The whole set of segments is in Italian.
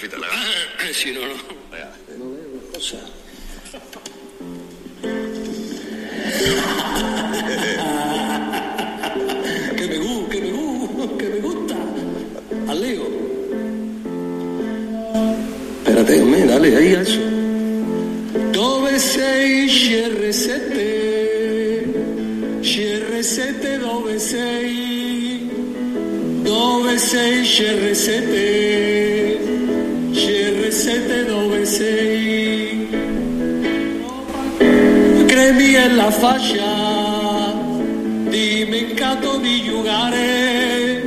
capita, la... Eh, sì, no, no. Eh. Cosa? che me gu, che me gu, che me gusta. Allego. Espérate, me, dale ahí a eso. Dove sei CR7? CR7 dove sei? Dove sei CR7? CR7 Cremi è la fascia, dimenticato di giocare,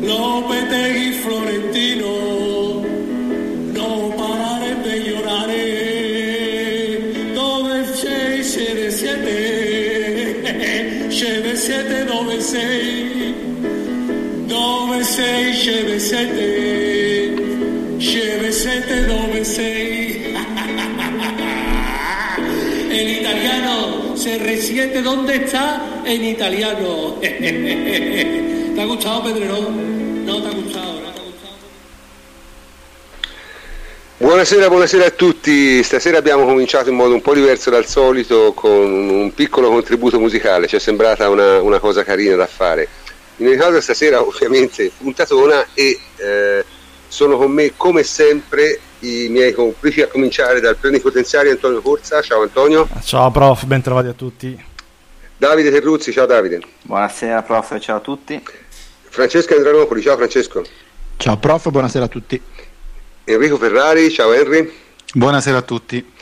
Lopetegui Florentino, non parare per llorare, dove sei siete siete, siete siete dove sei, dove sei siete siete, R7, ¿dónde está? En italiano. ¿Te ha gustado, Pedrerón? No te ha gustado. Buonasera, buonasera a tutti. Stasera abbiamo cominciato in modo un po' diverso dal solito con un piccolo contributo musicale, ci è sembrata una, una cosa carina da fare. In ogni caso stasera ovviamente puntatona e eh, sono con me come sempre i miei complici a cominciare dal plenipotenziario Antonio Corsa. Ciao Antonio. Ciao prof, ben trovati a tutti. Davide Terruzzi, ciao Davide. Buonasera prof, ciao a tutti. Francesco Andranopoli, ciao Francesco. Ciao prof, buonasera a tutti. Enrico Ferrari, ciao Henry. Buonasera a tutti.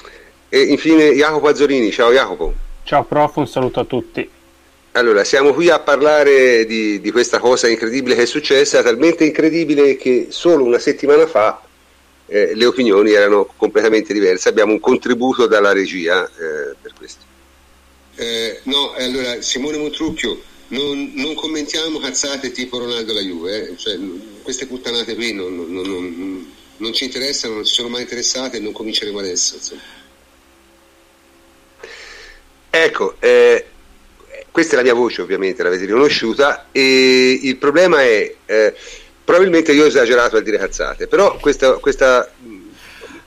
E infine Jacopo Azzorini, ciao Jacopo. Ciao prof, un saluto a tutti. Allora, siamo qui a parlare di, di, questa cosa incredibile che è successa, talmente incredibile che solo una settimana fa eh, le opinioni erano completamente diverse. Abbiamo un contributo dalla regia eh, per questo. Eh, no, allora Simone Montrucchio, non, non, commentiamo cazzate tipo Ronaldo la Juve, eh. cioè, queste puttanate qui non, non, non, ci interessano, non ci sono mai interessate e non cominceremo adesso. Insomma. Ecco, eh, questa è la mia voce ovviamente, l'avete riconosciuta e il problema è, eh, probabilmente io ho esagerato a dire cazzate, però questa, questa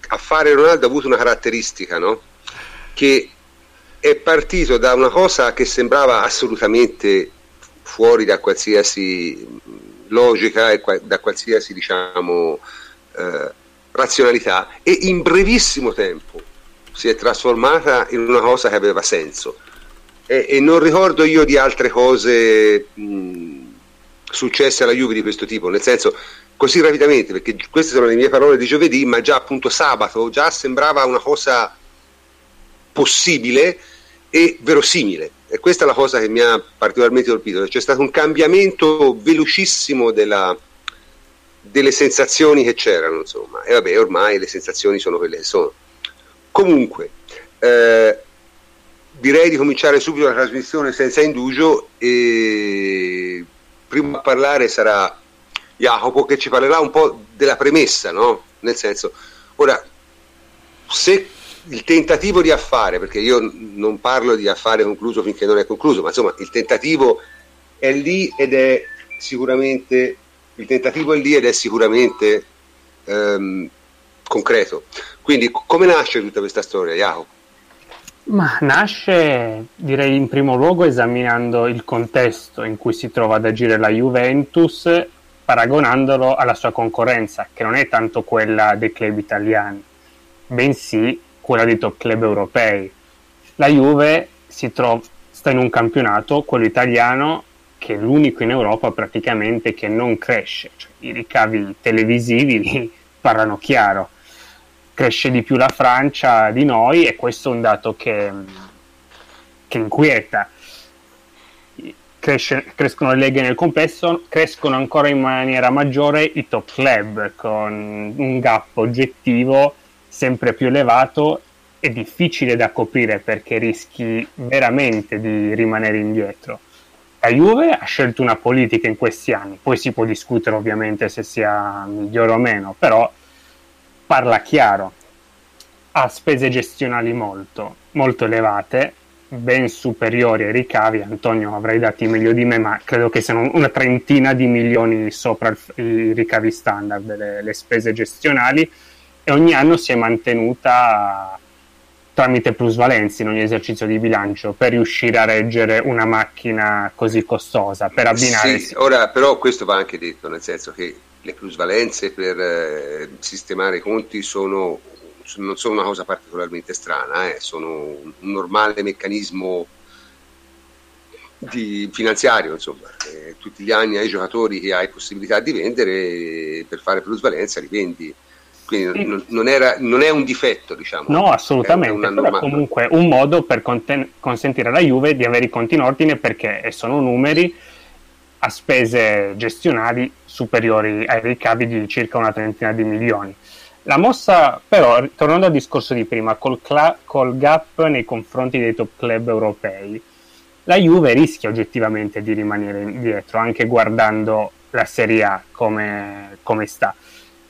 affare Ronaldo ha avuto una caratteristica, no? Che è partito da una cosa che sembrava assolutamente fuori da qualsiasi logica e da qualsiasi diciamo eh, razionalità e in brevissimo tempo si è trasformata in una cosa che aveva senso e, e non ricordo io di altre cose mh, successe alla Juve di questo tipo, nel senso così rapidamente, perché queste sono le mie parole di giovedì, ma già appunto sabato già sembrava una cosa possibile e verosimile. E questa è la cosa che mi ha particolarmente colpito. C'è stato un cambiamento velocissimo della, delle sensazioni che c'erano, insomma. E vabbè, ormai le sensazioni sono quelle che sono. Comunque, eh, direi di cominciare subito la trasmissione senza indugio e prima a parlare sarà Jacopo che ci parlerà un po' della premessa, no? Nel senso, ora, se il tentativo di affare, perché io non parlo di affare concluso finché non è concluso, ma insomma il tentativo è lì ed è sicuramente il tentativo è lì ed è sicuramente ehm, concreto. Quindi come nasce tutta questa storia, Jacopo? Ma nasce, direi, in primo luogo esaminando il contesto in cui si trova ad agire la Juventus, paragonandolo alla sua concorrenza, che non è tanto quella dei club italiani, bensì quella dei top club europei. La Juve trova, sta in un campionato, quello italiano, che è l'unico in Europa praticamente che non cresce, cioè, i ricavi televisivi parlano chiaro cresce di più la Francia di noi e questo è un dato che, che inquieta. Cresce, crescono le leghe nel complesso, crescono ancora in maniera maggiore i top club con un gap oggettivo sempre più elevato e difficile da coprire perché rischi veramente di rimanere indietro. La Juve ha scelto una politica in questi anni, poi si può discutere ovviamente se sia migliore o meno, però parla chiaro, ha spese gestionali molto, molto elevate, ben superiori ai ricavi. Antonio avrai dati meglio di me, ma credo che siano una trentina di milioni sopra i ricavi standard, le, le spese gestionali, e ogni anno si è mantenuta tramite plusvalenze in ogni esercizio di bilancio per riuscire a reggere una macchina così costosa, per abbinare... Sì, ora però questo va anche detto, nel senso che le plusvalenze per eh, sistemare i conti sono, non sono una cosa particolarmente strana, eh, sono un normale meccanismo di finanziario, insomma, eh, tutti gli anni ai giocatori che hai possibilità di vendere per fare plusvalenza li vendi. Quindi non, non, era, non, è un difetto, diciamo. No, assolutamente, è però comunque un modo per conten- consentire alla Juve di avere i conti in ordine perché sono numeri a spese gestionali superiori ai ricavi di circa una trentina di milioni. La mossa, però, tornando al discorso di prima, col, cla- col gap nei confronti dei top club europei, la Juve rischia oggettivamente di rimanere indietro, anche guardando la Serie A come, come sta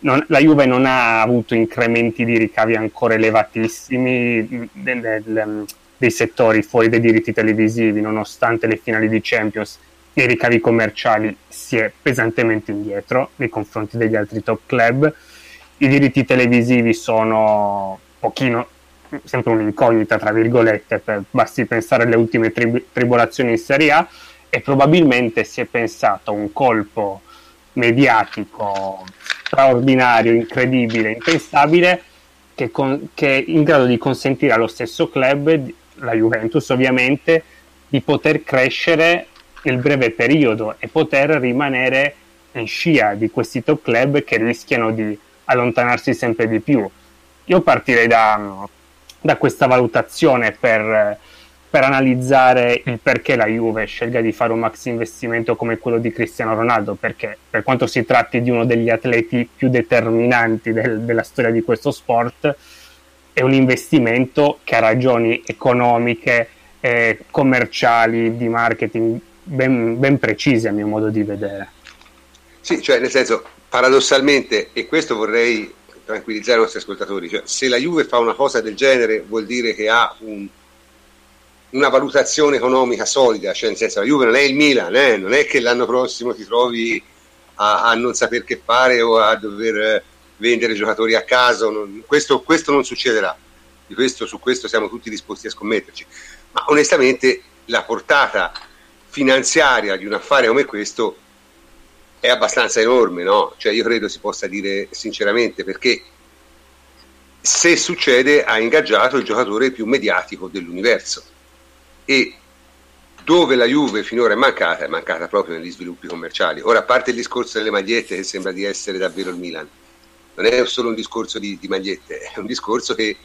non, la Juve non ha avuto incrementi di ricavi ancora elevatissimi del, del, dei settori fuori dai diritti televisivi, nonostante le finali di Champions, nei ricavi commerciali si è pesantemente indietro nei confronti degli altri top club. I diritti televisivi sono pochino, sempre un'incognita, tra virgolette, per, basti pensare alle ultime tri- tribolazioni in Serie A e probabilmente si è pensato a un colpo mediatico straordinario, incredibile, impensabile, che, con, che, è in grado di consentire allo stesso club, la Juventus ovviamente, di poter crescere nel breve periodo e poter rimanere in scia di questi top club che rischiano di allontanarsi sempre di più. Io partirei da, da questa valutazione per per analizzare il perché la Juve scelga di fare un maxi investimento come quello di Cristiano Ronaldo, perché per quanto si tratti di uno degli atleti più determinanti del, della storia di questo sport, è un investimento che ha ragioni economiche, eh, commerciali, di marketing ben, ben precise a mio modo di vedere. Sì, cioè nel senso, paradossalmente, e questo vorrei tranquillizzare i nostri ascoltatori, cioè, se la Juve fa una cosa del genere vuol dire che ha un una valutazione economica solida, cioè nel senso la Juve non è il Milan, eh? non è che l'anno prossimo ti trovi a, a, non saper che fare o a dover vendere giocatori a caso, non, questo, questo, non succederà, questo, su questo siamo tutti disposti a scommetterci, ma onestamente la portata finanziaria di un affare come questo è abbastanza enorme, no? Cioè io credo si possa dire sinceramente perché se succede ha ingaggiato il giocatore più mediatico dell'universo e dove la Juve finora è mancata, è mancata proprio negli sviluppi commerciali. Ora, a parte il discorso delle magliette, che sembra di essere davvero il Milan, non è solo un discorso di, di magliette, è un discorso che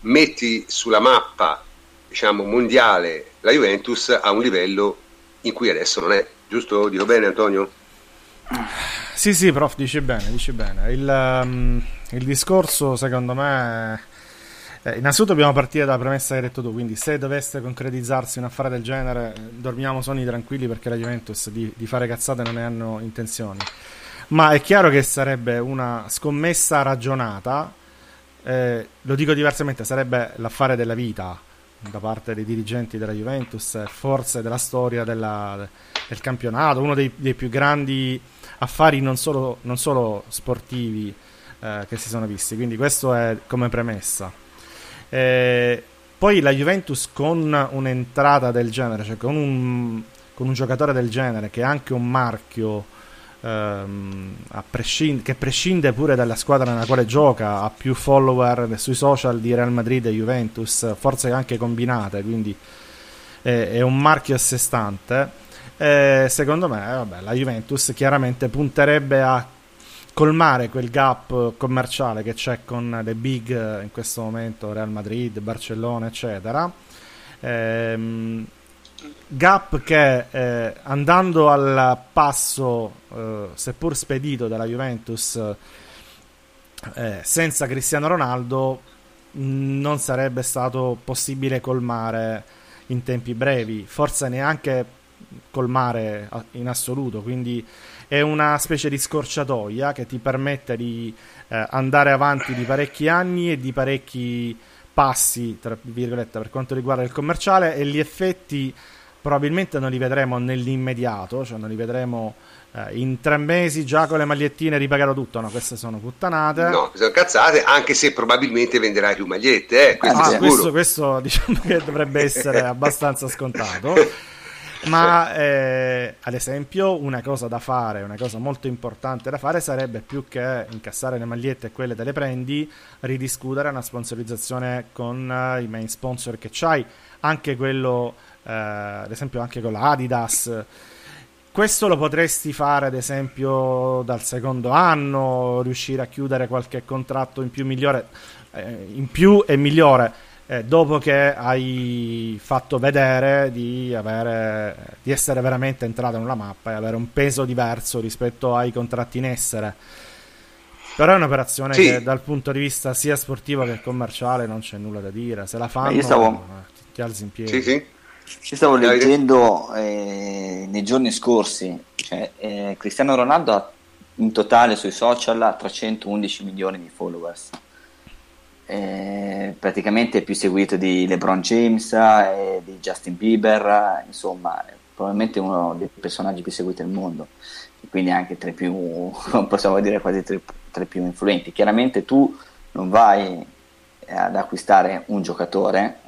metti sulla mappa diciamo, mondiale la Juventus a un livello in cui adesso non è. Giusto? Dico bene, Antonio? Sì, sì, prof, dice bene, dice bene. Il, um, il discorso, secondo me eh, innanzitutto dobbiamo partire dalla premessa che hai detto tu, quindi se dovesse concretizzarsi un affare del genere, dormiamo sonni tranquilli perché la Juventus di, di fare cazzate non ne hanno intenzioni. Ma è chiaro che sarebbe una scommessa ragionata, eh, lo dico diversamente, sarebbe l'affare della vita da parte dei dirigenti della Juventus, forse della storia della, del campionato, uno dei, dei, più grandi affari non solo, non solo sportivi eh, che si sono visti. Quindi questo è come premessa. Eh, poi la Juventus con un'entrata del genere, cioè con un, con un giocatore del genere che è anche un marchio ehm, prescind- che prescinde pure dalla squadra nella quale gioca, ha più follower sui social di Real Madrid e Juventus, forse anche combinate, quindi è, è un marchio a sé stante. Eh, secondo me, vabbè, la Juventus chiaramente punterebbe a colmare quel gap commerciale che c'è con le big in questo momento, Real Madrid, Barcellona, eccetera. Ehm, gap che eh, andando al passo, eh, seppur spedito dalla Juventus, eh, senza Cristiano Ronaldo, non sarebbe stato possibile colmare in tempi brevi, forse neanche colmare in assoluto. Quindi è una specie di scorciatoia che ti permette di eh, andare avanti di parecchi anni e di parecchi passi, tra virgolette, per quanto riguarda il commerciale e gli effetti probabilmente non li vedremo nell'immediato, cioè non li vedremo eh, in tre mesi già con le magliettine ripagherò tutto, no, queste sono puttanate. No, sono cazzate, anche se probabilmente venderai più magliette, eh, questo, ah, questo, questo diciamo che dovrebbe essere abbastanza scontato. Ma eh, ad esempio una cosa da fare, una cosa molto importante da fare sarebbe più che incassare le magliette e quelle te le prendi, ridiscutere una sponsorizzazione con uh, i main sponsor che c'hai, anche quello, uh, ad esempio anche con la Adidas. Questo lo potresti fare ad esempio dal secondo anno, riuscire a chiudere qualche contratto in più migliore, eh, in più e migliore eh, dopo che hai fatto vedere di, avere, di essere veramente entrato nella mappa e avere un peso diverso rispetto ai contratti in essere. Però è un'operazione sì. che dal punto di vista sia sportivo che commerciale non c'è nulla da dire. Se la fanno, stavo... Eh, ti alzi in piedi. Sì, sì. Ci stavo leggendo eh, nei giorni scorsi, cioè, eh, Cristiano Ronaldo ha in totale sui social 311 milioni di followers eh, praticamente è più seguito di LeBron James e di Justin Bieber, insomma, è probabilmente uno dei personaggi più seguiti al mondo, quindi anche tra i più, possiamo dire quasi tra, tra i più influenti. Chiaramente tu non vai ad acquistare un giocatore,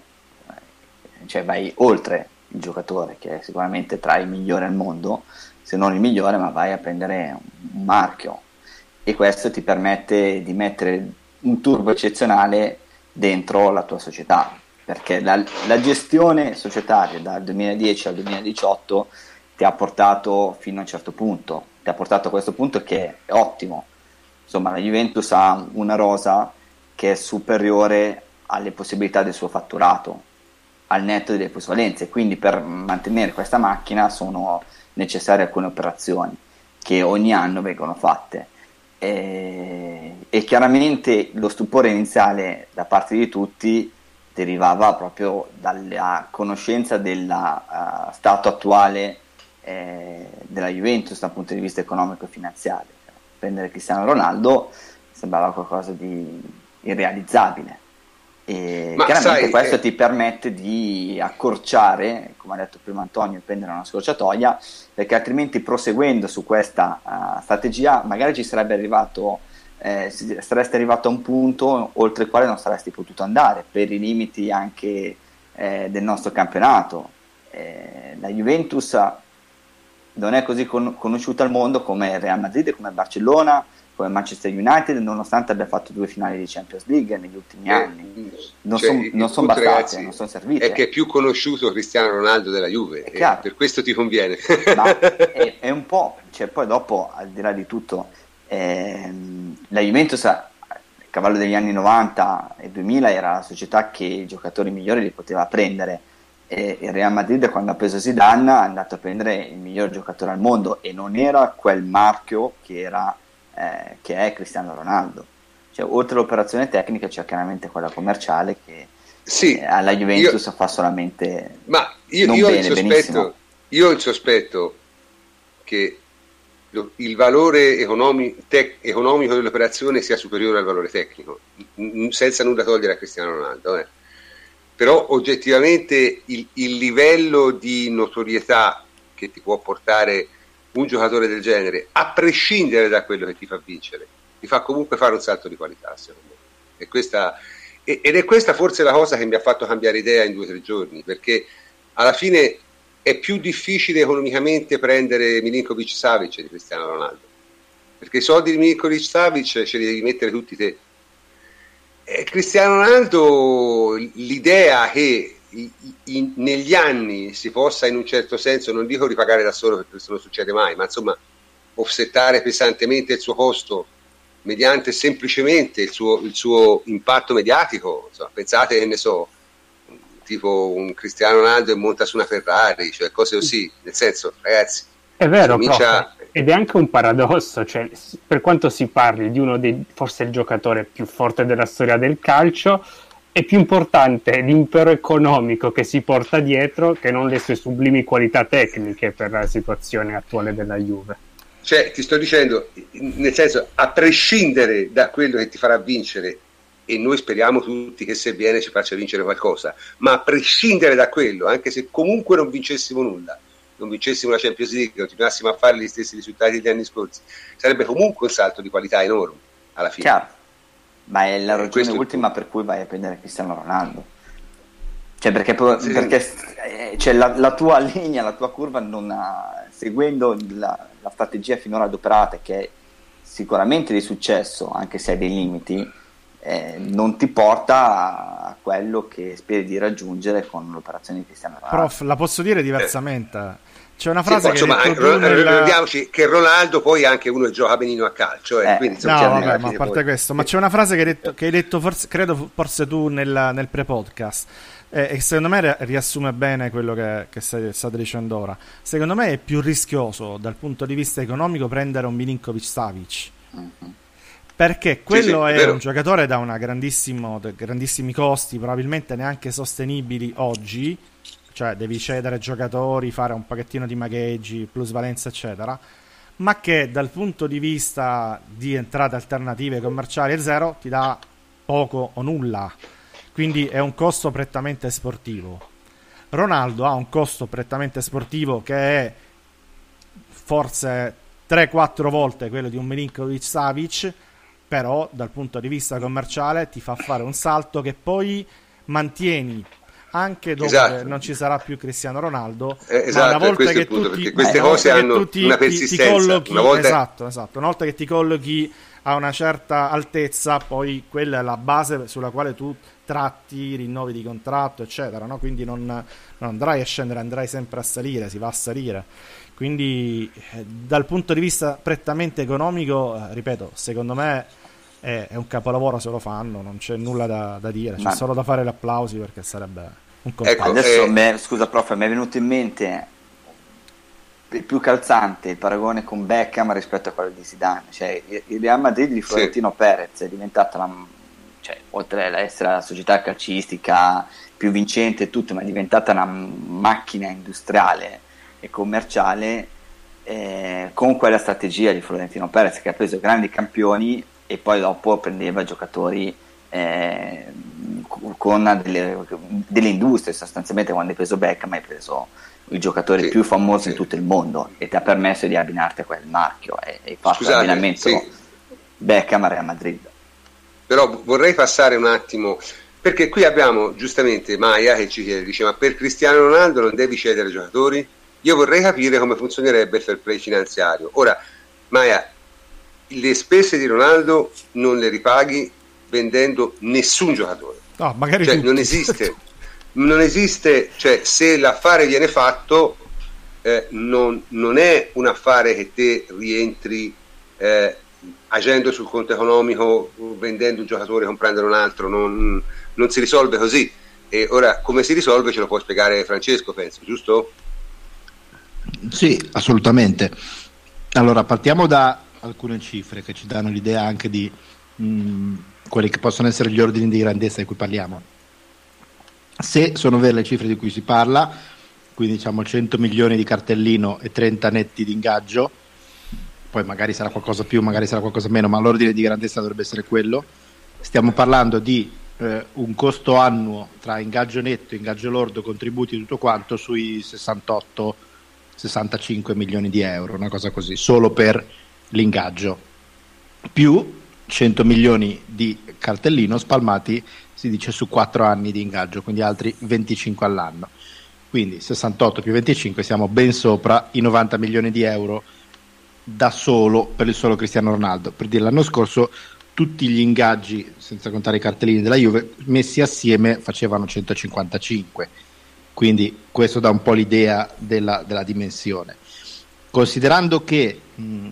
cioè vai oltre il giocatore che è sicuramente tra i migliori al mondo, se non il migliore, ma vai a prendere un marchio. E questo ti permette di mettere un turbo eccezionale dentro la tua società, perché la, la, gestione societaria dal 2010 al 2018 ti ha portato fino a un certo punto, ti ha portato a questo punto che è ottimo. Insomma, la Juventus ha una rosa che è superiore alle possibilità del suo fatturato, al netto delle plusvalenze, quindi per mantenere questa macchina sono necessarie alcune operazioni che ogni anno vengono fatte e, e chiaramente lo stupore iniziale da parte di tutti derivava proprio dalla conoscenza dello uh, stato attuale eh, della Juventus dal punto di vista economico e finanziario. Prendere Cristiano Ronaldo sembrava qualcosa di irrealizzabile. E Ma chiaramente sai, questo eh... ti permette di accorciare, come ha detto prima Antonio, prendere una scorciatoia, perché altrimenti proseguendo su questa uh, strategia magari ci sarebbe arrivato, eh, saresti arrivato a un punto oltre il quale non saresti potuto andare per i limiti anche eh, del nostro campionato. Eh, la Juventus non è così con- conosciuta al mondo come Real Madrid, come Barcellona, come Manchester United, nonostante abbia fatto due finali di Champions League negli ultimi eh, anni. Non cioè, sono son bastate, ragazzi, non sono servite. È che è più conosciuto Cristiano Ronaldo della Juve, e per questo ti conviene. Ma è, è un po', cioè, poi dopo, al di là di tutto, ehm, la Juventus a cavallo degli anni 90 e 2000 era la società che i giocatori migliori li poteva prendere e il Real Madrid quando ha preso Zidane è andato a prendere il miglior giocatore al mondo e non era quel marchio che era eh, che è Cristiano Ronaldo. Cioè, oltre all'operazione tecnica c'è chiaramente quella commerciale che sì, eh, alla Juventus io, fa solamente ma io, io, bene, il sospetto, io ho il sospetto che lo, il valore economi, tec, economico dell'operazione sia superiore al valore tecnico, senza nulla togliere a Cristiano Ronaldo. Eh. Però oggettivamente il, il livello di notorietà che ti può portare un giocatore del genere, a prescindere da quello che ti fa vincere, ti fa comunque fare un salto di qualità, secondo me. E questa, ed è questa forse la cosa che mi ha fatto cambiare idea in due o tre giorni, perché alla fine è più difficile economicamente prendere Milinkovic Savic di Cristiano Ronaldo, perché i soldi di Milinkovic Savic ce li devi mettere tutti te. E Cristiano Ronaldo, l'idea che in, negli anni si possa in un certo senso, non dico ripagare da solo perché questo non succede mai, ma insomma offsettare pesantemente il suo costo mediante semplicemente il suo, il suo impatto mediatico. Insomma, pensate che ne so, tipo un Cristiano Ronaldo e monta su una Ferrari, cioè cose così, nel senso, ragazzi. È vero, comincia... ed è anche un paradosso, cioè, per quanto si parli di uno dei, forse il giocatore più forte della storia del calcio, è più importante l'impero economico che si porta dietro che non le sue sublimi qualità tecniche per la situazione attuale della Juve. Cioè, ti sto dicendo, nel senso, a prescindere da quello che ti farà vincere, e noi speriamo tutti che se viene ci faccia vincere qualcosa, ma a prescindere da quello, anche se comunque non vincessimo nulla, non vincessimo la Champions League, continuassimo a fare gli stessi risultati degli anni scorsi, sarebbe comunque un salto di qualità enorme alla fine. Chiaro, ma è la Eh, ragione ultima per cui vai a prendere Cristiano Ronaldo. Cioè, perché, Sì. perché, eh, cioè, la, la tua linea, la tua curva, non ha- seguendo la, la strategia finora adoperata, che è sicuramente di successo, anche se ha dei limiti, eh, non ti porta a, quello che speri di raggiungere con l'operazione di Cristiano Ronaldo. Prof, la posso dire diversamente. C'è una Sì, frase poi, che insomma, detto tu ro- nel- ricordiamoci che Ronaldo poi è anche uno che gioca benino a calcio, eh, Eh, quindi, insomma, No, cioè, vabbè, ma a parte poi- questo, ma c'è una frase che hai detto, che hai detto forse, credo forse tu nel, nel pre-podcast, eh, e secondo me ri- riassume bene quello che, che state dicendo ora. Secondo me è più rischioso dal punto di vista economico prendere un Milinkovic Savic. Mhm. Perché quello sì, è è vero. un giocatore da una grandissimo, da grandissimi costi, probabilmente neanche sostenibili oggi. Cioè, devi cedere giocatori, fare un pochettino di magheggi, plusvalenza, eccetera. Ma che dal punto di vista di entrate alternative commerciali e zero ti dà poco o nulla. Quindi è un costo prettamente sportivo. Ronaldo ha un costo prettamente sportivo che è forse 3-4 volte quello di un Milinkovic Savic, però dal punto di vista commerciale ti fa fare un salto che poi mantieni anche dopo Esatto. che non ci sarà più Cristiano Ronaldo, Eh, esatto, una volta che punto, tu ti, perché queste una cose che hanno ti- una ti- ti persistenza, collochi- una volta- esatto, esatto, una volta che ti collochi a una certa altezza, poi quella è la base sulla quale tu tratti rinnovi di contratto, eccetera, no? Quindi non, non andrai a scendere, andrai sempre a salire, si va a salire. Quindi eh, dal punto di vista prettamente economico, eh, ripeto, secondo me è, è un capolavoro se lo fanno, non c'è nulla da, da dire, c'è Ma- solo da fare gli applausi perché sarebbe un Ecco, contatto. Adesso, eh, me- scusa prof, mi è venuto in mente il più calzante il paragone con Beckham rispetto a quello di Zidane. Cioè, il Real Madrid di Florentino Perez è diventata, la, cioè, oltre ad essere la società calcistica più vincente e tutto, ma è diventata una macchina industriale e commerciale eh, con quella strategia di Florentino Perez che ha preso grandi campioni e poi dopo prendeva giocatori eh, con delle, delle industrie sostanzialmente quando hai preso Beckham hai preso i giocatori Sì, più famosi sì. in tutto il mondo e ti ha permesso di abbinarti a quel marchio e hai fatto Scusate, l'abbinamento sì. Beckham a Real Madrid Però vorrei passare un attimo, perché qui abbiamo giustamente Maia che ci chiede, dice ma per Cristiano Ronaldo non devi cedere giocatori? Io vorrei capire come funzionerebbe il fair play finanziario. Ora, Maia, le spese di Ronaldo non le ripaghi vendendo nessun giocatore. No, magari Cioè, non esiste, non esiste, cioè se l'affare viene fatto eh, non, non è un affare che te rientri eh, agendo sul conto economico, vendendo un giocatore, comprendere un altro, non, non si risolve così. E ora come si risolve ce lo può spiegare Francesco, penso, giusto? Sì, assolutamente. Allora, partiamo da alcune cifre che ci danno l'idea anche di mh, quelli che possono essere gli ordini di grandezza di cui parliamo. Se sono vere le cifre di cui si parla, quindi diciamo 100 milioni di cartellino e 30 netti di ingaggio, poi magari sarà qualcosa più, magari sarà qualcosa meno, ma l'ordine di grandezza dovrebbe essere quello. Stiamo parlando di eh, un costo annuo tra ingaggio netto, ingaggio lordo, contributi e tutto quanto sui 68 65 milioni di euro, una cosa così, solo per l'ingaggio, più 100 milioni di cartellino spalmati, si dice, su 4 anni di ingaggio, quindi altri 25 all'anno. Quindi 68 più 25 siamo ben sopra i 90 milioni di euro da solo per il solo Cristiano Ronaldo. Per dire l'anno scorso tutti gli ingaggi, senza contare i cartellini della Juve, messi assieme facevano 155 quindi questo dà un po' l'idea della, della dimensione. Considerando che mh,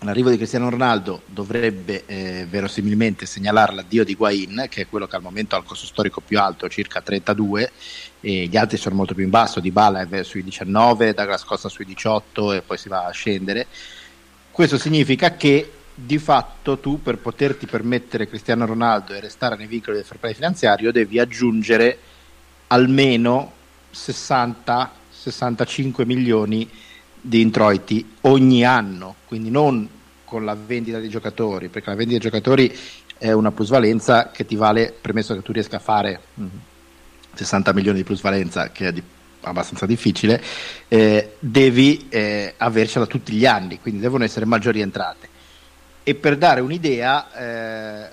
l'arrivo di Cristiano Ronaldo dovrebbe eh, verosimilmente segnalare l'addio di Guain, che è quello che al momento ha il costo storico più alto, circa 32, e gli altri sono molto più in basso, Di Bala è sui 19, Douglas Costa sui 18 e poi si va a scendere. Questo significa che di fatto tu per poterti permettere Cristiano Ronaldo e restare nei vincoli del fair play finanziario devi aggiungere almeno 60-65 milioni di introiti ogni anno, quindi non con la vendita dei giocatori, perché la vendita dei giocatori è una plusvalenza che ti vale, premesso che tu riesca a fare mh, 60 milioni di plusvalenza, che è di, abbastanza difficile, eh, devi eh, avercela tutti gli anni, quindi devono essere maggiori entrate. E per dare un'idea,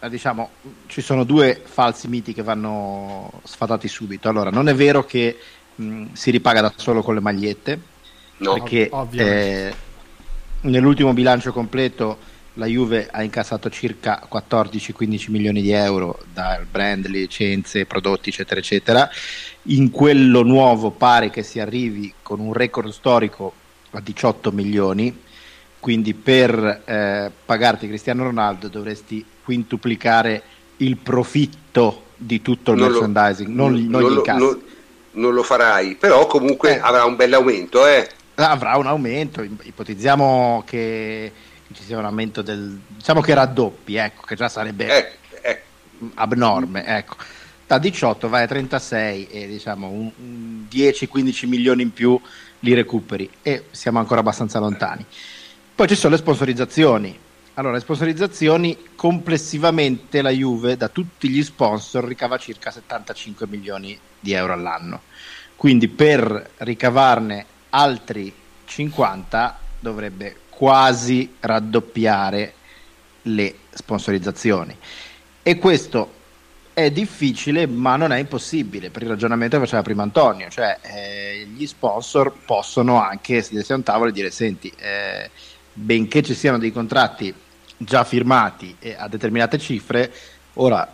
eh, diciamo, ci sono due falsi miti che vanno sfatati subito. Allora, non è vero che mh, si ripaga da solo con le magliette, No. perché eh, nell'ultimo bilancio completo la Juve ha incassato circa 14-15 milioni di euro dal brand, licenze, prodotti eccetera eccetera in quello nuovo pare che si arrivi con un record storico a 18 milioni quindi per eh, pagarti Cristiano Ronaldo dovresti quintuplicare il profitto di tutto il Non lo- merchandising non, non non gli lo, incassi non- non lo farai, però comunque Eh. avrà un bell'aumento, eh. Avrà un aumento, ip- ipotizziamo che, che ci sia un aumento del diciamo che raddoppi, ecco, che già sarebbe Eh, eh. abnorme, ecco. Da 18 vai a 36 e diciamo un, un 10-15 milioni in più li recuperi e siamo ancora abbastanza lontani. Poi ci sono le sponsorizzazioni. Allora, le sponsorizzazioni complessivamente la Juve da tutti gli sponsor ricava circa 75 milioni di euro all'anno. Quindi per ricavarne altri 50 dovrebbe quasi raddoppiare le sponsorizzazioni. E questo è difficile, ma non è impossibile per il ragionamento che faceva prima Antonio, cioè eh, gli sponsor possono anche sedersi a un tavolo e dire: Senti, eh, benché ci siano dei contratti già firmati e a determinate cifre, ora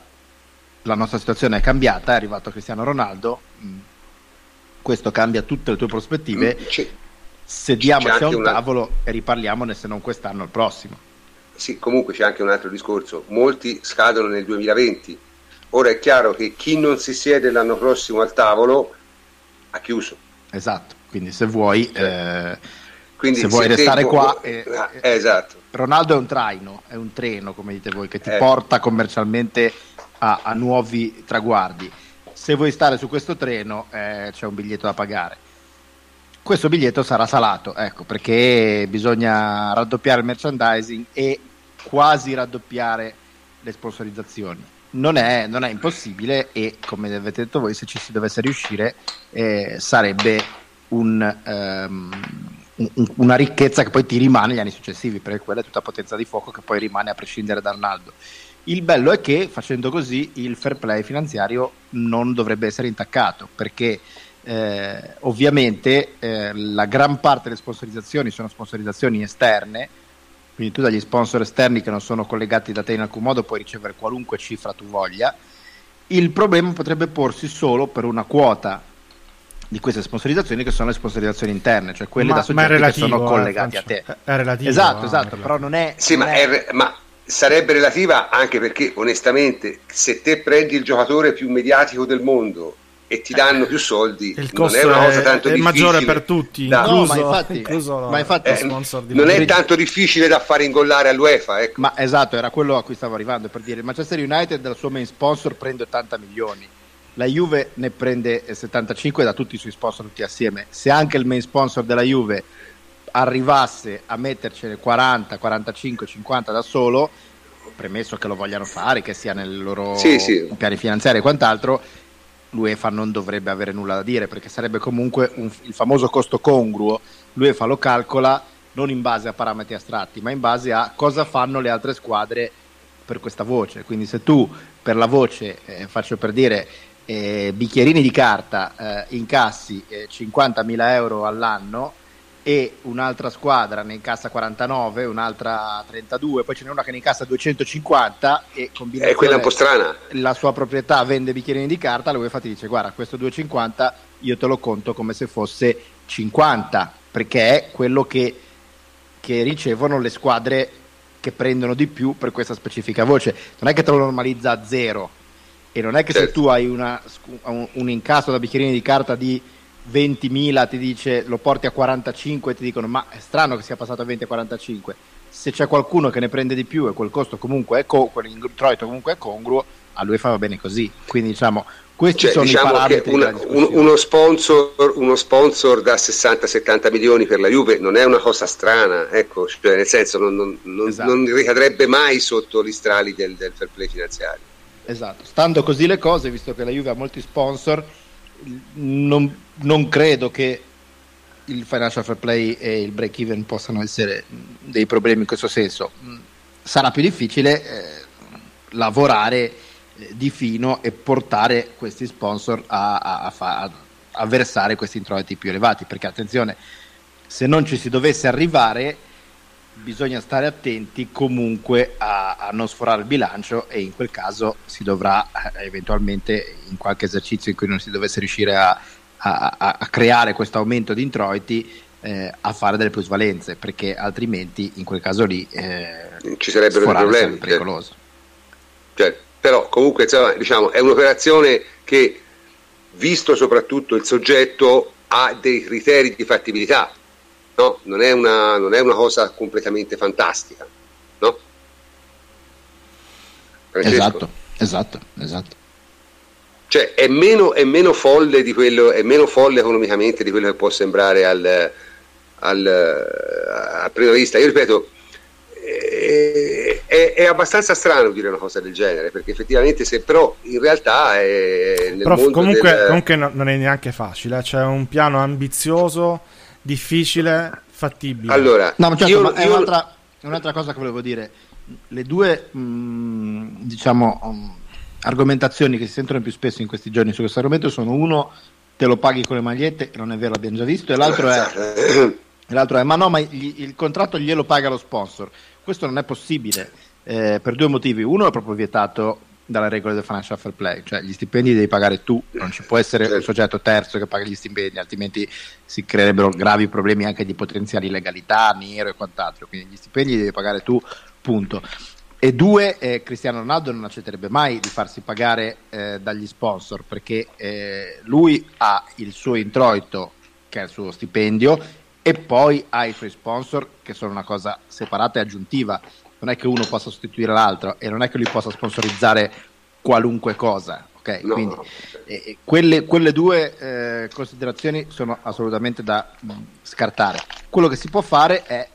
la nostra situazione è cambiata, è arrivato Cristiano Ronaldo, mh, questo cambia tutte le tue prospettive. Mm, C'è- Sediamoci a un una- tavolo e riparliamone se non quest'anno, il prossimo. Sì, comunque c'è anche un altro discorso. Molti scadono nel 2020. Ora è chiaro che chi non si siede l'anno prossimo al tavolo ha chiuso. Esatto, quindi se vuoi, eh, Quindi se vuoi te restare vu- qua, eh, ah, eh, esatto. Ronaldo è un traino, è un treno, come dite voi, che ti Eh. porta commercialmente a, a nuovi traguardi. Se vuoi stare su questo treno, eh, c'è un biglietto da pagare. Questo biglietto sarà salato, ecco, perché bisogna raddoppiare il merchandising e quasi raddoppiare le sponsorizzazioni. Non è, non è impossibile e, come avete detto voi, se ci si dovesse riuscire, eh, sarebbe un, un- una ricchezza che poi ti rimane negli anni successivi, perché quella è tutta potenza di fuoco che poi rimane a prescindere da Ronaldo. Il bello è che facendo così il fair play finanziario non dovrebbe essere intaccato, perché eh, ovviamente eh, la gran parte delle sponsorizzazioni sono sponsorizzazioni esterne, quindi tu dagli sponsor esterni che non sono collegati da te in alcun modo puoi ricevere qualunque cifra tu voglia. Il problema potrebbe porsi solo per una quota di queste sponsorizzazioni che sono le sponsorizzazioni interne, cioè quelle da ma è soggetti che relativo, sono eh, collegati a te. È relativo. Esatto, eh, esatto, però non è... Sì, non ma, è- è- ma sarebbe relativa anche perché onestamente se te prendi il giocatore più mediatico del mondo e ti danno più soldi, Il non costo è una cosa è, tanto è difficile. maggiore per tutti, da- No, incluso, ma infatti- incluso ma infatti- Eh, sponsor di non è tanto difficile da fare ingollare all'UEFA, ecco. Ma esatto, era quello a cui stavo arrivando per dire il Manchester United dal suo main sponsor prende 80 milioni. La Juve ne prende eh, 75 da tutti i suoi sponsor tutti assieme. Se anche il main sponsor della Juve arrivasse a mettercene 40, 45, 50 da solo, premesso che lo vogliano fare, che sia nel loro Sì, sì. piani finanziari e quant'altro, l'UEFA non dovrebbe avere nulla da dire perché sarebbe comunque un- il famoso costo congruo. L'UEFA lo calcola non in base a parametri astratti, ma in base a cosa fanno le altre squadre per questa voce. Quindi se tu per la voce, eh, faccio per dire, eh, bicchierini di carta eh, incassi eh, 50.000 euro all'anno e un'altra squadra ne incassa 49, un'altra 32, poi ce n'è una che ne incassa 250 e È quella un po' strana. la sua proprietà vende bicchierini di carta, la UEFA ti dice guarda questo 250 io te lo conto come se fosse 50 perché è quello che, che ricevono le squadre che prendono di più per questa specifica voce non è che te lo normalizza a zero e non è che se Certo. tu hai una un, un incasso da bicchierini di carta di 20.000 ti dice lo porti a 45 e ti dicono ma è strano che sia passato a 20 a 45 se c'è qualcuno che ne prende di più e quel costo comunque è co- quell'introito comunque è congruo a lui fa bene così quindi diciamo Questi Cioè, sono i diciamo che parametri una- uno, sponsor, uno sponsor da 60-70 milioni per la Juve non è una cosa strana, ecco, cioè, nel senso non, non- non- Esatto. non ricadrebbe mai sotto gli strali del, del fair play finanziario. Esatto, stando così le cose, visto che la Juve ha molti sponsor, non, non credo che il financial fair play e il break even possano essere dei problemi in questo senso. Sarà più difficile eh, lavorare eh, di fino e portare questi sponsor a, a- a- a versare questi introiti più elevati, perché attenzione, se non ci si dovesse arrivare bisogna stare attenti comunque a, a non sforare il bilancio e in quel caso si dovrà eh, eventualmente in qualche esercizio in cui non si dovesse riuscire a, a- a- creare questo aumento di introiti eh, a fare delle plusvalenze perché altrimenti in quel caso lì eh, Ci sarebbero dei problemi. sarebbe pericoloso. Cioè, però comunque insomma, diciamo, è un'operazione che, visto soprattutto il soggetto, ha dei criteri di fattibilità, no? non, è una, non è una cosa completamente fantastica. No? Francesco? Esatto, esatto, esatto. Cioè, è meno, è meno folle di quello, è meno folle economicamente di quello che può sembrare al, al, a prima vista. Io ripeto, eh, è, è abbastanza strano dire una cosa del genere, perché effettivamente se però in realtà è nel Però mondo comunque, del- comunque no- non è neanche facile, eh. c'è un piano ambizioso, difficile, fattibile. Allora, No, ma certo, io- ma è io- un'altra, è un'altra cosa che volevo dire. Le due, mh, diciamo, um, argomentazioni che si sentono più spesso in questi giorni su questo argomento sono uno, te lo paghi con le magliette, non è vero, l'abbiamo già visto, e l'altro è, e l'altro è ma no, ma gli- il contratto glielo paga lo sponsor. Questo non è possibile eh, per due motivi. Uno è proprio vietato dalle regole del financial fair play, cioè gli stipendi devi pagare tu, non ci può essere un Certo. soggetto terzo che paga gli stipendi, altrimenti si creerebbero gravi problemi anche di potenziali illegalità, nero e quant'altro. Quindi gli stipendi li devi pagare tu, punto. E due, eh, Cristiano Ronaldo non accetterebbe mai di farsi pagare eh, dagli sponsor perché eh, lui ha il suo introito, che è il suo stipendio, e poi ha i suoi sponsor, che sono una cosa separata e aggiuntiva. Non è che uno possa sostituire l'altro e non è che lui possa sponsorizzare qualunque cosa. ok? No, Quindi no. e- e quelle, quelle due eh, considerazioni sono assolutamente da mh, scartare. Quello che si può fare è,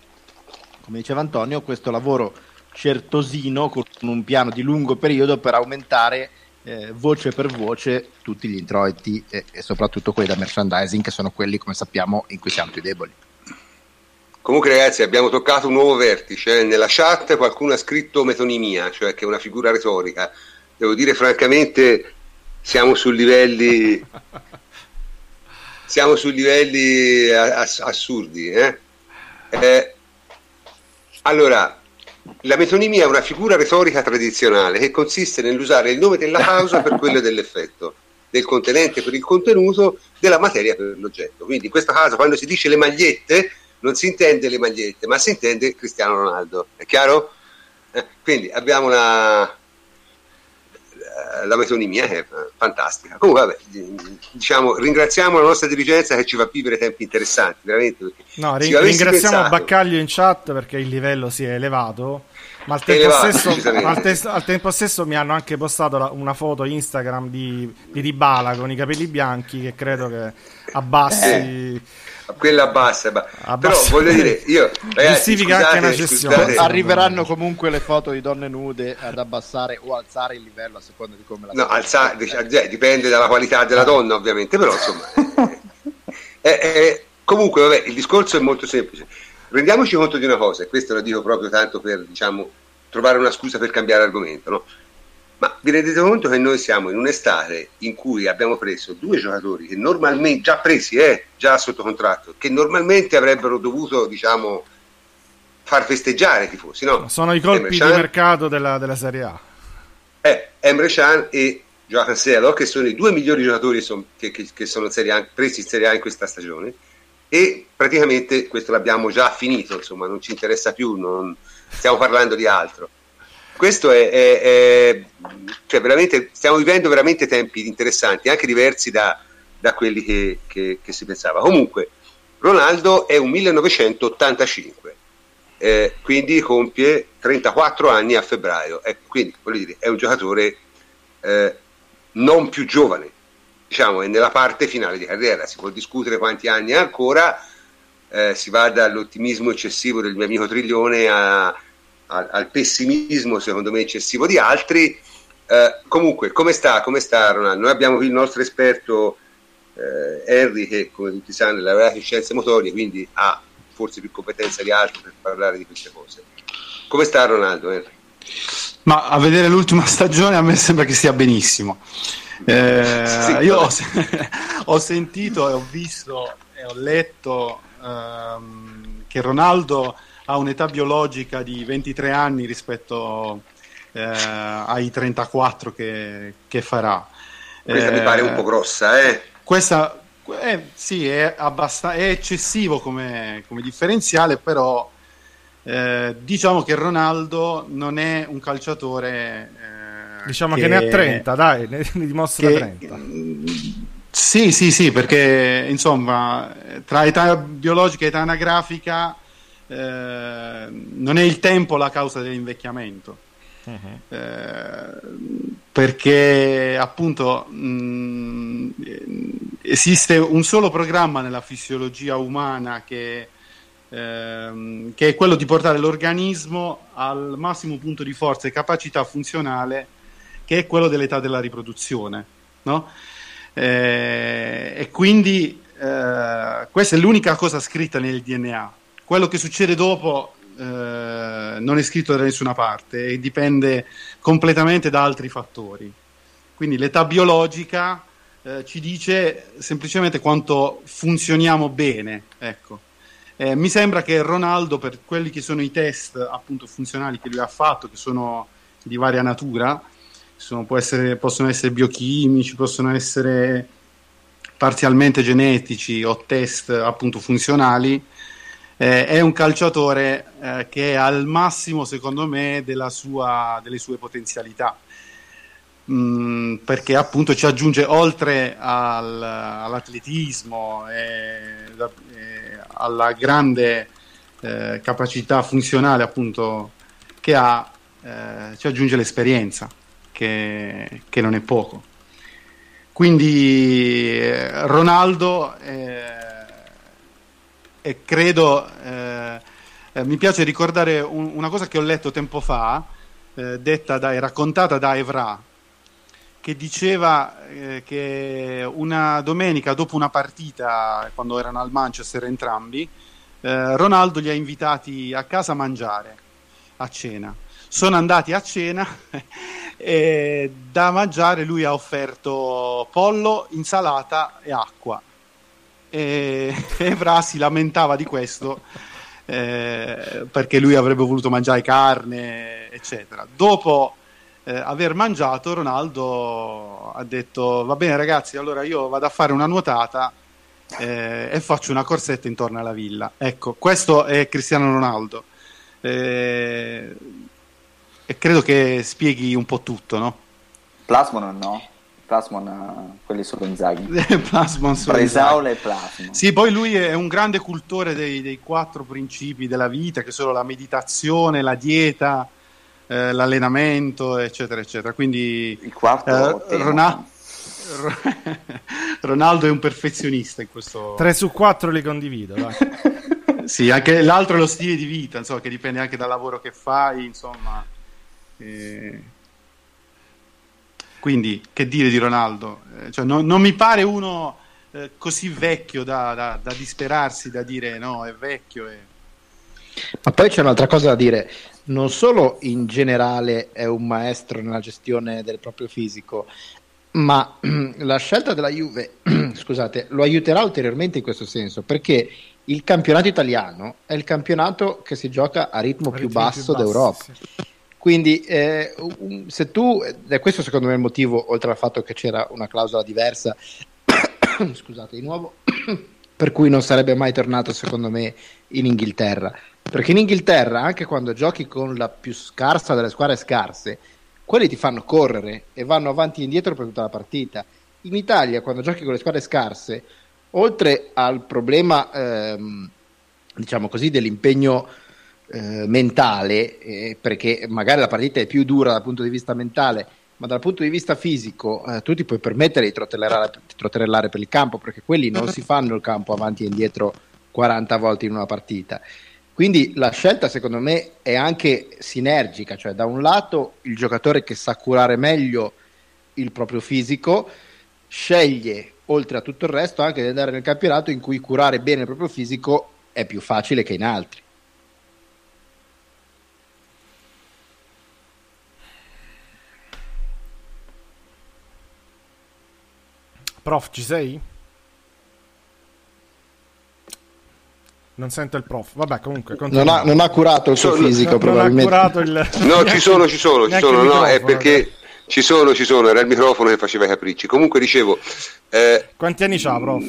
come diceva Antonio, questo lavoro certosino con un piano di lungo periodo per aumentare eh, voce per voce tutti gli introiti e, e soprattutto quelli da merchandising che sono quelli, come sappiamo, in cui siamo più deboli. Comunque ragazzi abbiamo toccato un nuovo vertice, nella chat qualcuno ha scritto metonimia, cioè che è una figura retorica. Devo dire francamente siamo su livelli siamo su livelli ass- assurdi. eh. Eh, allora, la metonimia è una figura retorica tradizionale che consiste nell'usare il nome della causa per quello dell'effetto, del contenente per il contenuto, della materia per l'oggetto. Quindi in questo caso quando si dice le magliette non si intende le magliette, ma si intende Cristiano Ronaldo. È chiaro? Eh, quindi abbiamo una la metonimia che è fantastica. Comunque, vabbè, diciamo, ringraziamo la nostra dirigenza che ci fa vivere tempi interessanti, veramente. No, se ri- ci avessi ringraziamo pensato- Baccaglio in chat perché il livello si è elevato. Ma al tempo, stesso, al, tes- al tempo stesso mi hanno anche postato la- una foto Instagram di, di Dybala con i capelli bianchi che credo che abbassi Eh, quella bassa, ba- però voglio dire, io ragazzi, Giustifica anche scusate, scusate. Arriveranno comunque le foto di donne nude ad abbassare o alzare il livello a seconda di come la No, foto- alza- dic- eh, dipende dalla qualità della donna, ovviamente, però insomma. eh, eh, eh, comunque, vabbè, il discorso è molto semplice. Rendiamoci conto di una cosa, e questo lo dico proprio tanto per diciamo, trovare una scusa per cambiare argomento, no? Ma vi rendete conto che noi siamo in un'estate in cui abbiamo preso due giocatori che normalmente, già presi, eh, già sotto contratto, che normalmente avrebbero dovuto, diciamo, far festeggiare i tifosi, no? sono i colpi Emre di mercato della, della Serie A. eh, Emre Can e Joao Cancelo che sono i due migliori giocatori che, che- che sono in A, presi in Serie A in questa stagione e praticamente questo l'abbiamo già finito insomma non ci interessa più non- stiamo parlando di altro. Questo è, è- è- cioè veramente stiamo vivendo veramente tempi interessanti anche diversi da, da quelli che, che- che si pensava. Comunque Ronaldo è un 1985 eh, quindi compie 34 anni a febbraio. Ecco, quindi voglio dire, è un giocatore eh, non più giovane, diciamo, è nella parte finale di carriera, si può discutere quanti anni ha ancora, eh, si va dall'ottimismo eccessivo del mio amico Triglione a, a, al pessimismo secondo me eccessivo di altri. Eh, comunque, come sta, come sta Ronaldo? Noi abbiamo qui il nostro esperto eh, Henry che come tutti sanno è laureato in scienze motorie, quindi ha forse più competenza di altri per parlare di queste cose. Come sta Ronaldo? Henry? Ma a vedere l'ultima stagione a me sembra che stia benissimo. Eh, sì, io ho, ho, sentito e ho visto e ho letto ehm, che Ronaldo ha un'età biologica di 23 anni rispetto eh, ai 34 che, che farà. Questa mi pare un po' grossa, eh? Questa eh, sì, è, abbast- è eccessivo come, come, differenziale, però eh, diciamo che Ronaldo non è un calciatore. Diciamo che, che, ne ha 30, dai, ne, ne dimostra che, 30. Sì, sì, sì, perché insomma, tra età biologica e età anagrafica eh, non è il tempo la causa dell'invecchiamento. Uh-huh. Eh, perché appunto mh, esiste un solo programma nella fisiologia umana che, ehm, che, è quello di portare l'organismo al massimo punto di forza e capacità funzionale che è quello dell'età della riproduzione no? eh, e quindi eh, questa è l'unica cosa scritta nel DNA quello che succede dopo eh, non è scritto da nessuna parte e dipende completamente da altri fattori. Quindi l'età biologica eh, ci dice semplicemente quanto funzioniamo bene. Ecco. Eh, mi sembra che Ronaldo, per quelli che sono i test appunto funzionali che lui ha fatto, che sono di varia natura, sono, essere, possono essere biochimici, possono essere parzialmente genetici o test appunto funzionali, eh, è un calciatore eh, che è al massimo, secondo me, sua, delle sue potenzialità. Mm, perché appunto ci aggiunge oltre al, all'atletismo e, e alla grande eh, capacità funzionale appunto che ha, eh, ci aggiunge l'esperienza che, che, non è poco. Quindi eh, Ronaldo eh, e credo, eh, eh, mi piace ricordare un, una cosa che ho letto tempo fa, detta da, raccontata da Evra, che diceva eh, che una domenica dopo una partita, quando erano al Manchester entrambi, eh, Ronaldo li ha invitati a casa a mangiare, a cena. Sono andati a cena e da mangiare lui ha offerto pollo, insalata e acqua e Evra si lamentava di questo eh, perché lui avrebbe voluto mangiare carne, eccetera. Dopo eh, aver mangiato, Ronaldo ha detto: Va bene, ragazzi, allora io vado a fare una nuotata eh, e faccio una corsetta intorno alla villa. Ecco, questo è Cristiano Ronaldo. Eh, e credo che spieghi un po' tutto, no? Plasmon no? Plasmon, quelli solo Inzaghi. Plasmon solo Bresaola e Plasmon. Sì, poi lui è un grande cultore dei, dei, quattro principi della vita, che sono la meditazione, la dieta, eh, l'allenamento, eccetera, eccetera. Quindi il quarto eh, Ronaldo, Ronaldo è un perfezionista in questo. 3 su 4 li condivido. sì, anche l'altro è lo stile di vita, insomma, che dipende anche dal lavoro che fai, insomma. Eh quindi, che dire di Ronaldo? Eh, cioè, non, non, mi pare uno eh, così vecchio da, da, da, disperarsi, da dire no, è vecchio. E... Ma poi c'è un'altra cosa da dire, non solo in generale è un maestro nella gestione del proprio fisico, ma la scelta della Juve, scusate, lo aiuterà ulteriormente in questo senso, perché il campionato italiano è il campionato che si gioca a ritmo, a più, basso più basso d'Europa. Sì. Quindi, eh, se tu, e questo secondo me è il motivo, oltre al fatto che c'era una clausola diversa, scusate di nuovo, per cui non sarebbe mai tornato secondo me in Inghilterra. Perché in Inghilterra, anche quando giochi con la più scarsa delle squadre scarse, quelli ti fanno correre e vanno avanti e indietro per tutta la partita. In Italia, quando giochi con le squadre scarse, oltre al problema, ehm, diciamo così, dell'impegno eh, mentale, eh, perché magari la partita è più dura dal punto di vista mentale, ma dal punto di vista fisico eh, tu ti puoi permettere di trotellare, di trotellare per il campo perché quelli non si fanno il campo avanti e indietro 40 volte in una partita. Quindi la scelta secondo me è anche sinergica, cioè da un lato il giocatore che sa curare meglio il proprio fisico sceglie oltre a tutto il resto anche di andare nel campionato in cui curare bene il proprio fisico è più facile che in altri. Prof, ci sei? Non sento il prof. Vabbè, comunque. Non ha, non ha, curato il suo so, fisico, non, probabilmente. Non ha curato il... No, ci sono, ci sono, ci sono. No, è perché ci sono, ci sono. Era il microfono che faceva i capricci. Comunque dicevo. Eh, Quanti anni c'ha, prof?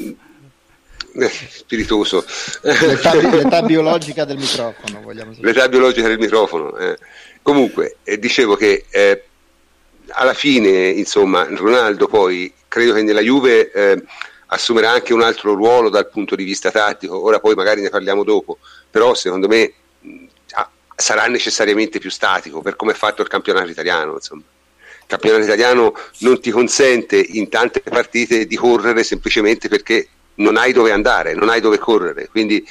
Eh, spiritoso. L'età, l'età, biologica del microfono, vogliamo sapere. L'età biologica del microfono. Eh. Comunque, eh, dicevo che eh, alla fine, insomma, Ronaldo poi credo che nella Juve eh, assumerà anche un altro ruolo dal punto di vista tattico, ora poi magari ne parliamo dopo, però secondo me mh, sarà necessariamente più statico per come è fatto il campionato italiano. Insomma. Il campionato italiano non ti consente in tante partite di correre semplicemente perché non hai dove andare, non hai dove correre, quindi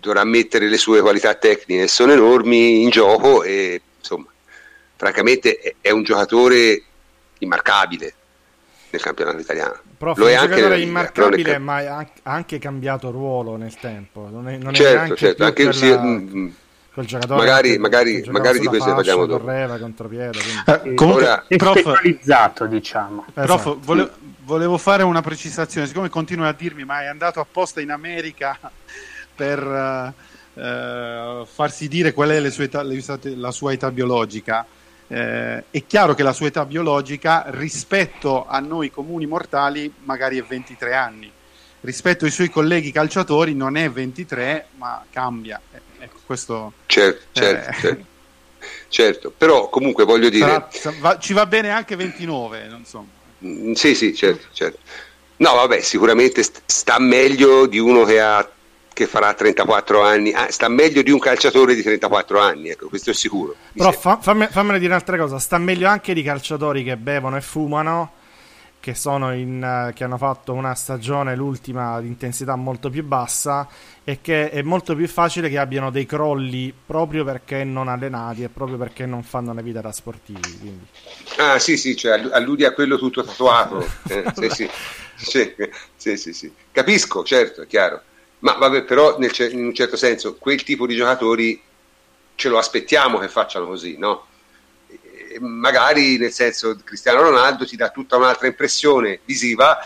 dovrà mettere le sue qualità tecniche, sono enormi in gioco e insomma, francamente è un giocatore immarcabile nel campionato italiano. Prof, Lo è anche giocatore immarcabile, è... ma ha anche cambiato ruolo nel tempo. Non è, non certo, è certo, anche quella... sì, mm, quel giocatore magari, che, magari, che magari di questo parliamo dopo. Correva, contropiede, quindi... eh, comunque, Ora, prof, specializzato, diciamo. Esatto. Prof, volevo, volevo, fare una precisazione, siccome continua a dirmi ma è andato apposta in America per uh, uh, farsi dire qual è età, la sua età biologica eh, è chiaro che la sua età biologica rispetto a noi comuni mortali magari è 23 anni, rispetto ai suoi colleghi calciatori non è 23 ma cambia. Eh, ecco, questo, certo, certo, eh, certo, certo, però comunque voglio dire... Sarà, ci va bene anche 29, non so. Mm, sì, sì, certo, certo. No, vabbè, sicuramente sta meglio di uno che ha che farà 34 anni, ah, sta meglio di un calciatore di 34 anni, ecco, questo è sicuro. Però fa, fammi, fammene dire un'altra cosa, sta meglio anche di calciatori che bevono e fumano, che, in, uh, che hanno fatto una stagione, l'ultima, di intensità molto più bassa e che è molto più facile che abbiano dei crolli proprio perché non allenati e proprio perché non fanno una vita da sportivi. Quindi. Ah sì sì, cioè alludi a quello tutto tatuato. eh, sì, sì. Sì, sì, sì, sì. Capisco, certo, è chiaro. Ma vabbè, però nel, in un certo senso quel tipo di giocatori ce lo aspettiamo che facciano così, no? E magari nel senso Cristiano Ronaldo ti dà tutta un'altra impressione visiva,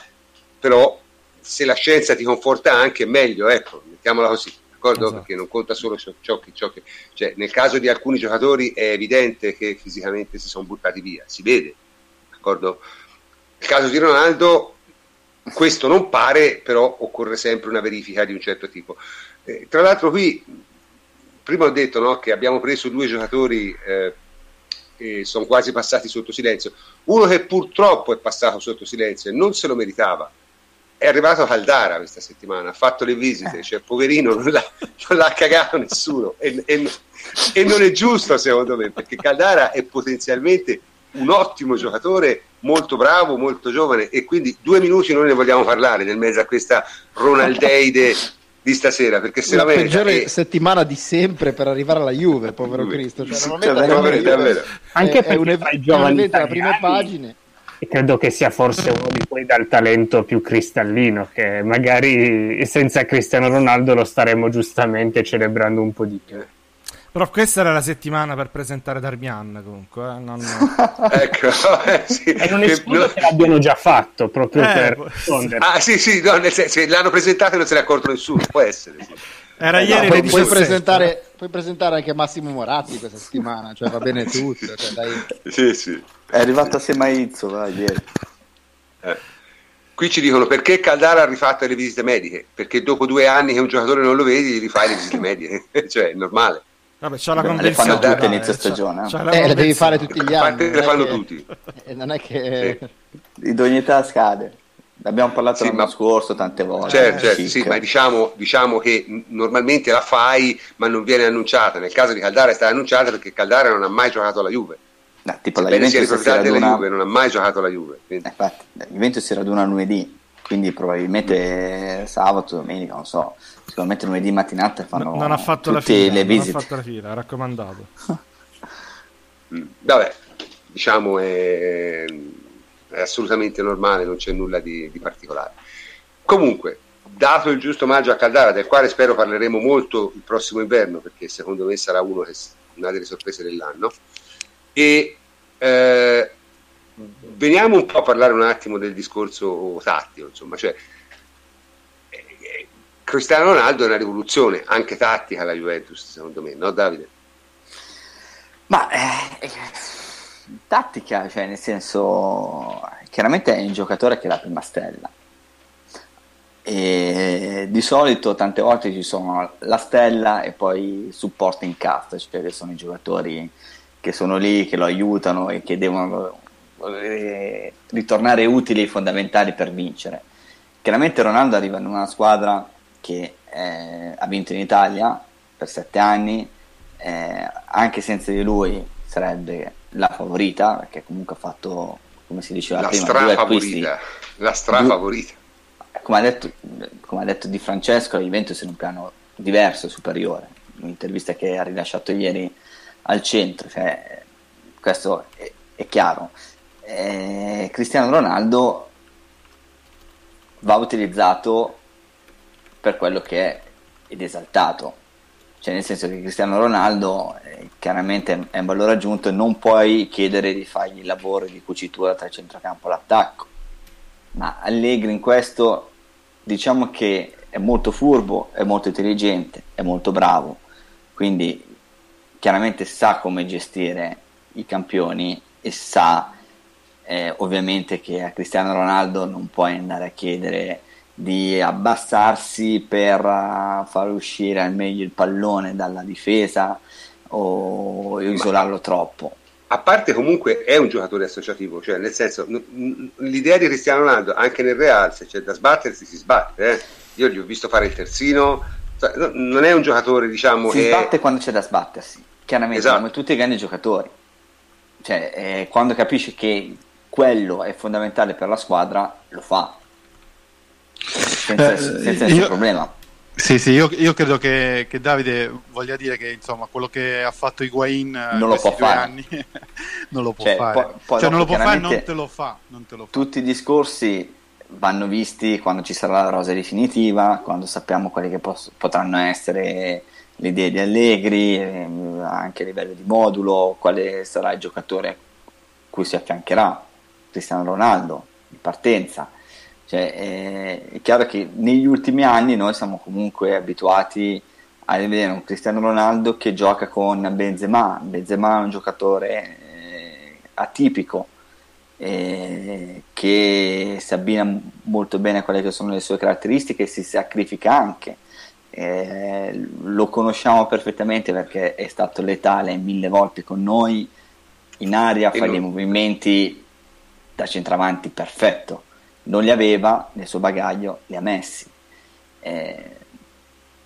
però se la scienza ti conforta anche meglio, ecco, mettiamola così, d'accordo? Esatto. Perché non conta solo ciò, ciò, che, ciò che... Cioè, nel caso di alcuni giocatori è evidente che fisicamente si sono buttati via, si vede, d'accordo? Nel caso di Ronaldo questo non pare, però occorre sempre una verifica di un certo tipo. Eh, tra l'altro qui, prima ho detto no, che abbiamo preso due giocatori eh, e sono quasi passati sotto silenzio. Uno che purtroppo è passato sotto silenzio e non se lo meritava. È arrivato a Caldara questa settimana, ha fatto le visite, cioè poverino non l'ha, non l'ha cagato nessuno e, e, e non è giusto secondo me, perché Caldara è potenzialmente un ottimo giocatore molto bravo, molto giovane e quindi due minuti noi ne vogliamo parlare nel mezzo a questa Ronaldeide di stasera perché se la, la peggiore è... settimana di sempre per arrivare alla Juve povero Cristo. Cioè, cioè, veramente, Juve anche è, è un evento da prime pagine e credo che sia forse uno di quelli dal talento più cristallino che magari senza Cristiano Ronaldo lo staremmo giustamente celebrando un po' di più però questa era la settimana per presentare Darmian comunque. Eh? Non... ecco, eh, sì. E non escludo che l'abbiano già fatto proprio eh, per rispondere. Ah sì, sì, no, nel senso, l'hanno presentato e non se ne è accorto nessuno, può essere. Sì. Era eh, ieri no, puoi, puoi, presentare, puoi, presentare, anche Massimo Moratti questa settimana, cioè va bene tutto. Cioè, dai. Sì, sì. È arrivato assieme a Izzo, va, ieri. Eh. Qui ci dicono perché Caldara ha rifatto le visite mediche, perché dopo due anni che un giocatore non lo vedi, gli rifai le visite mediche, cioè è normale. Vabbè, c'ha la convenzione. Le fanno tutte inizio stagione. C'ha, c'ha eh, le devi fare tutti gli anni. Le fanno che, tutti. Eh, non è che... Sì. Idoneità scade. Abbiamo parlato sì, l'anno ma... scorso tante volte. Certo, certo sì, ma diciamo, diciamo, che normalmente la fai, ma non viene annunciata. Nel caso di Caldara è stata annunciata perché Caldara non ha mai giocato alla Juve. No, tipo la sia Juventus si riproprietario della raduna, Juve, non ha mai giocato la Juve. quindi- eh, infatti, la Juventus si raduna lunedì, quindi probabilmente sabato, domenica, non so, sicuramente lunedì mattinata fanno non ha fatto la fila, le non ha visite. fatto la fila, raccomandato. Mm. Vabbè, diciamo è, è assolutamente normale, non c'è nulla di, di particolare. Comunque, dato il giusto maggio a Caldara, del quale spero parleremo molto il prossimo inverno, perché secondo me sarà uno che, una delle sorprese dell'anno, e eh, veniamo un po' a parlare un attimo del discorso tattico, insomma, cioè Cristiano Ronaldo è una rivoluzione anche tattica alla Juventus, secondo me, no Davide? Ma eh, eh, tattica, cioè nel senso, chiaramente è un giocatore che è la prima stella. E di solito tante volte ci sono la stella e poi supporto in cast, cioè che sono i giocatori che sono lì, che lo aiutano e che devono eh, ritornare utili e fondamentali per vincere. Chiaramente Ronaldo arriva in una squadra che eh, ha vinto in Italia per sette anni, eh, anche senza di lui sarebbe la favorita, perché comunque ha fatto, come si diceva La prima, strafavorita, la strafavorita. Come ha, detto, come ha detto Di Francesco, la Juventus è in un piano diverso superiore. Un'intervista che ha rilasciato ieri al centro, cioè, questo è, è chiaro. Eh, Cristiano Ronaldo va utilizzato per quello che è ed esaltato. Cioè, nel senso che Cristiano Ronaldo eh, chiaramente è un valore aggiunto e non puoi chiedere di fargli il lavoro di cucitura tra il centrocampo e l'attacco. Ma Allegri in questo diciamo che è molto furbo, è molto intelligente, è molto bravo, quindi chiaramente sa come gestire i campioni e sa eh, ovviamente che a Cristiano Ronaldo non puoi andare a chiedere di abbassarsi per uh, far uscire al meglio il pallone dalla difesa o isolarlo troppo. A parte comunque è un giocatore associativo, cioè nel senso l'idea di Cristiano Ronaldo anche nel Real se c'è da sbattersi si sbatte, eh. io gli ho visto fare il terzino, cioè, no- non è un giocatore diciamo Si che sbatte quando c'è da sbattersi, chiaramente Esatto. come tutti i grandi giocatori. Cioè, eh, quando capisce che quello è fondamentale per la squadra, lo fa. Senza, Eh, senza io- nessun problema. Sì, sì, io, io credo che, che Davide voglia dire che insomma quello che ha fatto Higuain eh, Non lo può due fare. anni non lo può Cioè, fare. poi- poi cioè non lo può fare, non te lo fa. Non te lo fa. Tutti i discorsi vanno visti quando ci sarà la rosa definitiva, quando sappiamo quelle che pos- potranno essere le idee di Allegri, ehm, anche a livello di modulo, quale sarà il giocatore cui si affiancherà, Cristiano Ronaldo, in partenza. Cioè, eh, è chiaro che negli ultimi anni noi siamo comunque abituati a vedere un Cristiano Ronaldo che gioca con Benzema. Benzema è un giocatore eh, atipico, eh, che si abbina molto bene a quelle che sono le sue caratteristiche e si sacrifica anche. Eh, lo conosciamo perfettamente perché è stato letale mille volte con noi in aria, E fa dei movimenti da centravanti perfetto. Non li aveva nel suo bagaglio, li ha messi. Eh,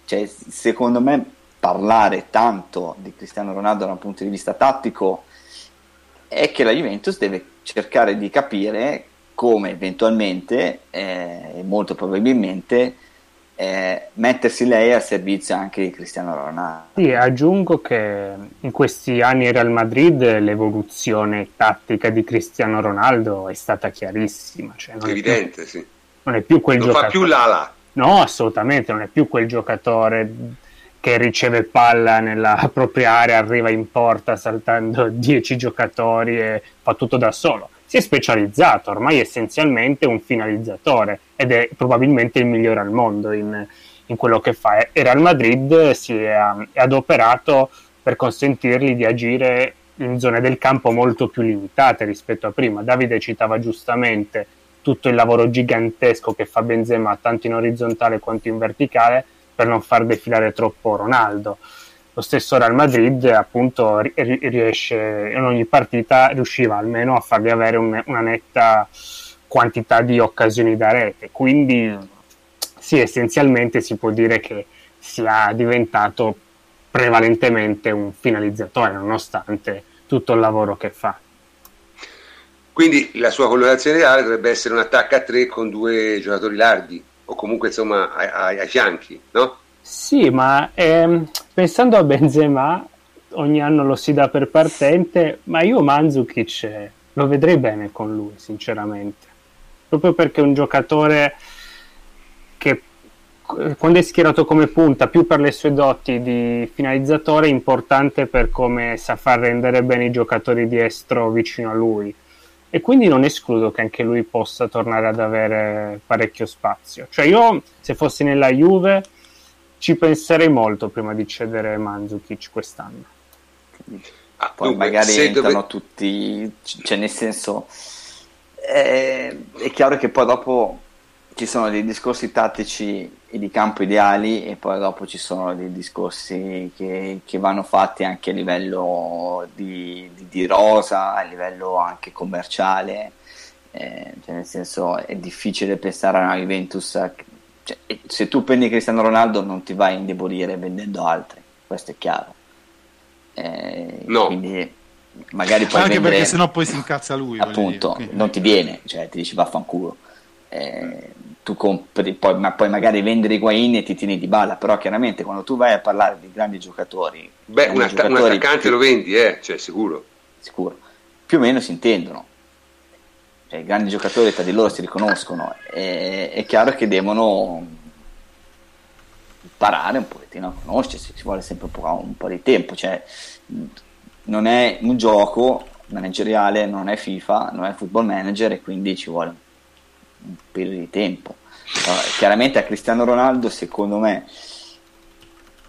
cioè, secondo me parlare tanto di Cristiano Ronaldo da un punto di vista tattico è che la Juventus deve cercare di capire come eventualmente eh, molto probabilmente eh, mettersi lei al servizio anche di Cristiano Ronaldo. Sì, aggiungo che in questi anni Real Madrid l'evoluzione tattica di Cristiano Ronaldo è stata chiarissima. Cioè non, è più, evidente, sì. non è più quel Non giocatore. fa più l'ala. No, assolutamente, non è più quel giocatore che riceve palla nella propria area, arriva in porta saltando 10 giocatori e fa tutto da solo. Si è specializzato, ormai è essenzialmente un finalizzatore ed è probabilmente il migliore al mondo in, in quello che fa. E Real Madrid si è, è adoperato per consentirgli di agire in zone del campo molto più limitate rispetto a prima. Davide citava giustamente tutto il lavoro gigantesco che fa Benzema tanto in orizzontale quanto in verticale per non far defilare troppo Ronaldo. Lo stesso Real Madrid appunto ri- riesce in ogni partita riusciva almeno a fargli avere un- una netta quantità di occasioni da rete. Quindi sì, essenzialmente si può dire che sia diventato prevalentemente un finalizzatore nonostante tutto il lavoro che fa. Quindi la sua colorazione ideale dovrebbe essere un attacco a tre con due giocatori larghi o comunque insomma ai, ai, ai fianchi, no? Sì, ma ehm, pensando a Benzema, ogni anno lo si dà per partente, ma io Mandzukic lo vedrei bene con lui, sinceramente. Proprio perché è un giocatore che eh, quando è schierato come punta, più per le sue doti di finalizzatore, è importante per come sa far rendere bene i giocatori di estro vicino a lui e quindi non escludo che anche lui possa tornare ad avere parecchio spazio. Cioè io, se fossi nella Juve, ci penserei molto prima di cedere Mandzukic quest'anno. Ah, Poi dunque, magari entrano dove... tutti, cioè nel senso, è, è chiaro che poi dopo ci sono dei discorsi tattici e di campo ideali e poi dopo ci sono dei discorsi che, che vanno fatti anche a livello di, di, di rosa, a livello anche commerciale, eh, cioè nel senso è difficile pensare a una Juventus, cioè, se tu prendi Cristiano Ronaldo non ti vai a indebolire vendendo altri, questo è chiaro. Eh, no. Quindi magari poi anche vendere, perché sennò poi si incazza lui appunto dire, non ti viene cioè ti dici vaffanculo eh, tu compri, poi, ma poi magari vendere Higuain e ti tieni di balla, però chiaramente quando tu vai a parlare di grandi giocatori, beh, grandi un, atta- giocatori, un attaccante più, lo vendi, eh, cioè sicuro. Sicuro, più o meno si intendono. Cioè, grandi giocatori tra di loro si riconoscono, e, è chiaro che devono imparare un pochettino a conoscersi, ci vuole sempre un po', un po di tempo, cioè, non è un gioco manageriale, non è FIFA, non è football manager e quindi ci vuole un periodo di tempo. Uh, chiaramente a Cristiano Ronaldo, secondo me,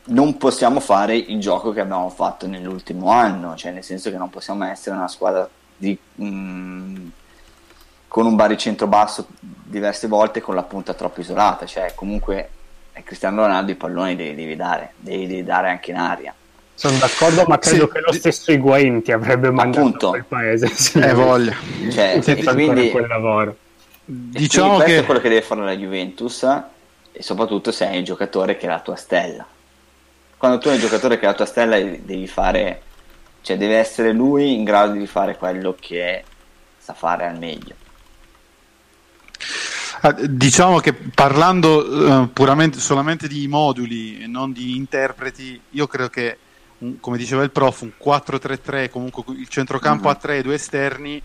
non possiamo fare il gioco che abbiamo fatto nell'ultimo anno, cioè nel senso che non possiamo essere una squadra di, mm, con un baricentro basso diverse volte con la punta troppo isolata, cioè comunque a Cristiano Ronaldo i palloni devi, devi dare, devi, devi, dare anche in aria. Sono d'accordo, ma credo sì. che lo stesso Higuain ti avrebbe mandato Appunto. quel paese. Sì. Eh, voglia. Cioè, e quindi, quel lavoro diciamo che... è quello che deve fare la Juventus e soprattutto se hai un giocatore che è la tua stella. Quando tu hai un giocatore che è la tua stella devi fare, cioè deve essere lui in grado di fare quello che sa fare al meglio. Ah, diciamo che parlando uh, puramente solamente di moduli e non di interpreti, io credo che, come diceva il prof, un 4-3-3, comunque il centrocampo mm-hmm. a 3 e due esterni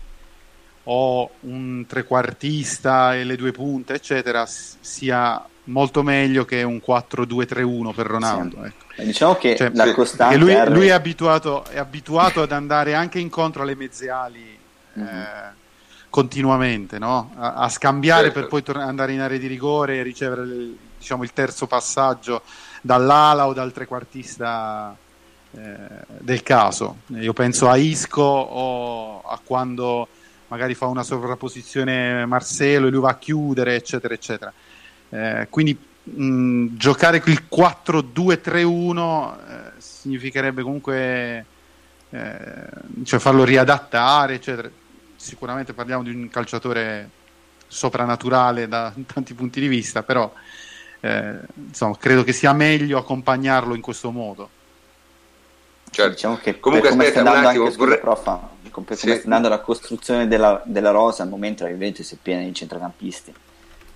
o un trequartista e le due punte, eccetera, sia molto meglio che un 4-2-3-1 per Ronaldo. Sì. Ecco. Diciamo che cioè, la costante lui, lui è, abituato, è, abituato, ad andare anche incontro alle mezziali mm-hmm. eh, continuamente, no? a, a, scambiare certo. per poi tor- andare in area di rigore e ricevere il, diciamo, il terzo passaggio dall'ala o dal trequartista eh, del caso. Io penso a Isco o a quando magari fa una sovrapposizione Marcelo e lui va a chiudere, eccetera, eccetera. Eh, quindi mh, giocare il 4-2-3-1 eh, significherebbe comunque eh, cioè farlo riadattare, eccetera. Sicuramente parliamo di un calciatore soprannaturale da tanti punti di vista, però eh, insomma, credo che sia meglio accompagnarlo in questo modo. Certo. Diciamo che comunque aspetta un attimo, vorrei... prof, come sì. sta andando la costruzione della, della, rosa al momento la Juventus è piena di centrocampisti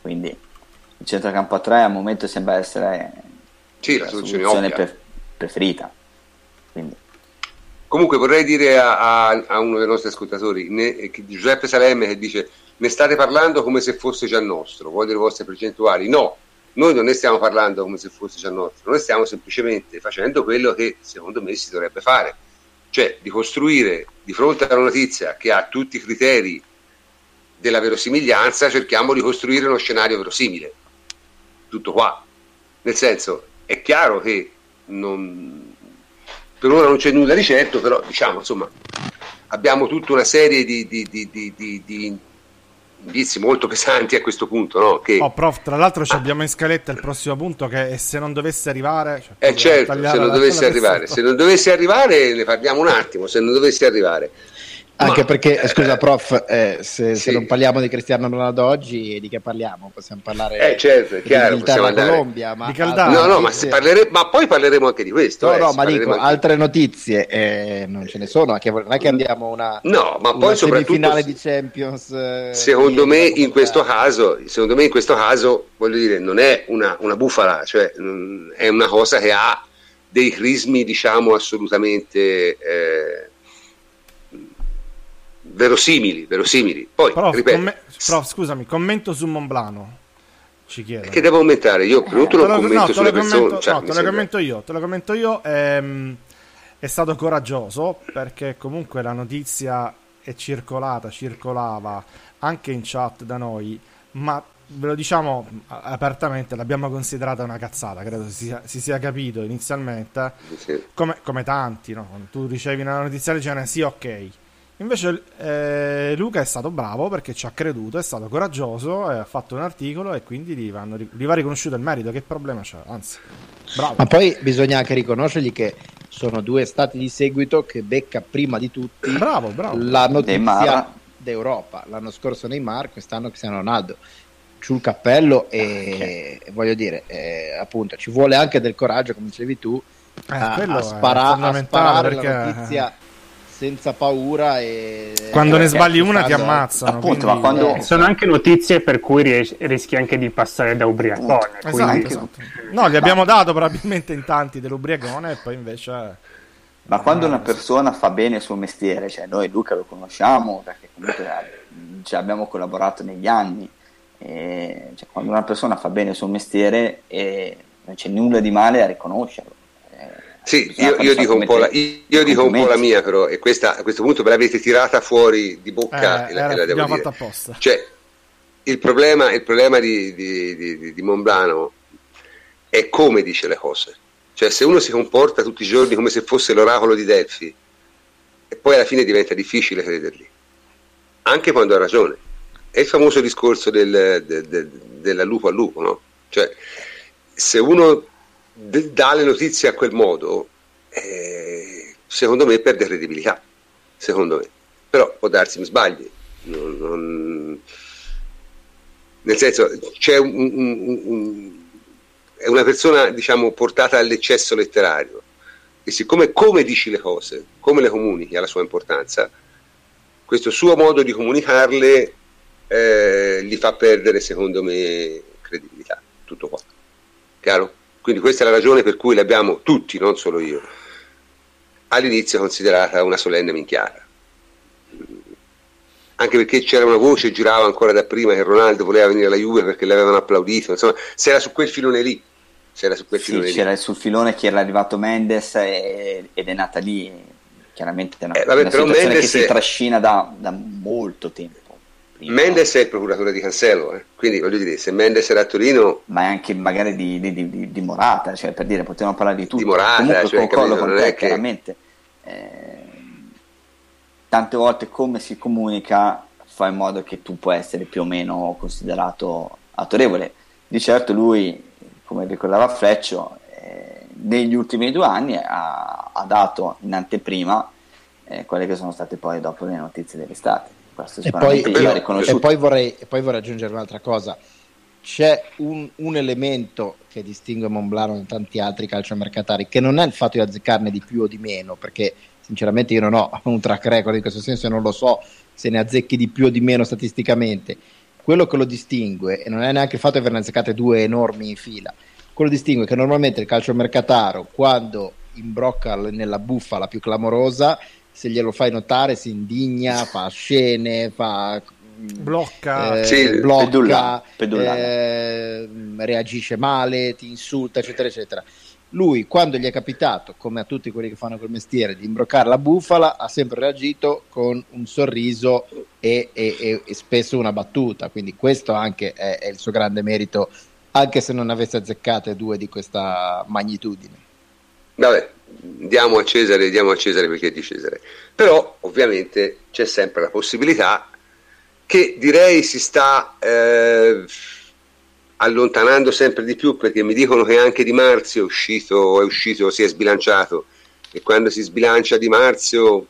quindi il centrocampo a 3 al momento sembra essere sì, la, soluzione, soluzione pre- preferita quindi. Comunque vorrei dire a, a, a, uno dei nostri ascoltatori ne, Giuseppe Salemme che dice ne state parlando come se fosse già nostro voglio le vostre percentuali no noi non ne stiamo parlando come se fosse già nostro, noi stiamo semplicemente facendo quello che secondo me si dovrebbe fare, cioè di costruire di fronte a una notizia che ha tutti i criteri della verosimiglianza, cerchiamo di costruire uno scenario verosimile. Tutto qua. Nel senso, è chiaro che non, per ora non c'è nulla di certo, però diciamo, insomma, abbiamo tutta una serie di, di, di, di indizi molto pesanti a questo punto. No? Che... Oh, prof, tra l'altro ah. abbiamo in scaletta il prossimo punto che se non dovesse arrivare... Cioè, eh certo, se non dovesse arrivare. Se non dovesse arrivare ne parliamo un attimo, se non dovesse arrivare. Anche Ma- perché, eh, scusa, prof, eh, se, se sì. non parliamo di Cristiano Ronaldo oggi, di che parliamo? Possiamo parlare Eh, certo, chiaro, possiamo andare. Colombia, ma Di Caldara. altre No, no, ma, se parlere- ma poi parleremo anche di questo. No, eh, no, se ma dico, anche- altre notizie eh, non ce ne sono, anche, non è che andiamo a una, No, ma una poi soprattutto semifinale di Champions. eh, secondo di- me di- in questo caso secondo me in questo caso voglio dire non è una, una bufala cioè mm, è una cosa che ha dei crismi diciamo assolutamente eh, verosimili verosimili poi Prof, ripeto comm- prof, scusami, commento su Monblano. Ci chiedo. che devo aumentare io tutto Te non lo- commento no, te sulle lo persone commento, cioè, no, te lo sembra- commento io, te lo commento io. ehm, è stato coraggioso perché comunque la notizia è circolata, circolava anche in chat da noi, ma ve lo diciamo apertamente, l'abbiamo considerata una cazzata, credo si sia, si sia capito inizialmente, Sì. come, come tanti, no? Tu ricevi una notizia del genere, sì, ok. Invece eh, Luca è stato bravo perché ci ha creduto, è stato coraggioso, e ha fatto un articolo e quindi gli, vanno- gli va riconosciuto il merito. Che problema c'è? Anzi, bravo. Ma poi bisogna anche riconoscergli che sono due stati di seguito che becca prima di tutti Bravo, bravo. la notizia Neymar. d'Europa. L'anno scorso Neymar, quest'anno Cristiano Ronaldo. Giù il cappello e voglio dire, eh, appunto, ci vuole anche del coraggio, come dicevi tu, Eh, a, quello a è spara- a fondamentale sparare perché la notizia senza paura e quando ne eh, sbagli una ti ammazzano. Appunto, quindi- ma quando- eh, Sono anche notizie per cui ries- rischi anche di passare da ubriacone. Esatto, quindi- esatto. No, gli abbiamo dato probabilmente in tanti dell'ubriacone e poi invece... Ma quando Ah, una persona fa bene il suo mestiere, cioè noi Luca lo conosciamo perché comunque eh, ci abbiamo collaborato negli anni, e, cioè, quando una persona fa bene il suo mestiere e non c'è nulla di male a riconoscerlo. Sì, io, io dico un po' la, io dico un po' la mia però e questa a questo punto me l'avete tirata fuori di bocca Eh, e la, era- e la devo abbiamo dire. fatto apposta. Cioè, il problema, il problema di, di, di, di Monblano è come dice le cose. Cioè, se uno si comporta tutti i giorni come se fosse l'oracolo di Delfi, e poi alla fine diventa difficile credergli, anche quando ha ragione. È il famoso discorso del, del, del, della lupo al lupo, no? Cioè, se uno d- dà le notizie a quel modo, eh, secondo me perde credibilità. Secondo me. Però può darsi mi sbagli. Non- non- Nel senso, c'è un, un- un- è una persona, diciamo, portata all'eccesso letterario. E siccome come dici le cose, come le comunichi ha la sua importanza, questo suo modo di comunicarle eh, gli fa perdere, secondo me, credibilità. Tutto qua. Chiaro? Quindi questa è la ragione per cui l'abbiamo tutti, non solo io, all'inizio considerata una solenne minchiata. Anche perché c'era una voce, girava ancora da prima che Ronaldo voleva venire alla Juve perché l'avevano applaudito, insomma, se era su quel filone lì, se era su quel Sì, filone c'era lì. sul filone che era arrivato Mendes e- ed è nata lì. Chiaramente è una, Eh, vabbè, una situazione Mendes che si trascina da, da molto tempo. Prima. Mendes è il procuratore di Cancelo, eh. quindi voglio dire, se Mendes era a Torino, ma è anche magari di, di- di- di- Morata, cioè per dire, potevamo parlare di tutto. Di Morata, Comunque cioè, concordo capito, con te, che- chiaramente. Eh, tante volte come si comunica fa in modo che tu puoi essere più o meno considerato autorevole. Di certo lui, come ricordava Freccio, eh, negli ultimi due anni ha, ha dato in anteprima eh, quelle che sono state poi dopo le notizie dell'estate. E poi, io- e poi vorrei, e poi vorrei aggiungere un'altra cosa. C'è un, un elemento che distingue Monblano da tanti altri calciomercatari, che non è il fatto di azzeccarne di più o di meno, perché sinceramente io non ho un track record in questo senso e non lo so se ne azzecchi di più o di meno statisticamente. Quello che lo distingue, e non è neanche il fatto di averne azzeccate due enormi in fila, quello distingue che normalmente il calciomercataro, quando imbrocca nella bufala più clamorosa, se glielo fai notare si indigna, fa scene, fa Blocca. eh, Sì, blocca, pedulla- pedulla. eh, reagisce male, ti insulta, eccetera, eccetera. Lui, quando gli è capitato, come a tutti quelli che fanno quel mestiere, di imbroccare la bufala, ha sempre reagito con un sorriso e, e- e- e spesso una battuta. Quindi questo anche è, è il suo grande merito, anche se non avesse azzeccate due di questa magnitudine. vabbè, diamo a Cesare, diamo a Cesare perché è di Cesare. Però ovviamente c'è sempre la possibilità che direi si sta eh, allontanando sempre di più perché mi dicono che anche Di Marzio è uscito, è uscito, si è sbilanciato e quando si sbilancia Di Marzio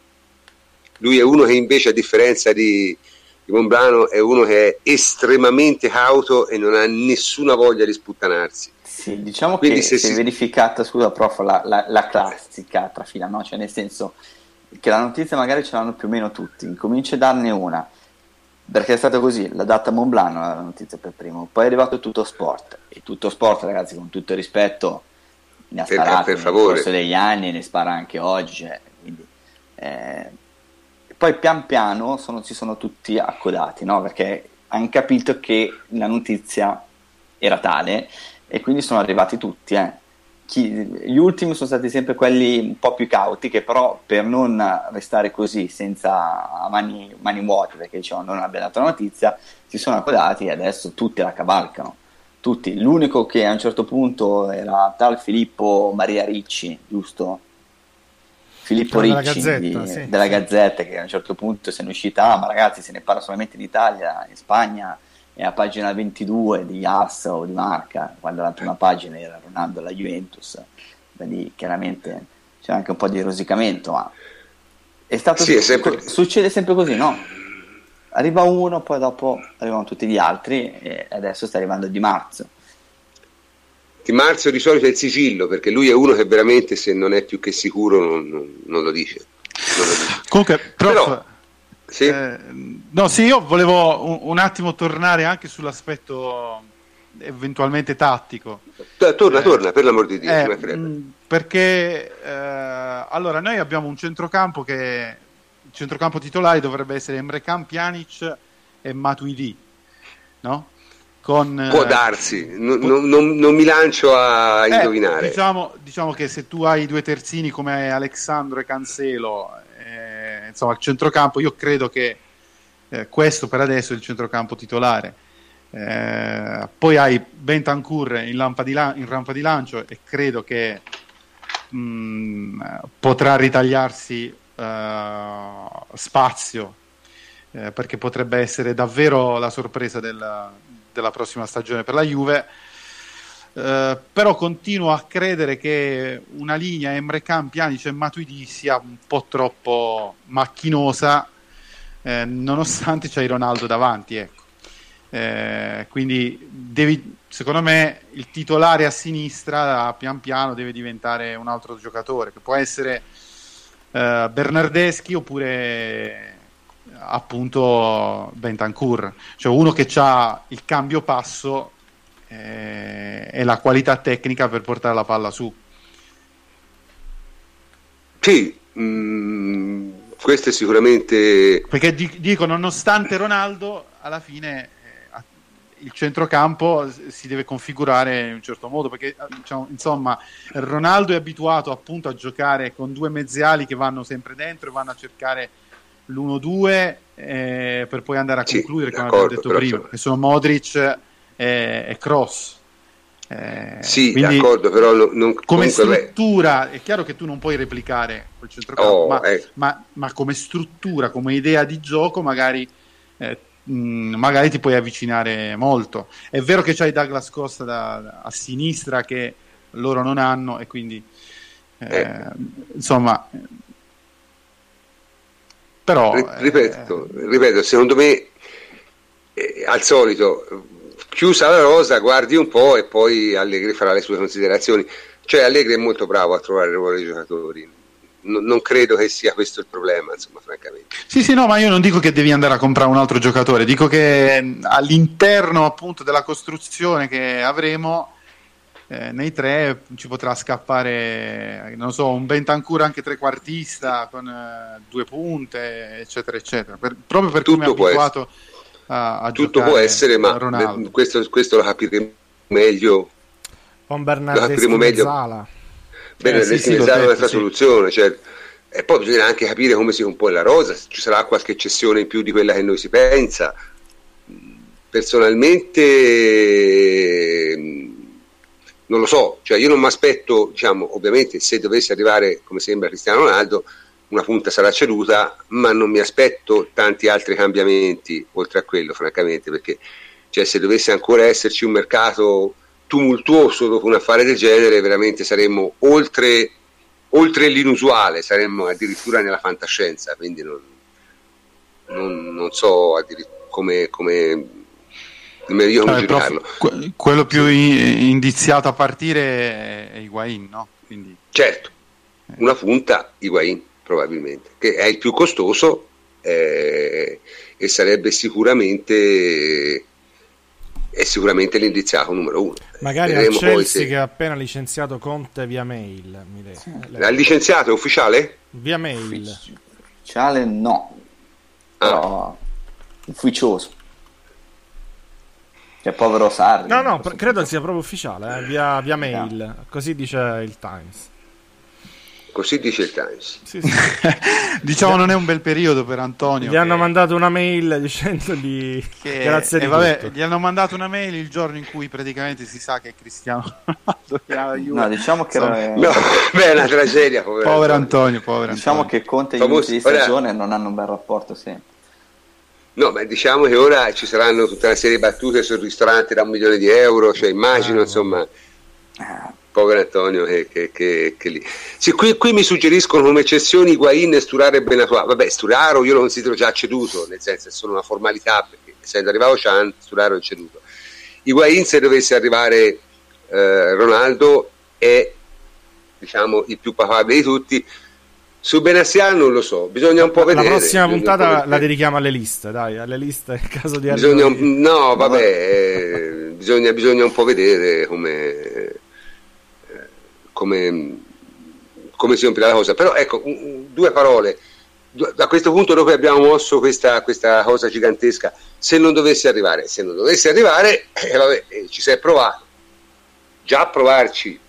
Lui è uno che invece, a differenza di, di Monblano, è uno che è estremamente cauto e non ha nessuna voglia di sputtanarsi. Sì, diciamo Quindi che se si è verificata, scusa prof, la, la, la classica trafila, no? Cioè nel senso che la notizia magari ce l'hanno più o meno tutti, incominci a darne una, perché è stato così, l'ha data Monblano la notizia per primo, poi è arrivato tutto sport, e tutto sport ragazzi con tutto il rispetto ne ha Per- sparato per nel corso degli anni, ne spara anche oggi, cioè, quindi, eh, poi pian piano sono- si sono tutti accodati, no? perché hanno capito che la notizia era tale e quindi sono arrivati tutti. eh. Chi- gli ultimi sono stati sempre quelli un po' più cauti che però per non restare così senza mani, mani vuote perché dicevano non abbiamo dato la notizia si sono accodati e adesso tutti la cavalcano tutti. L'unico che a un certo punto era tal Filippo Maria Ricci, giusto? Filippo della Ricci Gazzetta, di- sì, della sì. Gazzetta che a un certo punto se ne è uscita, "Ah, ma ragazzi se ne parla solamente in Italia, in Spagna è a pagina 22 di Assa o di Marca, quando la prima pagina era Ronaldo alla Juventus, da lì chiaramente c'è anche un po' di rosicamento, ma è stato Sì, è sempre- succede sempre così, no? Arriva uno, poi dopo arrivano tutti gli altri e adesso sta arrivando Di Marzio. Di Marzio di solito è il sigillo, perché lui è uno che veramente se non è più che sicuro non, non- non lo dice. Non lo dice. Comunque, prof, Però, sì, eh, no, sì, io volevo un, un attimo tornare anche sull'aspetto eventualmente tattico. To- torna, eh, torna, per l'amor di Dio, Eh, mh, perché eh, allora noi abbiamo un centrocampo che il centrocampo titolare dovrebbe essere Emre Can, Pjanic e Matuidi, no? Con, Può eh, darsi, non, pu- non- non- mi lancio a eh, indovinare. diciamo, diciamo che se tu hai due terzini come Alexandro e Cancelo, eh, insomma, il centrocampo, io credo che eh, questo per adesso è il centrocampo titolare. Eh, poi hai Bentancur in, lampa di la- in rampa di lancio e credo che mh, potrà ritagliarsi eh, spazio eh, perché potrebbe essere davvero la sorpresa della, della prossima stagione per la Juve. Eh, però continuo a credere che una linea Emre Can, Pjanic e Matuidi sia un po' troppo macchinosa eh, nonostante c'hai Ronaldo davanti ecco. Eh, quindi devi, secondo me il titolare a sinistra pian piano deve diventare un altro giocatore che può essere eh, Bernardeschi oppure appunto Bentancur. Cioè uno che ha il cambio passo eh, e la qualità tecnica per portare la palla su. Sì, mm, questo è sicuramente... perché di- dico nonostante Ronaldo alla fine eh, il centrocampo si deve configurare in un certo modo perché eh, diciamo, insomma Ronaldo è abituato appunto a giocare con due mezziali che vanno sempre dentro e vanno a cercare l'1-2 eh, per poi andare a Sì, concludere come abbiamo detto prima insomma. che sono Modric e, Cross Eh, Sì, quindi d'accordo, però non, come comunque, beh, struttura è chiaro che tu non puoi replicare quel centrocampo Oh, ma, eh. ma- ma come struttura come idea di gioco magari eh, mh, magari ti puoi avvicinare molto è vero che c'hai Douglas Costa da- da- a sinistra che loro non hanno e quindi eh, Eh. insomma però eh, ripeto, ripeto, secondo me eh, al solito chiusa la rosa guardi un po' e poi Allegri farà le sue considerazioni. Cioè Allegri è molto bravo a trovare il ruolo dei giocatori. Non, non credo che sia questo il problema insomma francamente. Sì, sì, no, ma io non dico che devi andare a comprare un altro giocatore, dico che all'interno appunto della costruzione che avremo eh, nei tre ci potrà scappare, non so, un Bentancur anche trequartista con eh, due punte, eccetera, eccetera, per- proprio per come è Tutto può abituato a, a tutto può essere ma beh, questo, questo lo capiremo meglio Con Bernardeschi meglio. Mezzala. Bene, Eh, sì, sì, l'ho è detto, un'altra sì. soluzione, cioè, e poi bisogna anche capire come si compone la rosa, se ci sarà qualche cessione in più di quella che noi si pensa. Personalmente non lo so, cioè io non mi aspetto, diciamo, ovviamente se dovesse arrivare, come sembra Cristiano Ronaldo, una punta sarà ceduta, ma non mi aspetto tanti altri cambiamenti oltre a quello, francamente, perché cioè, se dovesse ancora esserci un mercato tumultuoso dopo un affare del genere, veramente saremmo oltre, oltre l'inusuale, saremmo addirittura nella fantascienza, quindi non, non, non so come, come io non Vabbè, giudicarlo. Que- quello più in- indiziato a partire è Higuain, no? Quindi... Certo, una punta Higuain probabilmente, che è il più costoso eh, e sarebbe sicuramente è sicuramente l'indiziato numero uno. Magari a Chelsea se... che ha appena licenziato Conte via mail. L'ha licenziato? È ufficiale? Via mail. Ufficiale no, ah. però ufficioso. Cioè, povero Sarri. No, no, credo sia proprio ufficiale, eh, via, via mail. No. Così dice il Times. Così dice il Times. Sì, sì. diciamo non è un bel periodo per Antonio. Gli che... hanno mandato una mail dicendogli che... grazie di vabbè, Gli hanno mandato una mail il giorno in cui praticamente si sa che è Cristiano Ronaldo. no, diciamo che era... no, beh, è una tragedia. Povero, povero Antonio. povero diciamo Antonio. che Conte e Famoso... di stagione ora... non hanno un bel rapporto sempre. No, ma diciamo che ora ci saranno tutta una serie di battute sul ristorante da un milione di euro, cioè immagino, ah, insomma... Ah povero Antonio che, che, che, che lì. Sì, qui, qui, mi suggeriscono come eccezioni Higuain, Sturaro e Benatua. Vabbè, Sturaro io lo considero già ceduto, nel senso è solo una formalità, perché essendo arrivato Chan, Sturaro è ceduto. Higuain se dovesse arrivare eh, Ronaldo è diciamo il più papabile di tutti. Su Benassian non lo so, bisogna un po' la vedere. La prossima puntata la dedichiamo alle liste, dai, alle liste in caso di bisogna, No, vabbè, eh, bisogna, bisogna un po' vedere come come, come si compie la cosa. Però ecco, due parole. Da questo punto noi abbiamo mosso questa, questa cosa gigantesca. Se non dovesse arrivare, se non dovesse arrivare, eh, vabbè, eh, ci si è provato. Già provarci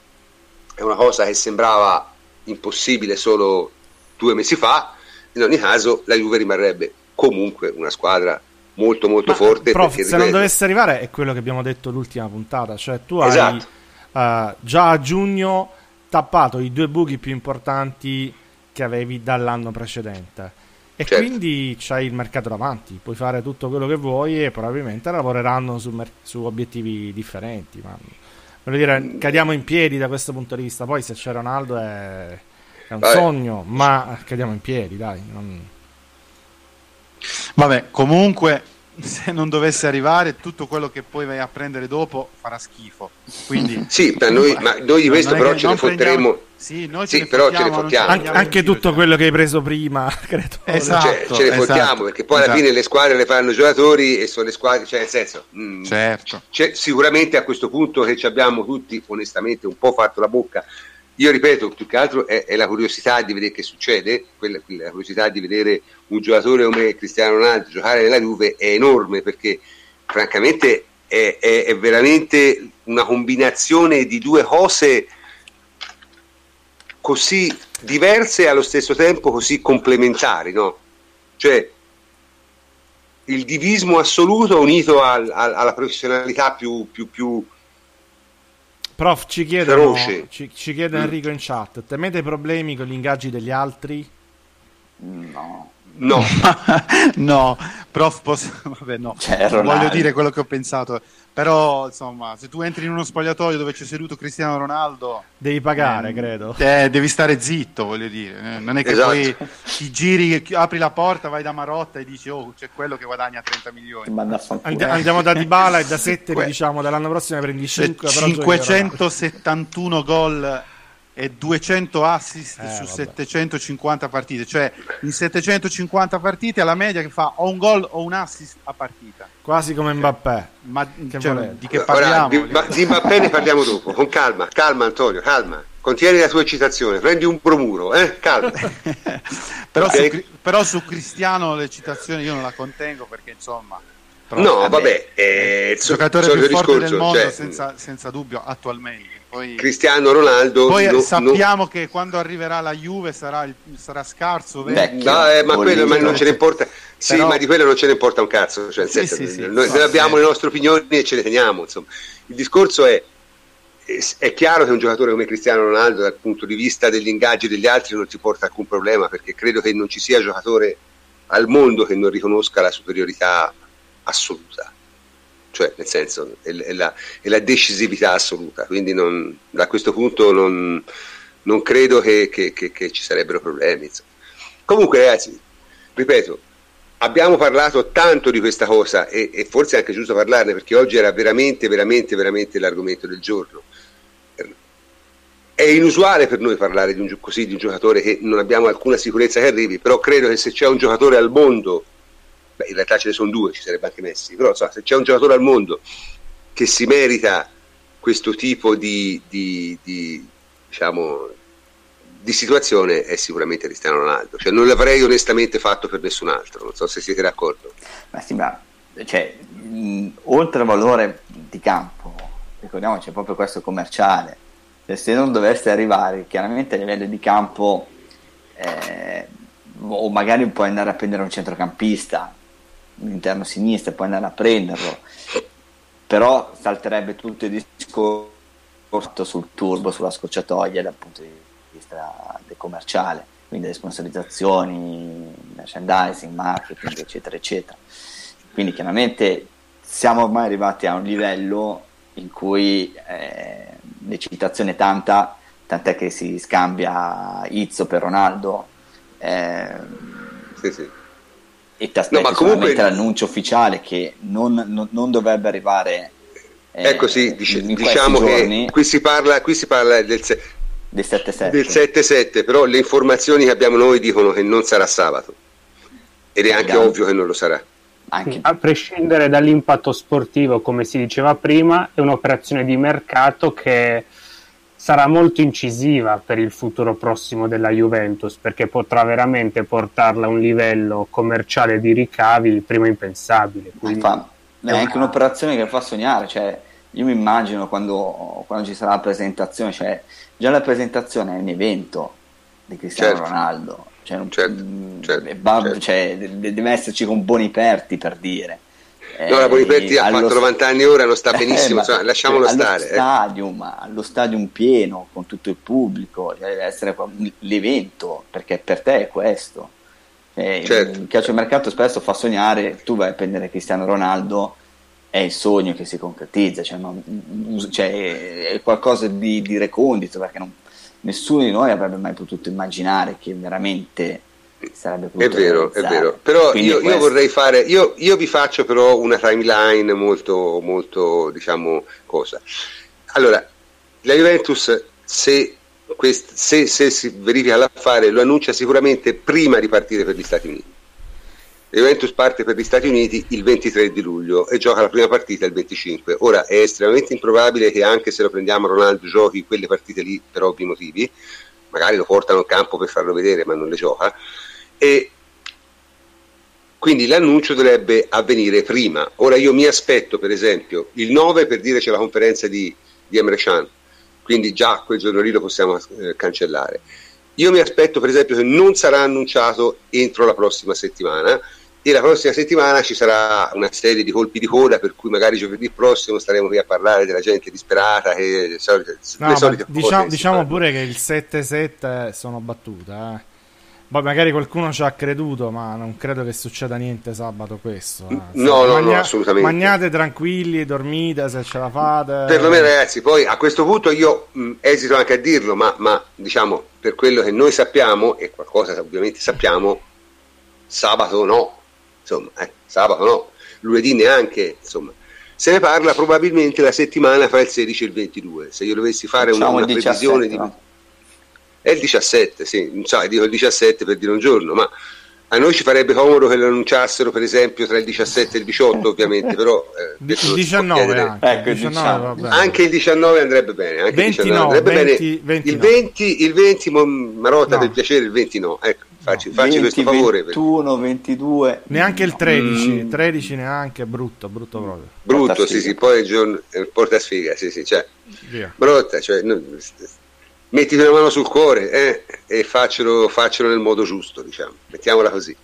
è una cosa che sembrava impossibile solo due mesi fa. In ogni caso, la Juve rimarrebbe comunque una squadra molto molto Ma, forte. Prof, se ripeto, non dovesse arrivare è quello che abbiamo detto l'ultima puntata, cioè tu esatto. hai uh, già a giugno tappato i due buchi più importanti che avevi dall'anno precedente. E certo. quindi c'hai il mercato davanti, puoi fare tutto quello che vuoi e probabilmente lavoreranno su, mer- su obiettivi differenti. Ma voglio dire, cadiamo in piedi da questo punto di vista. Poi se c'è Ronaldo è, è un Vabbè. sogno, ma cadiamo in piedi, dai. Non... Vabbè, comunque se non dovesse arrivare tutto quello che poi vai a prendere dopo farà schifo quindi sì ma noi, ma noi di questo però ce ne fotteremo sì, noi ce sì, però ce ne fottiamo An- anche tutto quello che hai preso prima credo esatto, cioè, ce ne esatto, fottiamo perché poi esatto. alla fine le squadre le fanno i giocatori e sono le squadre cioè nel senso mh, mm, certo. sicuramente a questo punto che ci abbiamo tutti onestamente un po' fatto la bocca io ripeto, più che altro è, è, la curiosità di vedere che succede, quella, la curiosità di vedere un giocatore come Cristiano Ronaldo giocare nella Juve è enorme perché francamente è, è, è veramente una combinazione di due cose così diverse e allo stesso tempo così complementari, no? Cioè il divismo assoluto unito al, al, alla professionalità più, più, più Prof, ci chiedono, ci, ci chiede. Enrico in chat, temete problemi con gli ingaggi degli altri? No. No, no, prof, posso... Vabbè, no. Cioè, voglio dire quello che ho pensato. Però, insomma, se tu entri in uno spogliatoio dove c'è seduto Cristiano Ronaldo, devi pagare, eh, credo. Eh, devi stare zitto, voglio dire. Eh, non è che esatto. poi ti giri, apri la porta, vai da Marotta e dici, oh, c'è quello che guadagna 30 milioni. And- andiamo da Dybala e da 7, diciamo, dall'anno prossimo prendi 5. 571 gol e 200 assist eh, su vabbè. 750 partite, cioè in 750 partite la media che fa o un gol o un assist a partita. Quasi come Mbappé. Ma che cioè, di che parliamo? Ora, di, di, Mbappé ne parliamo dopo, con calma, calma Antonio, calma. Contieni la tua eccitazione, prendi un bromuro, eh? calma. però, okay. su, però su Cristiano l'eccitazione io non la contengo perché insomma... Però, no, vabbè, è il giocatore più forte discorso, del mondo cioè, senza, senza dubbio attualmente. Poi, Cristiano Ronaldo. Poi no, sappiamo no. che quando arriverà la Juve sarà, il, sarà scarso. Vecchio, no, eh, ma, quello, ma non ce ne importa. Sì, Però... ma di quello non ce ne importa un cazzo. Cioè, sì, senso, sì, sì, noi, noi abbiamo le nostre opinioni e ce le teniamo. Insomma. Il discorso è. È chiaro che un giocatore come Cristiano Ronaldo, dal punto di vista degli ingaggi degli altri, non ti porta alcun problema perché credo che non ci sia giocatore al mondo che non riconosca la superiorità assoluta cioè nel senso è, è, la, è la, decisività assoluta, quindi non, da questo punto non, non credo che, che, che, che, ci sarebbero problemi. Insomma. Comunque ragazzi, ripeto, abbiamo parlato tanto di questa cosa e, e, forse è anche giusto parlarne perché oggi era veramente, veramente, veramente l'argomento del giorno. È inusuale per noi parlare di un, così di un giocatore che non abbiamo alcuna sicurezza che arrivi, però credo che se c'è un giocatore al mondo, beh, in realtà ce ne sono due, ci sarebbe anche Messi, però so, se c'è un giocatore al mondo che si merita questo tipo di, di, di diciamo, di situazione è sicuramente Cristiano Ronaldo. Cioè, non l'avrei onestamente fatto per nessun altro, non so se siete d'accordo. Ma sì, ma cioè, mh, oltre al valore di campo, ricordiamo c'è proprio questo commerciale. Cioè, se non dovesse arrivare chiaramente a livello di campo, eh, o magari puoi andare a prendere un centrocampista, interno sinistro, puoi andare a prenderlo, però salterebbe tutto il discorso sul turbo, sulla scocciatoia dal punto di vista vista commerciale, quindi le sponsorizzazioni, merchandising, marketing, eccetera, eccetera. Quindi chiaramente siamo ormai arrivati a un livello in cui eh, l'eccitazione è tanta, tant'è che si scambia Izzo per Ronaldo. Eh, sì, sì. E ti aspetti no, comunque... l'annuncio ufficiale che non, non, non dovrebbe arrivare eh, ecco sì, dice, diciamo che qui si parla, qui si parla del, del 7-7. Del 7-7, però le informazioni che abbiamo noi dicono che non sarà sabato. Ed è anche Andiamo. ovvio che non lo sarà. Anche. A prescindere dall'impatto sportivo, come si diceva prima, è un'operazione di mercato che sarà molto incisiva per il futuro prossimo della Juventus perché potrà veramente portarla a un livello commerciale di ricavi prima impensabile. Quindi... Fa, è anche un'operazione che fa sognare, cioè io mi immagino quando, quando ci sarà la presentazione, cioè già la presentazione è un evento di Cristiano certo. Ronaldo, cioè, certo, mh, certo, va, certo. Cioè, deve esserci con Boniperti per dire. No, la Boniperti eh, ha fatto 90 anni ora, non sta eh, benissimo, eh, ma, lasciamolo stare. Eh. Stadium, eh. Allo stadium pieno, con tutto il pubblico, deve essere l'evento, perché per te è questo. Eh, certo. Il calcio mercato spesso fa sognare, tu vai a prendere Cristiano Ronaldo è il sogno che si concretizza, cioè, non, cioè, è qualcosa di, di recondito perché non, nessuno di noi avrebbe mai potuto immaginare che veramente sarebbe potuto È vero, realizzare. è vero, però io, io, vorrei fare, io, io, vi faccio però una timeline molto, molto, diciamo, cosa. Allora, la Juventus se, quest, se, se si verifica l'affare lo annuncia sicuramente prima di partire per gli Stati Uniti Juventus parte per gli Stati Uniti il 23 di luglio e gioca la prima partita il 25. Ora è estremamente improbabile che anche se lo prendiamo Ronaldo giochi quelle partite lì per ovvi motivi, magari lo portano in campo per farlo vedere ma non le gioca e quindi l'annuncio dovrebbe avvenire prima. Ora io mi aspetto per esempio il 9 per dire c'è la conferenza di, di Emre Can, quindi già quel giorno lì lo possiamo eh, cancellare. Io mi aspetto per esempio che non sarà annunciato entro la prossima settimana e la prossima settimana ci sarà una serie di colpi di coda per cui magari giovedì prossimo staremo qui a parlare della gente disperata che le solite, no, le solite diciamo, diciamo pure che il 7-7 sono battute eh. Poi magari qualcuno ci ha creduto, ma non credo che succeda niente sabato questo. Eh. No, no, magna- no, assolutamente. Magnate tranquilli, dormite se ce la fate. Perlomeno ragazzi, poi a questo punto io mh, esito anche a dirlo, ma, ma diciamo per quello che noi sappiamo, e qualcosa ovviamente sappiamo, sabato no, insomma, eh, sabato no, lunedì neanche, insomma. Se ne parla probabilmente la settimana fra il 16 e il 22. Se io dovessi fare diciamo una, una 17, previsione di... No? È il 17, sì, non so, dico il 17 per dire un giorno, ma a noi ci farebbe comodo che lo annunciassero per esempio tra il 17 e il 18 ovviamente, però... Eh, il 19 anche. Ecco, il 19 anche il 19 andrebbe bene, anche 20 il andrebbe 20, bene. 20 il 20, il 20 Marotta no. per piacere, il 20 no, ecco. Facci, facci 20, questo favore 21, 22 neanche il 13 mm. 13 neanche brutto brutto proprio brutto sì sì poi il giorno eh, porta sfiga sì sì cioè Via. brutta cioè no, mettiti una mano sul cuore eh, e faccelo, faccelo, nel modo giusto, diciamo, mettiamola così.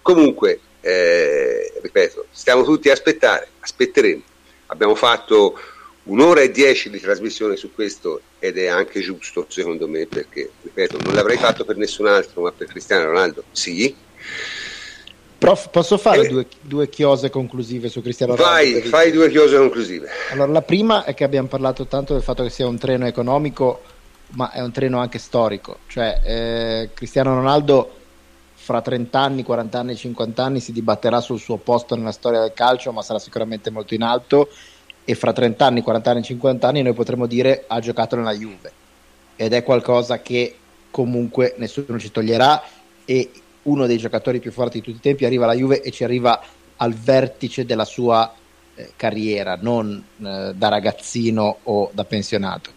Comunque, eh, ripeto, stiamo tutti a aspettare, aspetteremo. Abbiamo fatto un'ora e dieci di trasmissione su questo ed è anche giusto secondo me perché, ripeto, non l'avrei fatto per nessun altro, ma per Cristiano Ronaldo sì. Prof, posso fare eh, due, due, chiose conclusive su Cristiano Ronaldo? Vai, fai due chiose conclusive. Allora, la prima è che abbiamo parlato tanto del fatto che sia un treno economico ma è un treno anche storico, cioè eh, Cristiano Ronaldo fra 30 anni, 40 anni, 50 anni si dibatterà sul suo posto nella storia del calcio, ma sarà sicuramente molto in alto e fra 30 anni, 40 anni, 50 anni noi potremo dire ha giocato nella Juve ed è qualcosa che comunque nessuno ci toglierà e uno dei giocatori più forti di tutti i tempi arriva alla Juve e ci arriva al vertice della sua eh, carriera, non eh, da ragazzino o da pensionato.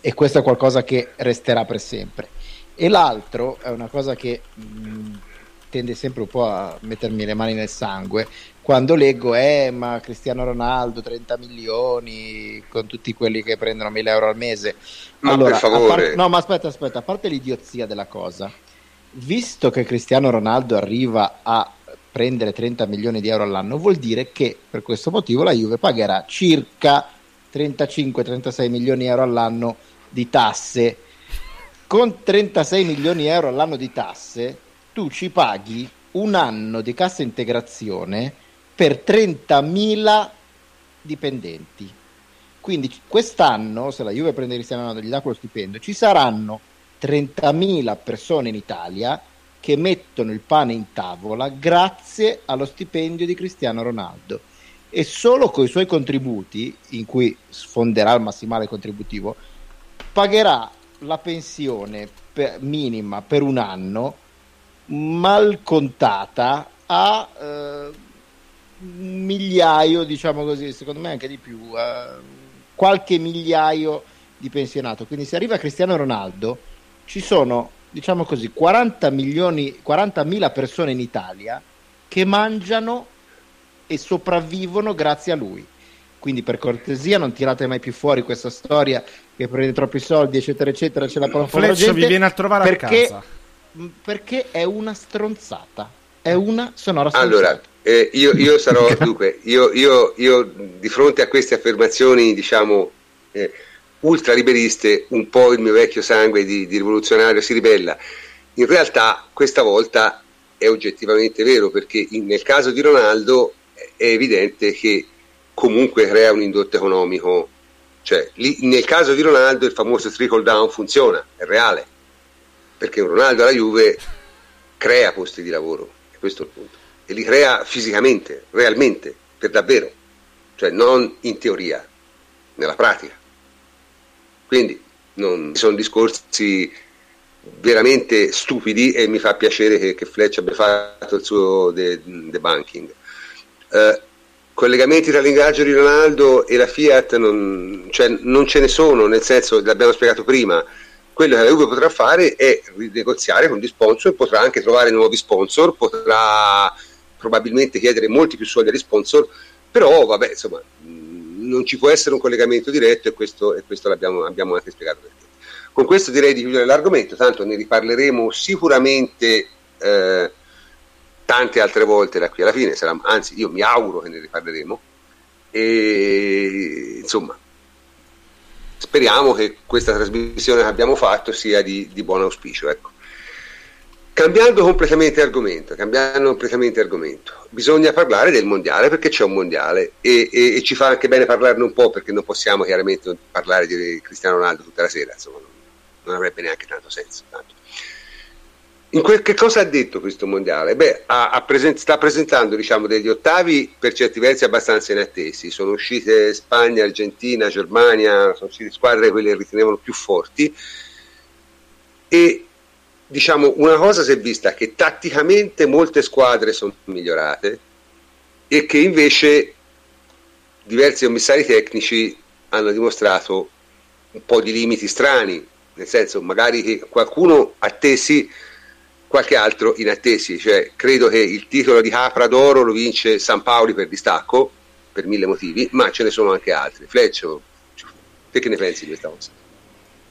E questo è qualcosa che resterà per sempre. E l'altro è una cosa che mh, tende sempre un po' a mettermi le mani nel sangue quando leggo, eh, ma Cristiano Ronaldo 30 milioni con tutti quelli che prendono 1000 euro al mese. Ma allora, per favore. Parte, no, ma aspetta, aspetta, a parte l'idiozia della cosa, visto che Cristiano Ronaldo arriva a prendere 30 milioni di euro all'anno, vuol dire che per questo motivo la Juve pagherà circa 35-36 milioni di euro all'anno di tasse. Con 36 milioni di euro all'anno di tasse, tu ci paghi un anno di cassa integrazione per 30.000 dipendenti. Quindi quest'anno, se la Juve prende Cristiano Ronaldo e gli dà quello stipendio, ci saranno 30.000 persone in Italia che mettono il pane in tavola grazie allo stipendio di Cristiano Ronaldo e solo con i suoi contributi, in cui sfonderà il massimale contributivo, pagherà la pensione per, minima per un anno mal contata a eh, migliaio, diciamo così, secondo me anche di più, eh, qualche migliaio di pensionato. Quindi se arriva Cristiano Ronaldo, ci sono, diciamo così, 40 milioni, 40.000 persone in Italia che mangiano e sopravvivono grazie a lui. Quindi per cortesia non tirate mai più fuori questa storia che prende troppi soldi, eccetera, eccetera, ce la Fleccio vi viene a trovare perché, a casa. Perché è una stronzata. È una sonora. Allora, eh, io, io, sarò dunque, io, io, io, di fronte a queste affermazioni, diciamo, eh, ultraliberiste, un po' il mio vecchio sangue di, di rivoluzionario si ribella. In realtà questa volta è oggettivamente vero perché in, nel caso di Ronaldo è evidente che comunque crea un indotto economico. Cioè, lì, nel caso di Ronaldo il famoso trickle down funziona, è reale, perché un Ronaldo alla Juve crea posti di lavoro, questo il punto, e li crea fisicamente, realmente, per davvero, cioè non in teoria, nella pratica. Quindi non, sono discorsi veramente stupidi e mi fa piacere che, che Fletch abbia fatto il suo debunking. Uh, collegamenti tra l'ingaggio di Ronaldo e la Fiat non, cioè, non, ce ne sono, nel senso, l'abbiamo spiegato prima, quello che la Juve potrà fare è rinegoziare con gli sponsor, potrà anche trovare nuovi sponsor, potrà probabilmente chiedere molti più soldi agli sponsor, però vabbè, insomma, non ci può essere un collegamento diretto e questo, e questo l'abbiamo abbiamo anche spiegato perché. Con questo direi di chiudere l'argomento, tanto ne riparleremo sicuramente eh, tante altre volte da qui alla fine, sarà, anzi io mi auguro che ne riparleremo e insomma speriamo che questa trasmissione che abbiamo fatto sia di, di buon auspicio. Ecco. Cambiando completamente argomento, cambiando completamente argomento, bisogna parlare del mondiale perché c'è un mondiale e, e, e, ci fa anche bene parlarne un po' perché non possiamo chiaramente parlare di Cristiano Ronaldo tutta la sera, insomma, non avrebbe neanche tanto senso. Tanto. Que- che cosa ha detto questo mondiale? Beh, ha, ha present- sta presentando diciamo, degli ottavi per certi versi abbastanza inattesi. Sono uscite Spagna, Argentina, Germania, sono uscite squadre quelle che ritenevano più forti. E diciamo una cosa si è vista che tatticamente molte squadre sono migliorate e che invece diversi commissari tecnici hanno dimostrato un po' di limiti strani, nel senso magari che qualcuno attesi qualche altro in attesi, cioè credo che il titolo di Capra d'Oro lo vince San Paoli per distacco, per mille motivi, ma ce ne sono anche altri. Fleccio, te che ne pensi di questa cosa?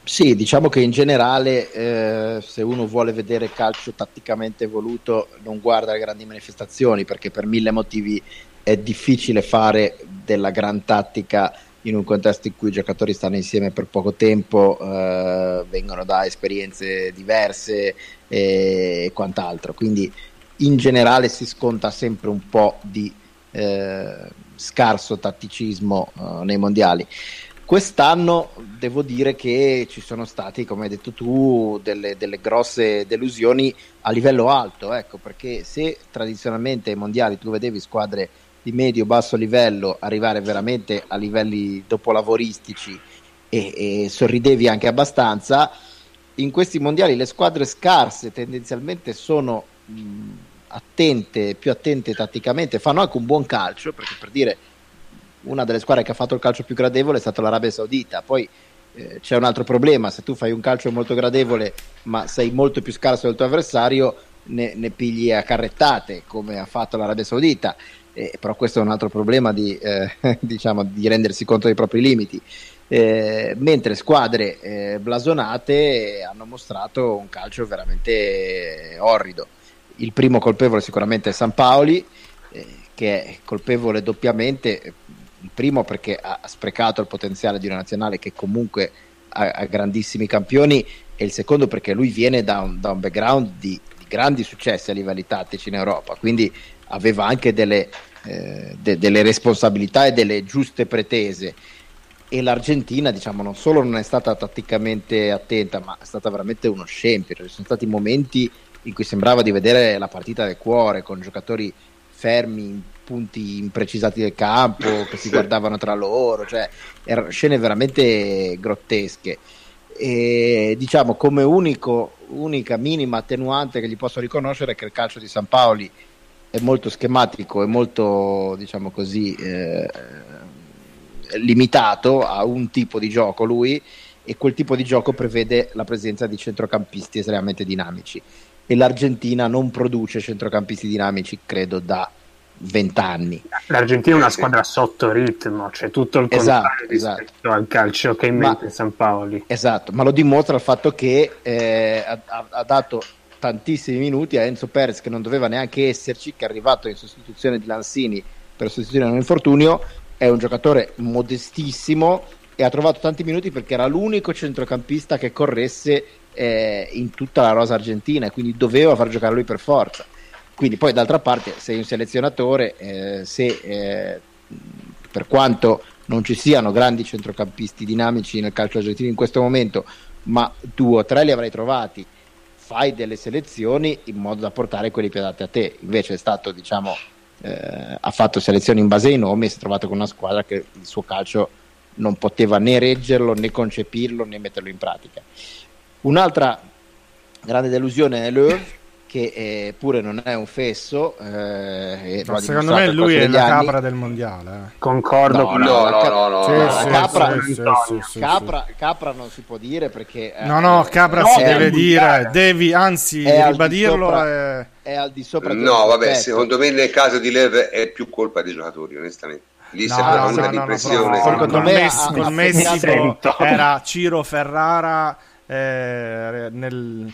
Sì, diciamo che in generale eh, se uno vuole vedere calcio tatticamente voluto non guarda le grandi manifestazioni perché per mille motivi è difficile fare della gran tattica in un contesto in cui i giocatori stanno insieme per poco tempo, eh, vengono da esperienze diverse e quant'altro. Quindi in generale si sconta sempre un po' di eh, scarso tatticismo eh, nei mondiali. Quest'anno devo dire che ci sono stati, come hai detto tu, delle, delle grosse delusioni a livello alto, ecco, perché se tradizionalmente ai mondiali tu vedevi squadre di medio-basso livello arrivare veramente a livelli dopolavoristici e, e sorridevi anche abbastanza, in questi mondiali le squadre scarse tendenzialmente sono mh, attente, più attente tatticamente, fanno anche un buon calcio, perché per dire una delle squadre che ha fatto il calcio più gradevole è stata l'Arabia Saudita. Poi eh, c'è un altro problema: se tu fai un calcio molto gradevole, ma sei molto più scarso del tuo avversario, ne, ne pigli a carrettate, come ha fatto l'Arabia Saudita. Eh, però questo è un altro problema di, eh, diciamo, di rendersi conto dei propri limiti. Eh, mentre squadre eh, blasonate hanno mostrato un calcio veramente orrido. Il primo colpevole sicuramente è San Paoli, eh, che è colpevole doppiamente il primo perché ha sprecato il potenziale di una nazionale che comunque ha, ha grandissimi campioni e il secondo perché lui viene da un, da un background di, di, grandi successi a livelli tattici in Europa, quindi aveva anche delle, eh, de, delle responsabilità e delle giuste pretese. E l'Argentina diciamo non solo non è stata tatticamente attenta ma è stata veramente uno scempio. Ci sono stati momenti in cui sembrava di vedere la partita del cuore con giocatori fermi punti imprecisati del campo che si guardavano tra loro, cioè erano scene veramente grottesche. E diciamo come unico, unica minima attenuante che gli posso riconoscere è che il calcio di San Paoli è molto schematico, è molto diciamo così eh, limitato a un tipo di gioco lui e quel tipo di gioco prevede la presenza di centrocampisti estremamente dinamici e l'Argentina non produce centrocampisti dinamici credo da vent'anni. L'Argentina è una squadra sotto ritmo, c'è tutto il esatto, contrario esatto, rispetto al calcio che in mente San Paoli. Esatto, ma lo dimostra il fatto che eh, ha, ha, dato tantissimi minuti a Enzo Perez che non doveva neanche esserci, che è arrivato in sostituzione di Lanzini per sostituire un infortunio, è un giocatore modestissimo e ha trovato tanti minuti perché era l'unico centrocampista che corresse eh, in tutta la rosa argentina e quindi doveva far giocare lui per forza. Quindi poi d'altra parte sei un selezionatore, eh, se eh, per quanto non ci siano grandi centrocampisti dinamici nel calcio argentino in questo momento, ma due o tre li avrai trovati, fai delle selezioni in modo da portare quelli più adatti a te. Invece è stato, diciamo, eh, ha fatto selezioni in base ai nomi e si è trovato con una squadra che il suo calcio non poteva né reggerlo, né concepirlo, né metterlo in pratica. Un'altra grande delusione è Löw che eh, pure non è un fesso. Eh, secondo me lui è la anni. capra del mondiale. Eh. Concordo no, con no, no, no, no, no, sì, capra, sì, sì, capra, capra, non si può dire perché... Eh, no, no, capra no, si deve dire, devi anzi ribadirlo. Sopra, è... è al di sopra No, vabbè, aspetto. secondo me nel caso di Lev è più colpa dei giocatori, onestamente. Lì no, sembra no, una no, impressione. Secondo me col Messico era Ciro Ferrara eh, nel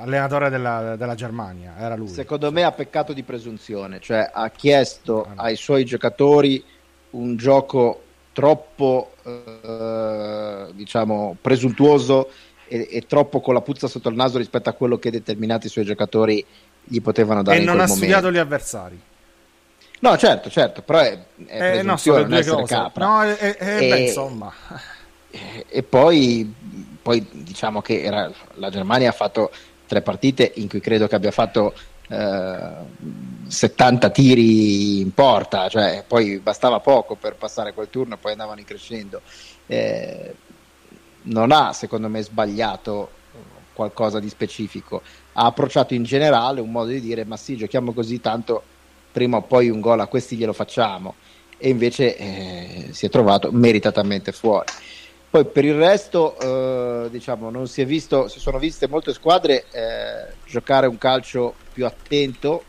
allenatore della, della, Germania, era lui. Secondo me ha peccato di presunzione, cioè ha chiesto ah, ai suoi giocatori un gioco troppo eh, diciamo presuntuoso e, e, troppo con la puzza sotto il naso rispetto a quello che determinati suoi giocatori gli potevano dare. E non ha momento. studiato gli avversari. No, certo, certo, però è, è eh, no, sono due cose. Capra. No, è, è, e, beh, insomma. E poi, poi diciamo che era, la Germania ha fatto tre partite in cui credo che abbia fatto eh, 70 tiri in porta, cioè poi bastava poco per passare quel turno e poi andavano crescendo. Eh, non ha secondo me sbagliato qualcosa di specifico, ha approcciato in generale un modo di dire ma sì giochiamo così tanto prima o poi un gol a questi glielo facciamo e invece eh, si è trovato meritatamente fuori. Poi per il resto, eh, diciamo, non si è visto, si sono viste molte squadre eh, giocare un calcio più attento,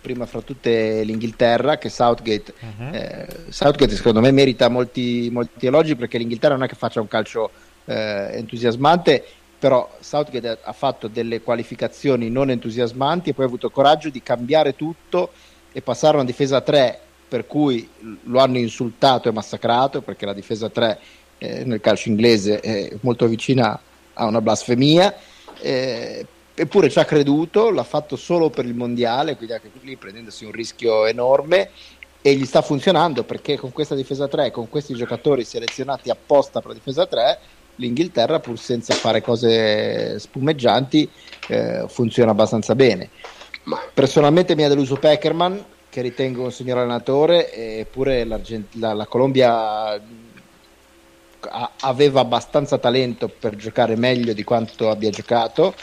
prima fra tutte l'Inghilterra, che Southgate, uh-huh. eh, Southgate secondo me merita molti, molti, elogi perché l'Inghilterra non è che faccia un calcio eh, entusiasmante, però Southgate ha fatto delle qualificazioni non entusiasmanti e poi ha avuto coraggio di cambiare tutto e passare a una difesa 3 per cui lo hanno insultato e massacrato perché la difesa 3 eh, nel calcio inglese è molto vicina a una blasfemia, eh, eppure ci ha creduto, l'ha fatto solo per il mondiale, quindi anche lì prendendosi un rischio enorme e gli sta funzionando perché con questa difesa 3, con questi giocatori selezionati apposta per la difesa 3, l'Inghilterra, pur senza fare cose spumeggianti, eh, funziona abbastanza bene. Personalmente mi ha deluso Peckerman, che ritengo un signor allenatore, eppure la, la Colombia aveva abbastanza talento per giocare meglio di quanto abbia giocato.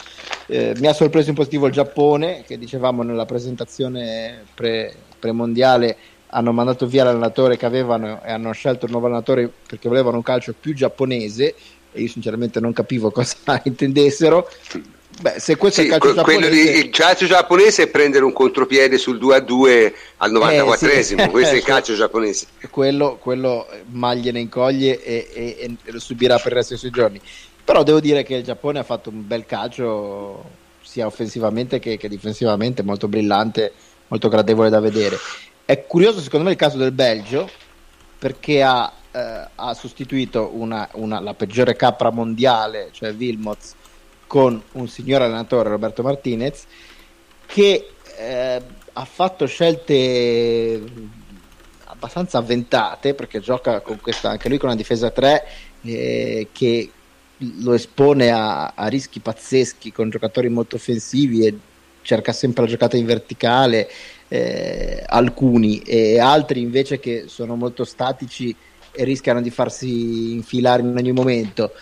Eh, mi ha sorpreso in positivo il Giappone, che dicevamo nella presentazione pre, pre-mondiale hanno mandato via l'allenatore che avevano e hanno scelto il nuovo allenatore perché volevano un calcio più giapponese e io sinceramente non capivo cosa intendessero. Beh, se questo sì, è il calcio giapponese... di, il calcio giapponese è prendere un contropiede sul 2 a 2 al 94esimo, Eh, sì. questo è il calcio giapponese. quello, quello mal gliene incoglie e, e- e lo subirà per il resto dei suoi giorni. Però devo dire che il Giappone ha fatto un bel calcio sia offensivamente che, che difensivamente, molto brillante, molto gradevole da vedere. È curioso secondo me il caso del Belgio perché ha, eh, ha sostituito una- una- la peggiore capra mondiale, cioè Wilmots, con un signor allenatore, Roberto Martinez, che eh, ha fatto scelte abbastanza avventate perché gioca con questa, anche lui con una difesa 3 eh, che lo espone a, a rischi pazzeschi con giocatori molto offensivi e cerca sempre la giocata in verticale eh, alcuni e altri invece che sono molto statici e rischiano di farsi infilare in ogni momento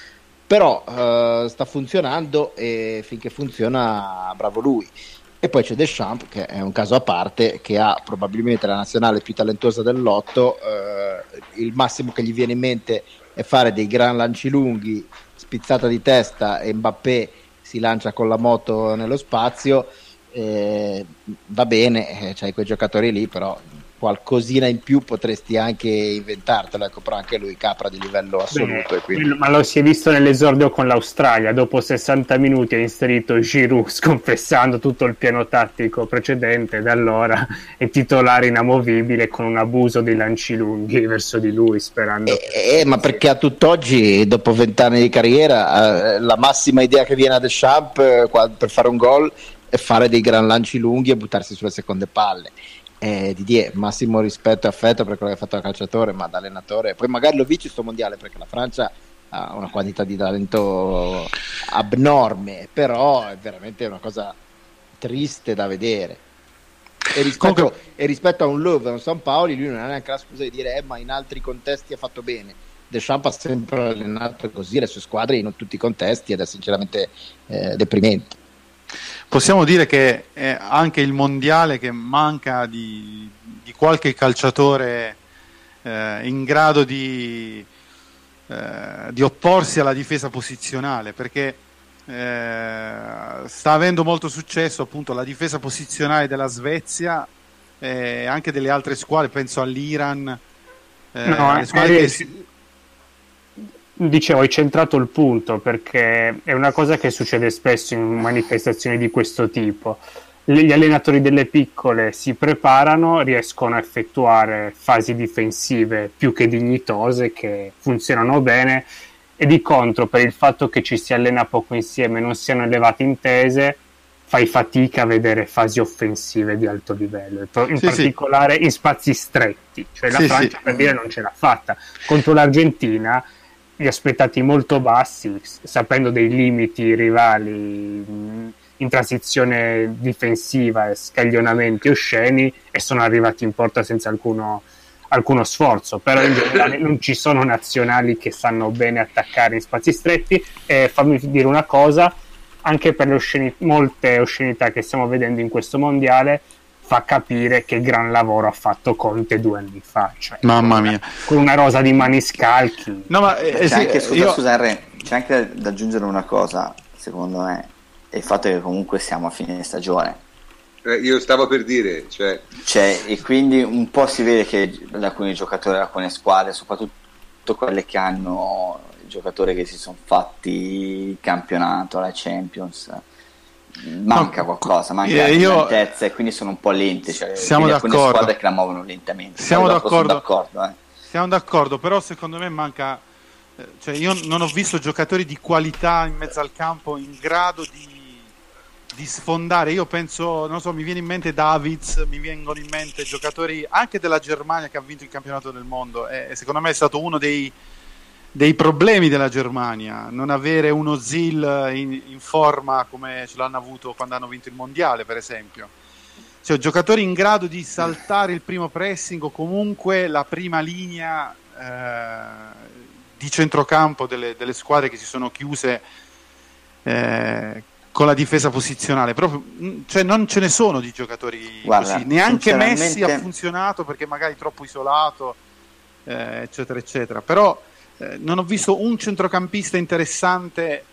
però eh, sta funzionando e finché funziona bravo lui. E poi c'è Deschamps che è un caso a parte che ha probabilmente la nazionale più talentuosa del lotto. Eh, il massimo che gli viene in mente è fare dei gran lanci lunghi spizzata di testa e Mbappé si lancia con la moto nello spazio. Eh, va bene, eh, c'hai quei giocatori lì, però qualcosina in più potresti anche inventartelo, ecco, però anche lui capra di livello assoluto. e quindi... Ma lo si è visto nell'esordio con l'Australia, dopo 60 minuti ha inserito Giroud sconfessando tutto il piano tattico precedente, da allora è titolare inamovibile con un abuso dei lanci lunghi verso di lui, sperando Eh, ma perché a tutt'oggi, dopo vent'anni di carriera, eh, la massima idea che viene a Deschamps eh, per fare un gol è fare dei gran lanci lunghi e buttarsi sulle seconde palle. Eh, Didier, massimo rispetto e affetto per quello che ha fatto da calciatore, ma da allenatore. Poi magari lo vince sto mondiale perché la Francia ha una quantità di talento abnorme, però è veramente una cosa triste da vedere. E rispetto, Comunque- e rispetto a un Love, a un San Paoli, lui non ha neanche la scusa di dire, eh, ma in altri contesti ha fatto bene. Deschamps ha sempre allenato così le sue squadre in tutti i contesti ed è sinceramente eh, deprimente. Possiamo dire che è anche il mondiale che manca di, di qualche calciatore eh, in grado di, eh, di opporsi alla difesa posizionale, perché eh, sta avendo molto successo appunto la difesa posizionale della Svezia e anche delle altre squadre, penso all'Iran. eh, No, le squadre eh, che si- Dicevo, hai centrato il punto perché è una cosa che succede spesso in manifestazioni di questo tipo. Gli allenatori delle piccole si preparano, riescono a effettuare fasi difensive più che dignitose che funzionano bene e di contro per il fatto che ci si allena poco insieme, non siano elevate intese, fai fatica a vedere fasi offensive di alto livello, in Sì, sì. particolare in spazi stretti, cioè la Sì, Francia sì. per dire non ce l'ha fatta. Contro l'Argentina gli aspettati molto bassi, sapendo dei limiti rivali in transizione difensiva e scaglionamenti osceni e sono arrivati in porta senza alcuno, alcuno sforzo, però in generale non ci sono nazionali che sanno bene attaccare in spazi stretti. E fammi dire una cosa, anche per le osceni- molte oscenità che stiamo vedendo in questo mondiale fa capire che gran lavoro ha fatto Conte due anni fa, cioè, Mamma mia. con una rosa di maniscalchi. No, ma eh, C'è sì, anche, scusa, io- scusa, Henry, c'è anche da aggiungere una cosa, secondo me, è il fatto che comunque siamo a fine stagione. Eh, io stavo per dire, cioè, Cioè, e quindi un po' si vede che alcuni giocatori, alcune squadre, soprattutto quelle che hanno i giocatori che si sono fatti il campionato, la Champions, manca No, qualcosa, manca eh, io- brillantezza e quindi sono un po' lenti. Cioè, Siamo d'accordo. squadre che la muovono lentamente. Siamo d'accordo. d'accordo, eh. Siamo d'accordo, però secondo me manca. eh, Cioè io non ho visto giocatori di qualità in mezzo al campo in grado di, di sfondare. Io penso, non so, mi viene in mente Davids, mi vengono in mente giocatori anche della Germania che ha vinto il campionato del mondo. E secondo me è stato uno dei, dei problemi della Germania, non avere uno Zil in, in, forma come ce l'hanno avuto quando hanno vinto il mondiale, per esempio. Cioè, giocatori in grado di saltare il primo pressing o comunque la prima linea eh, di centrocampo delle, delle, squadre che si sono chiuse eh, con la difesa posizionale. Proprio, mm, cioè non ce ne sono di giocatori Guarda, così. Neanche sinceramente... Messi ha funzionato perché magari troppo isolato, eh, eccetera, eccetera. Però eh, non ho visto un centrocampista interessante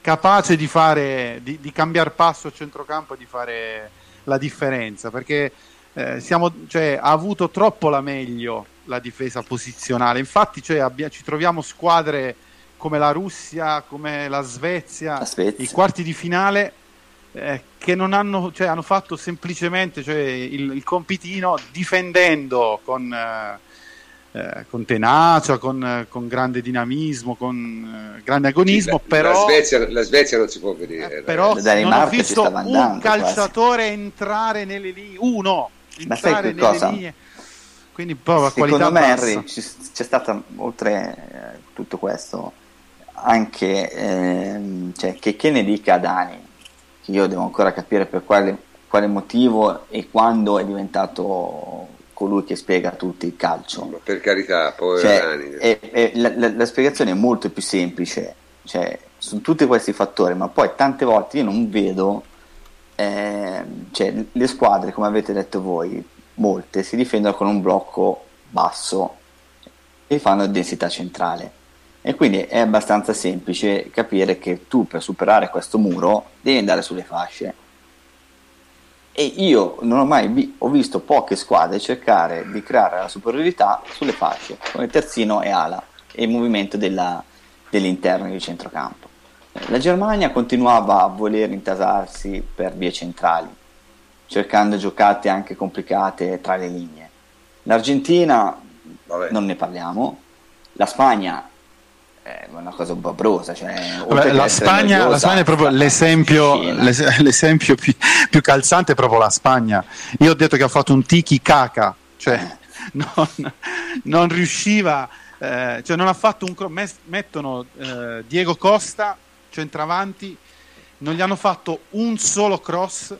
capace di, fare, di, di cambiare passo a centrocampo e di fare la differenza perché eh, siamo, cioè, ha avuto troppo la meglio la difesa posizionale. Infatti, cioè, abbia, ci troviamo squadre come la Russia, come la Svezia, la Svezia. i quarti di finale eh, che non hanno, cioè, hanno fatto semplicemente cioè, il, il, compitino difendendo con, eh, eh con tenacia, con, con, grande dinamismo, con eh, grande agonismo. Sì, la, però, la, Svezia, la, Svezia, non si può vedere. Eh, però non ho visto un calciatore quasi. entrare nelle linee, uno entrare nelle cosa? linee. Quindi proprio Secondo me, Henry, c'è stata oltre tutto questo anche ehm, cioè, che, che, ne dica Dani, che io devo ancora capire per quale, quale, motivo e quando è diventato colui che spiega a tutti il calcio. Ma per carità, poi cioè. È, è, la, la, la, spiegazione è molto più semplice, cioè, sono tutti questi fattori, ma poi tante volte io non vedo eh, cioè, le squadre, come avete detto voi, molte si difendono con un blocco basso e fanno densità centrale e quindi è abbastanza semplice capire che tu per superare questo muro devi andare sulle fasce. E io non ho mai vi- ho visto poche squadre cercare di creare la superiorità sulle fasce, come terzino e ala, e il movimento della, dell'interno di centrocampo. La Germania continuava a voler intasarsi per vie centrali, cercando giocate anche complicate tra le linee. L'Argentina, Vabbè. non ne parliamo, la Spagna è una cosa babrosa. Cioè, Vabbè, la, Spagna, noiosa, la, Spagna, è proprio l'esempio, l'esempio più, più, calzante, è proprio la Spagna. Io ho detto che ha fatto un tiki caca, cioè eh. non, non, riusciva, eh, cioè non ha fatto un cross. Mettono eh, Diego Costa centravanti, non gli hanno fatto un solo cross.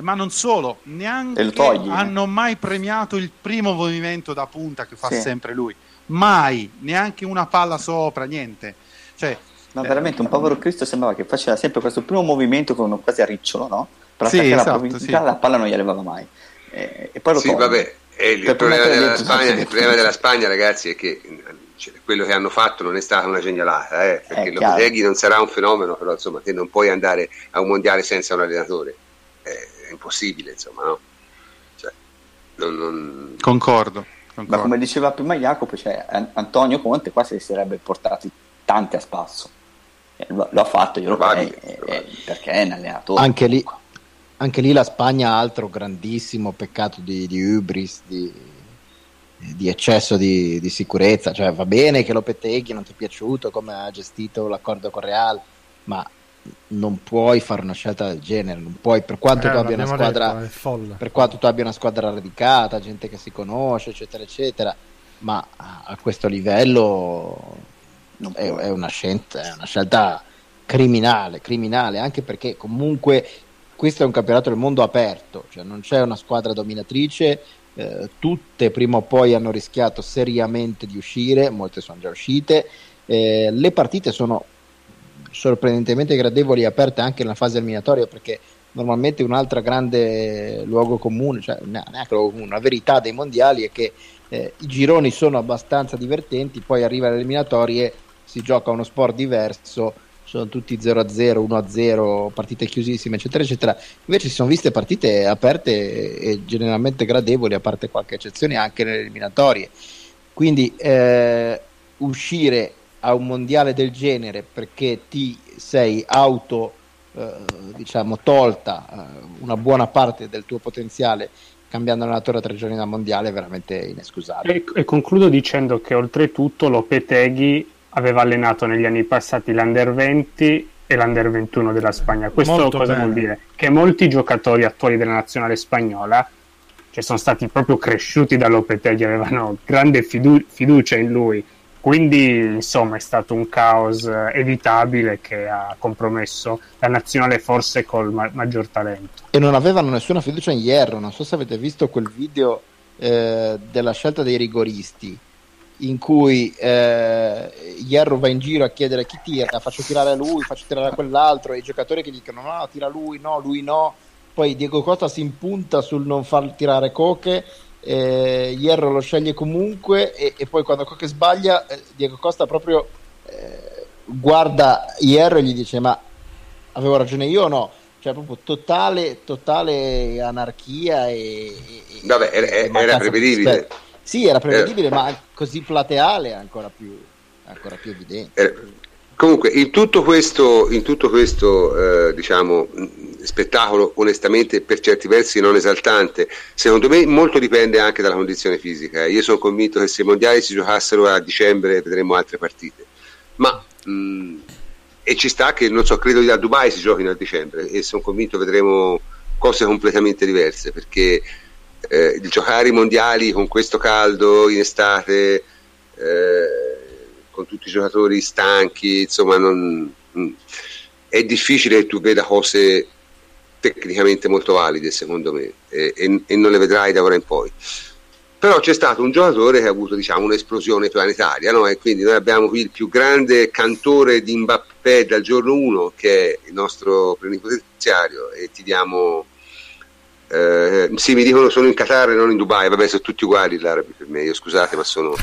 Ma non solo, neanche hanno mai premiato il primo movimento da punta che fa sì. sempre lui mai, neanche una palla sopra, niente. Cioè, no, veramente un povero Cristo sembrava che faceva sempre questo primo movimento con quasi a ricciolo, no? Per sì, esatto, la, sì. la palla non gli arrivava mai. E, e poi lo sì, toglie. vabbè, il, il, problema della, Spagna, il problema della Spagna, ragazzi, è che cioè, quello che hanno fatto non è stata una genialata, eh, perché Lopeteghi non sarà un fenomeno, però insomma, te non puoi andare a un mondiale senza un allenatore, è impossibile, insomma, no? Cioè, non, non... Concordo. Ma come diceva prima Jacopo, cioè, Antonio Conte qua si sarebbe portati tanti a spasso. Eh, lo, lo, ha fatto gli europei eh, eh, perché è un allenatore. Anche lì, anche lì, la Spagna ha altro grandissimo peccato di, di ubris, di, di eccesso di, di, sicurezza. Cioè, va bene che Lopeteghi non ti è piaciuto come ha gestito l'accordo con Real, ma non puoi fare una scelta del genere, non puoi, per quanto eh, tu abbia una squadra detto, per quanto tu abbia una squadra radicata, gente che si conosce, eccetera, eccetera, ma a questo livello è, è, una scelta, è una scelta criminale, criminale, anche perché comunque questo è un campionato del mondo aperto, cioè non c'è una squadra dominatrice, eh, tutte prima o poi hanno rischiato seriamente di uscire, molte sono già uscite, eh, le partite sono sorprendentemente gradevoli e aperte anche nella fase eliminatoria perché normalmente un'altra grande luogo comune, cioè neanche luogo comune, una verità dei mondiali è che eh, i gironi sono abbastanza divertenti, poi arriva alle eliminatorie, si gioca uno sport diverso, sono tutti 0-0, 1-0, partite chiusissime, eccetera, eccetera. Invece si sono viste partite aperte e generalmente gradevoli, a parte qualche eccezione, anche nelle eliminatorie. Quindi eh, uscire a un mondiale del genere perché ti sei auto eh, diciamo tolta eh, una buona parte del tuo potenziale cambiando allenatore a tre giorni da mondiale è veramente inescusabile. E, e concludo dicendo che oltretutto Lopeteghi aveva allenato negli anni passati l'Under 20 e l'Under 21 della Spagna. Questo Molto cosa bene. vuol dire? Che molti giocatori attuali della nazionale spagnola che sono stati proprio cresciuti dall'Opetegui, avevano grande fidu- fiducia in lui. Quindi, insomma, è stato un caos eh, evitabile che ha compromesso la nazionale forse col ma- maggior talento. E non avevano nessuna fiducia in Hierro. Non so se avete visto quel video eh, della scelta dei rigoristi in cui eh, Hierro va in giro a chiedere chi tira, faccio tirare a lui, faccio tirare a quell'altro, e i giocatori che dicono no, tira lui, no, lui no. Poi Diego Costa si impunta sul non far tirare Coche, eh, Hierro lo sceglie comunque e, e poi quando Coche sbaglia, eh, Diego Costa proprio eh, guarda Hierro e gli dice ma avevo ragione io o no? Cioè proprio totale, totale anarchia e... e- Vabbè, era- e era prevedibile. Sì, era prevedibile, ma così plateale è ancora più, ancora più evidente. Eh, comunque, in tutto questo, in tutto questo eh, diciamo, spettacolo, onestamente per certi versi non esaltante, secondo me molto dipende anche dalla condizione fisica. Io sono convinto che se i mondiali si giocassero a dicembre vedremo altre partite. Ma mh, e ci sta che non so, credo che a Dubai si giochino a dicembre e sono convinto vedremo cose completamente diverse perché eh, giocare i mondiali con questo caldo in estate eh, con tutti i giocatori stanchi insomma non, mh, è difficile che tu veda cose tecnicamente molto valide secondo me e, e- e non le vedrai da ora in poi però c'è stato un giocatore che ha avuto diciamo, un'esplosione planetaria no? e quindi noi abbiamo qui il più grande cantore di Mbappé dal giorno 1 che è il nostro plenipotenziario e ti diamo eh, sì mi dicono sono in Qatar e non in Dubai vabbè sono tutti uguali gli arabi per me io scusate ma sono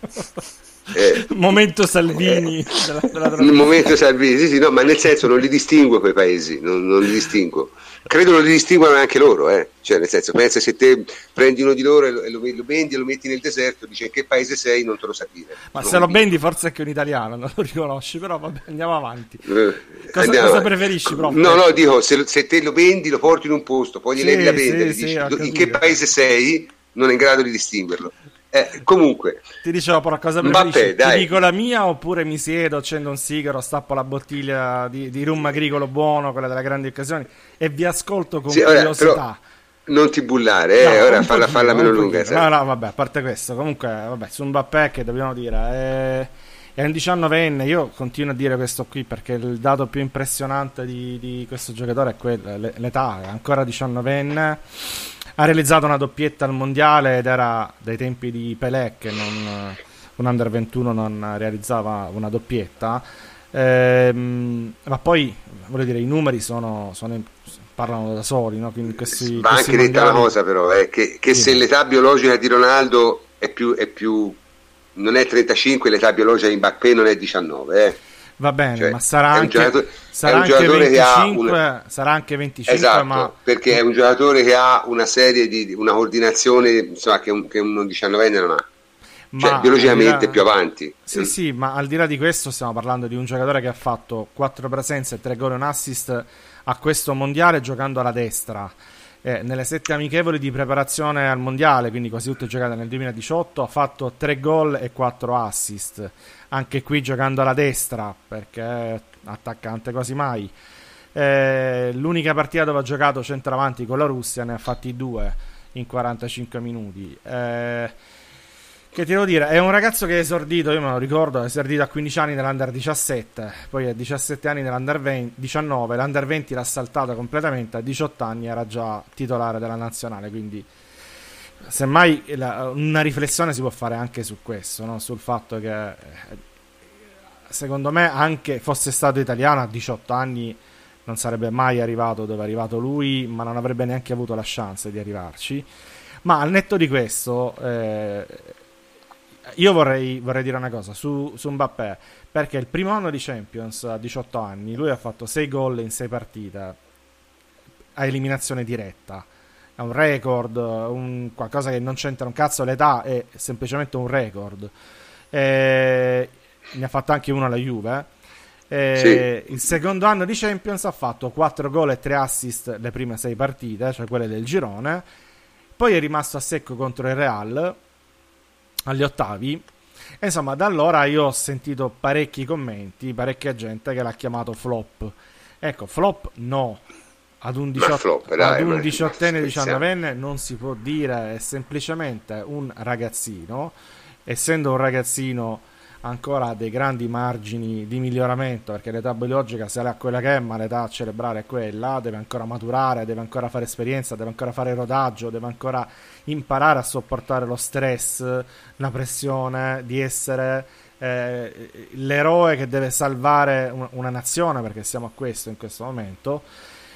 eh, Momento Salvini della, della momento Salvini sì, sì, no, ma nel senso non li distingo quei paesi non, non li distingo credo non li distinguano anche loro eh. cioè nel senso pensa se te prendi uno di loro e lo, e lo- lo vendi e lo metti nel deserto dice in che paese sei non te lo sa dire Ma Non se lo lo bendi forse anche un italiano, non lo riconosci, però vabbè, andiamo avanti. Eh, Cosa, andiamo cosa preferisci, prof? No, no, dico, se, se te lo vendi, lo porti in un posto, poi Sì, glieli la vendere, sì, dici, in che paese sei, non è in grado di distinguerlo. Eh, comunque, Ti dicevo però cosa Mbappé, preferisci? Ti dai. dico la mia oppure mi siedo, accendo un sigaro, stappo la bottiglia di, di rum agricolo buono, quella delle grandi occasioni, e vi ascolto con Sì, ora, curiosità. non ti bullare, eh, No, ora falla, falla meno un lunga. No, no, vabbè, a parte questo, comunque, vabbè, su Mbappé che dobbiamo dire, è, è un 19enne, io continuo a dire questo qui perché il dato più impressionante di, di questo giocatore è quello, l'e- l'età, è ancora 19enne, ha realizzato una doppietta al mondiale ed era dai tempi di Pelé che non, un under 21 non realizzava una doppietta. Ehm, ma poi voglio dire, i numeri sono, sono- parlano da soli, no? Quindi questi, Va questi anche detta una mondiali- cosa però, eh, che, che Sì. se l'età biologica di Ronaldo è più, è più non è 35, l'età biologica di Mbappé non è 19. Eh. Va bene, Cioè, ma sarà anche, giocatore- sarà anche giocatore che ha 25, una- sarà anche 25, Esatto, ma perché è un giocatore che ha una serie di una coordinazione insomma, che, un, che un 19enne non ha, cioè ma biologicamente al di là- più avanti. Sì, sì, ma al di là di questo stiamo parlando di un giocatore che ha fatto 4 presenze e 3 gol e un assist a questo mondiale giocando alla destra. Eh, nelle sette amichevoli di preparazione al mondiale, quindi quasi tutte giocate nel 2018, ha fatto 3 gol e 4 assist. Anche qui giocando alla destra, perché attaccante quasi mai. Eh, l'unica partita dove ha giocato centravanti con la Russia ne ha fatti due in 45 minuti. Eh, che ti devo dire, è un ragazzo che è esordito, io me lo ricordo, è esordito a 15 anni nell'Under 17, poi a 17 anni nell'Under 20 19, l'Under 20 l'ha saltato completamente, a 18 anni era già titolare della nazionale, quindi semmai la- una riflessione si può fare anche su questo, no? sul fatto che eh, secondo me anche fosse stato italiano a 18 anni non sarebbe mai arrivato dove è arrivato lui, ma non avrebbe neanche avuto la chance di arrivarci. Ma al netto di questo, eh, io vorrei, vorrei dire una cosa su, su Mbappé, perché il primo anno di Champions a 18 anni, lui ha fatto 6 gol in 6 partite a eliminazione diretta. È un record, un- qualcosa che non c'entra un cazzo l'età, è semplicemente un record. Eh, ne ha fatto anche uno alla Juve. Eh, Il secondo anno di Champions ha fatto 4 gol e 3 assist le prime 6 partite, cioè quelle del girone. Poi è rimasto a secco contro il Real agli ottavi. E insomma, da allora io ho sentito parecchi commenti, parecchia gente che l'ha chiamato flop. Ecco, flop no. Ad un, 18, flop, dai, ad un ma- 18enne, ma 19enne non si può dire, è semplicemente un ragazzino, essendo un ragazzino ancora dei grandi margini di miglioramento perché l'età biologica è quella che è ma l'età cerebrale è quella deve ancora maturare deve ancora fare esperienza deve ancora fare rodaggio deve ancora imparare a sopportare lo stress la pressione di essere eh, l'eroe che deve salvare un- una nazione perché siamo a questo in questo momento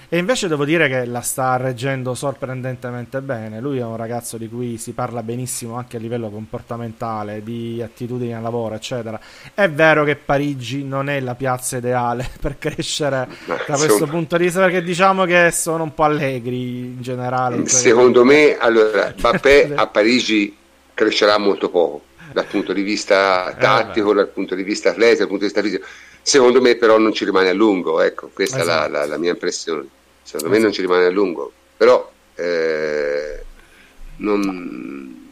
e invece devo dire che la sta reggendo sorprendentemente bene. Lui è un ragazzo di cui si parla benissimo anche a livello comportamentale, di attitudini al lavoro, eccetera. È vero che Parigi non è la piazza ideale per crescere Ma, da questo insomma. punto di vista, perché diciamo che sono un po' allegri in generale. in Secondo me, allora, Mbappé a Parigi crescerà molto poco dal punto di vista tattico, dal punto di vista atletico, dal punto di vista fisico. Secondo me, però, non ci rimane a lungo. Ecco, questa è la, Esatto. la- la mia impressione. Secondo me, non ci rimane a lungo, però, eh, non-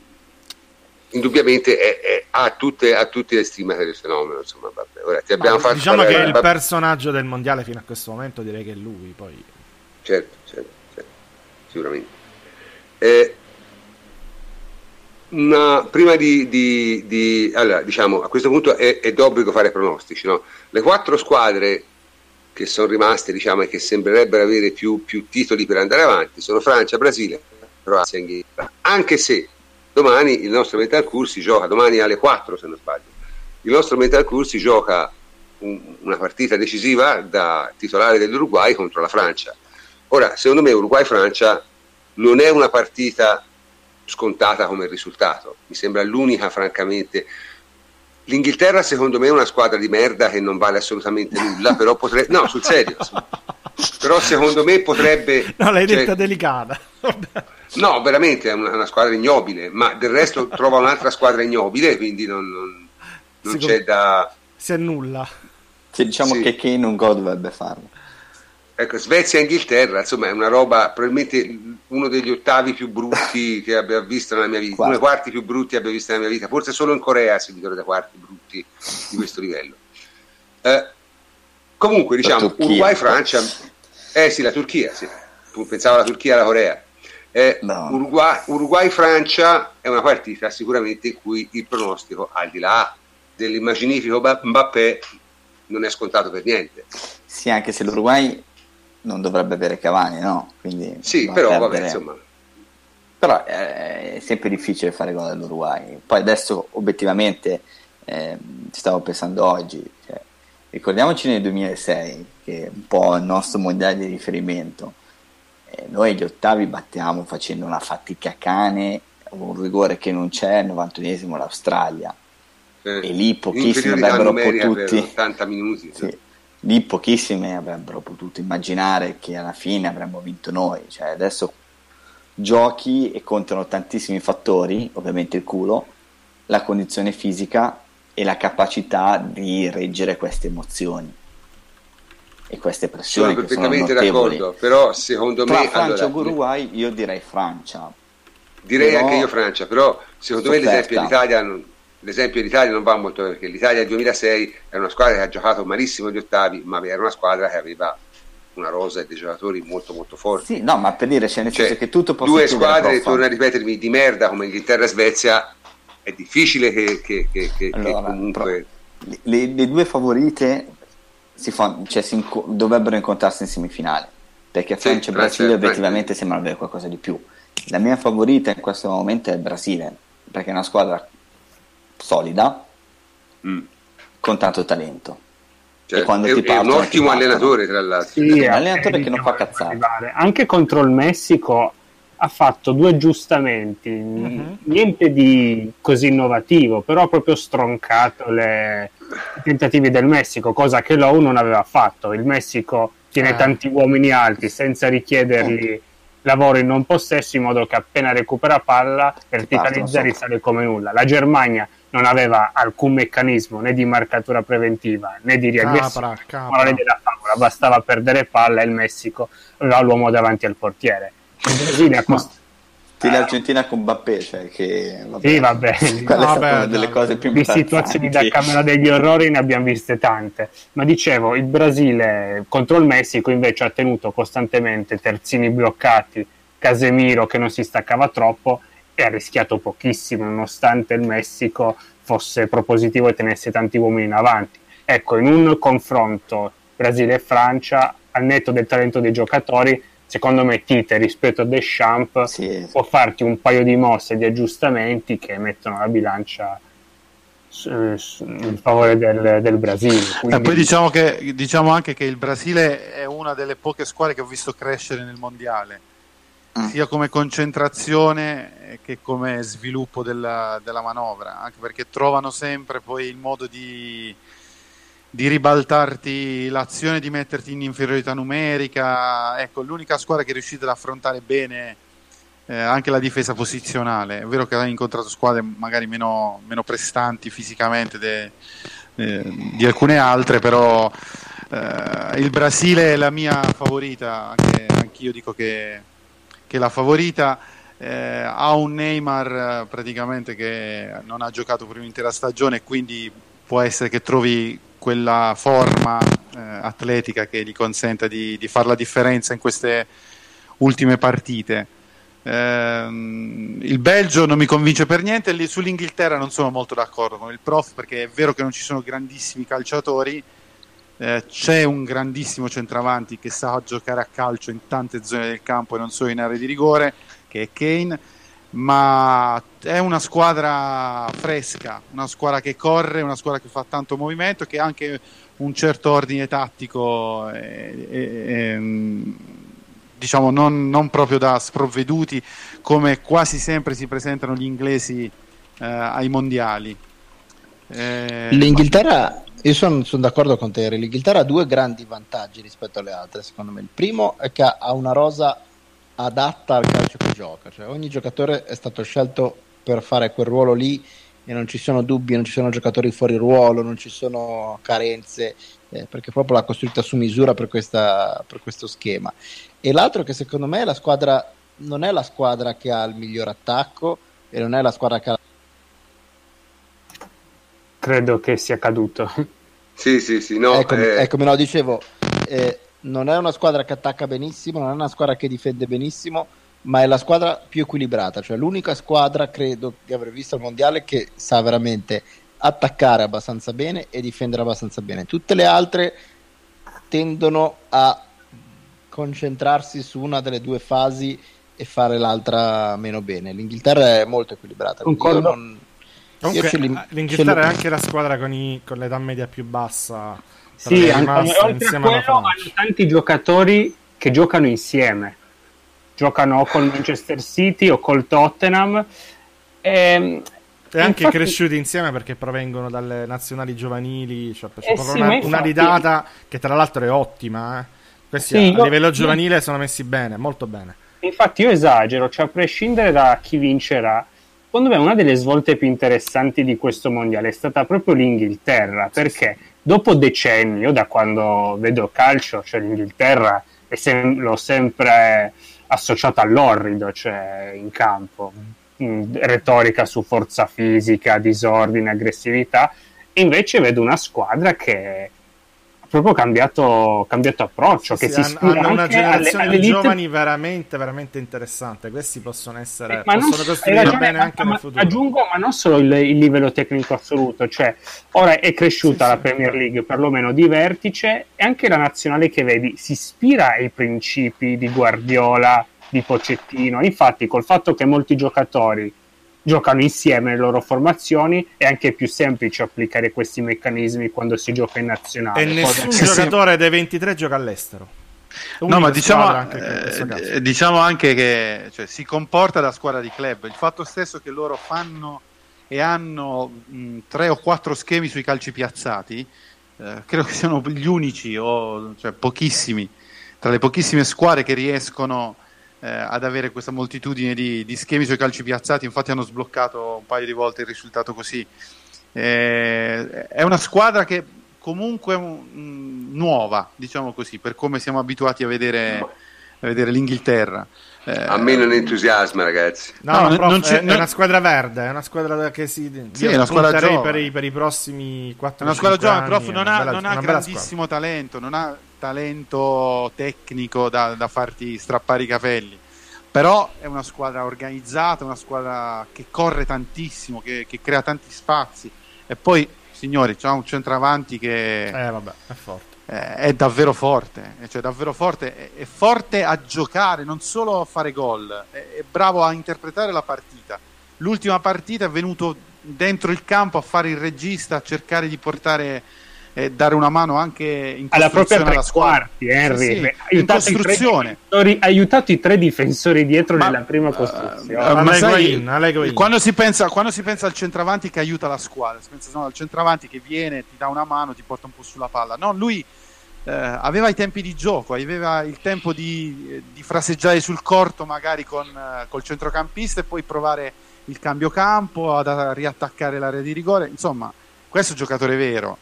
indubbiamente è- è- ha, tutte, ha tutte le stimate del fenomeno. Insomma, Mbappé. Ora, ti abbiamo Ma fatto diciamo parlare che di il personaggio del mondiale fino a questo momento direi che è lui. Poi certo, certo, certo, sicuramente. Eh, una- prima di, di- di- allora, diciamo, a questo punto è, è d'obbligo fare pronostici. no? Le quattro squadre che sono rimaste, diciamo, e che sembrerebbero avere più, più titoli per andare avanti sono Francia, Brasile, Croazia e Inghilterra. Anche se domani il nostro Mental Cursi gioca, domani alle 4 se non sbaglio, il nostro Mental Cursi gioca un- una partita decisiva da titolare dell'Uruguay contro la Francia. Ora, secondo me Uruguay-Francia non è una partita scontata come risultato, mi sembra l'unica francamente. L'Inghilterra secondo me è una squadra di merda che non vale assolutamente nulla, però potrebbe... No, sul serio. però secondo me potrebbe... no, l'hai cioè, detta delicata. No, veramente è una, una squadra ignobile, ma del resto trova un'altra squadra ignobile, quindi non, non- non c'è da... Si annulla. Sì, diciamo Sì. che Kane un gol dovrebbe farlo. Ecco, Svezia e Inghilterra, insomma, è una roba, probabilmente uno degli ottavi più brutti che abbia visto nella mia vita, Quarti. uno dei quarti più brutti che abbia visto nella mia vita, forse solo in Corea si vedono dei quarti brutti di questo livello. Eh, comunque, diciamo, Turchia. Uruguay-Francia, eh sì, la Turchia, sì. pensavo alla Turchia e alla Corea. Eh, No. Uruguay- Uruguay-Francia è una partita sicuramente in cui il pronostico, al di là dell'immaginifico Ba- Mbappé, non è scontato per niente. Sì, anche se l'Uruguay non dovrebbe avere Cavani, no? Quindi Sì, però vabbè, perdere. insomma, Però eh, è sempre difficile fare gol all'Uruguay. Poi adesso obiettivamente eh, stavo pensando oggi, cioè, ricordiamoci nel 2006 che è un po' il nostro mondiale di riferimento. Eh, noi gli ottavi battiamo facendo una fatica cane, un rigore che non c'è, al 91esimo l'Australia. eh, E lì pochissimi avrebbero potuti- 80 minuti. Sì, lì pochissime avrebbero potuto immaginare che alla fine avremmo vinto noi. Cioè, adesso giochi e contano tantissimi fattori, ovviamente il culo, la condizione fisica e la capacità di reggere queste emozioni e queste Sono pressioni sono perfettamente notevoli. d'accordo, però secondo Tra me Francia allora, Uruguay io direi Francia. direi però- anche io Francia, però secondo me l'esempio dell'Italia non, l'esempio dell'Italia non va molto perché l'Italia del 2006 era una squadra che ha giocato malissimo agli ottavi, ma era una squadra che aveva una rosa di giocatori molto molto forti. Sì, no, ma per dire, cioè, nel Cioè, senso che tutto può due squadre, torno a ripetermi, di merda come Inghilterra e Svezia, è difficile che, che- che- che- Allora, comunque... Le, le due favorite si fanno- cioè, si inco- dovrebbero incontrarsi in semifinale perché Sì, Francia e Brasile obiettivamente sembrano avere qualcosa di più. La mia favorita in questo momento è il Brasile perché è una squadra solida Mm, con tanto talento. cioè, quando è, ti è un partono, ti ottimo partono. allenatore, tra l'altro. Sì, un a- allenatore che non fa cazzate. arrivare. Anche contro il Messico ha fatto due aggiustamenti, Mhm. niente di così innovativo, però ha proprio stroncato le- i tentativi del Messico, cosa che l'OU non aveva fatto. Il Messico tiene Eh. tanti uomini alti senza richiedergli lavoro in non possesso, in modo che appena recupera palla, verticalizza e sopra. risale come nulla. La Germania non aveva alcun meccanismo né di marcatura preventiva né di riaggressione morale della favola, bastava perdere palla e il Messico aveva l'uomo davanti al portiere. Il Brasile cost- Stile Argentina con Bappé, cioè che... Vabbè, sì, vabbè. Quella no, è stata una delle cose più Di situazioni da Camera degli Orrori ne abbiamo viste tante. Ma dicevo, il Brasile contro il Messico invece ha tenuto costantemente terzini bloccati, Casemiro che non si staccava troppo e ha rischiato pochissimo, nonostante il Messico fosse propositivo e tenesse tanti uomini in avanti. Ecco, in un confronto Brasile e Francia, al netto del talento dei giocatori, secondo me Tite rispetto a Deschamps sì. può farti un paio di mosse, di aggiustamenti che mettono la bilancia in favore del, del Brasile. Quindi... E poi diciamo, che, diciamo anche che il Brasile è una delle poche squadre che ho visto crescere nel mondiale. Sia come concentrazione che come sviluppo della, della manovra, anche perché trovano sempre poi il modo di di ribaltarti l'azione, di metterti in inferiorità numerica. Ecco, l'unica squadra che è riuscita ad affrontare bene eh, anche la difesa posizionale. È vero che ha incontrato squadre magari meno, meno prestanti fisicamente de, eh, di alcune altre, però eh, il Brasile è la mia favorita, anche anch'io dico che, che è la favorita. Eh, ha un Neymar praticamente che non ha giocato per un'intera stagione quindi può essere che trovi quella forma eh, atletica che gli consenta di, di fare la differenza in queste ultime partite. Eh, il Belgio non mi convince per niente, sull'Inghilterra non sono molto d'accordo con il prof perché è vero che non ci sono grandissimi calciatori, eh, c'è un grandissimo centravanti che sa giocare a calcio in tante zone del campo e non solo in aree di rigore, che è Kane ma è una squadra fresca, una squadra che corre, una squadra che fa tanto movimento, che ha anche un certo ordine tattico, e, e, e, diciamo non, non, proprio da sprovveduti come quasi sempre si presentano gli inglesi eh, ai mondiali. Eh, L'Inghilterra, io sono, sono d'accordo con te, l'Inghilterra ha due grandi vantaggi rispetto alle altre, secondo me. Il primo è che ha una rosa adatta al calcio che gioca, cioè ogni giocatore è stato scelto per fare quel ruolo lì e non ci sono dubbi, non ci sono giocatori fuori ruolo, non ci sono carenze, eh, perché proprio l'ha costruita su misura per, questa, per questo schema. E l'altro che secondo me la squadra non è la squadra che ha il miglior attacco e non è la squadra che ha credo che sia caduto. Sì, sì, sì, no, ecco, eh... eccomi, no, dicevo, eh, non è una squadra che attacca benissimo, non è una squadra che difende benissimo, ma è la squadra più equilibrata, cioè l'unica squadra credo di aver visto al mondiale che sa veramente attaccare abbastanza bene e difendere abbastanza bene. Tutte le altre tendono a concentrarsi su una delle due fasi e fare l'altra meno bene. L'Inghilterra è molto equilibrata. Non... Comunque, li... L'Inghilterra è anche la squadra con, i... con l'età media più bassa sì, anche, oltre a quello hanno tanti giocatori che giocano insieme. Giocano o col Manchester City o col Tottenham. Ehm, e, e anche infatti... cresciuti insieme perché provengono dalle nazionali giovanili. Cioè, eh sì, una, infatti... una ridata che tra l'altro è ottima. Eh. Questi sì, a, io... livello giovanile sono messi bene, molto bene. Infatti io esagero, cioè a prescindere da chi vincerà, secondo me una delle svolte più interessanti di questo mondiale è stata proprio l'Inghilterra, perché dopo decenni, io da quando vedo calcio, cioè l'Inghilterra sem- l'ho sempre associata all'orrido, cioè in campo, in retorica su forza fisica, disordine, aggressività, e invece vedo una squadra che proprio cambiato, cambiato approccio. Sì, che sì, si hanno una generazione alle, di giovani veramente, veramente interessante. Questi possono essere eh, possono non, costruire ragione, bene anche ma, nel futuro. Aggiungo, ma non solo il, il, livello tecnico assoluto, cioè ora è cresciuta sì, la Premier League, perlomeno di vertice, e anche la nazionale che vedi si ispira ai principi di Guardiola, di Pocettino. Infatti, col fatto che molti giocatori giocano insieme le loro formazioni è anche più semplice applicare questi meccanismi quando si gioca in nazionale. E nessun Poi, giocatore dei 23 gioca all'estero. No, ma diciamo anche, eh, diciamo anche che cioè, si comporta da squadra di club. Il fatto stesso che loro fanno e hanno mh, tre o quattro schemi sui calci piazzati, eh, credo che siano gli unici o cioè, pochissimi tra le pochissime squadre che riescono eh, ad avere questa moltitudine di, di, schemi sui calci piazzati, infatti hanno sbloccato un paio di volte il risultato così. Eh, è una squadra che comunque mh, nuova, diciamo così, per come siamo abituati a vedere, a vedere l'Inghilterra. Eh, a me non entusiasma, ragazzi. No, no, prof, non c'è, è, non... è, una squadra verde, è una squadra che si sì, è una squadra per i, per i prossimi 4 È una squadra giovane, prof, non ha, bella, non ha grandissimo squadra. talento, non ha talento tecnico da, da farti strappare i capelli. Però è una squadra organizzata, una squadra che corre tantissimo, che, che crea tanti spazi. E poi, signori, c'è un centravanti che eh, vabbè, è forte eh, è davvero forte, cioè davvero forte, è, è, forte a giocare, non solo a fare gol, è, è, bravo a interpretare la partita. L'ultima partita è venuto dentro il campo a fare il regista, a cercare di portare eh, dare una mano anche in alla propria tre quarti, Henry. Sì, sì, in costruzione. Ha aiutato i tre difensori dietro ma, nella prima uh, costruzione. Uh, ma sai, quando, si pensa, quando si pensa al centravanti che aiuta la squadra, si pensa no, al centravanti che viene, ti dà una mano, ti porta un po' sulla palla. No, lui eh, aveva i tempi di gioco, aveva il tempo di, di fraseggiare sul corto magari con, uh, col centrocampista e poi provare il cambio campo, ad, a riattaccare l'area di rigore. Insomma, questo è un giocatore vero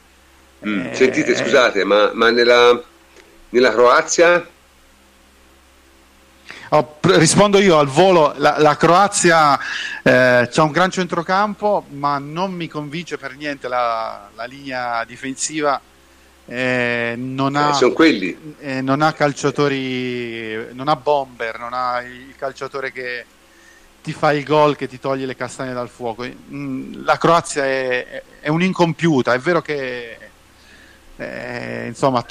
Mm. Eh, Sentite, scusate, ma, ma nella, nella, Croazia? Oh, rispondo io al volo, la, la Croazia eh, c'ha un gran centrocampo, ma non mi convince per niente la, la linea difensiva. Eh, non, ha, eh, non, ha, calciatori, non ha bomber, non ha il calciatore che ti fa il gol, che ti toglie le castagne dal fuoco. Mm, la Croazia è, è un'incompiuta, è vero che eh, insomma,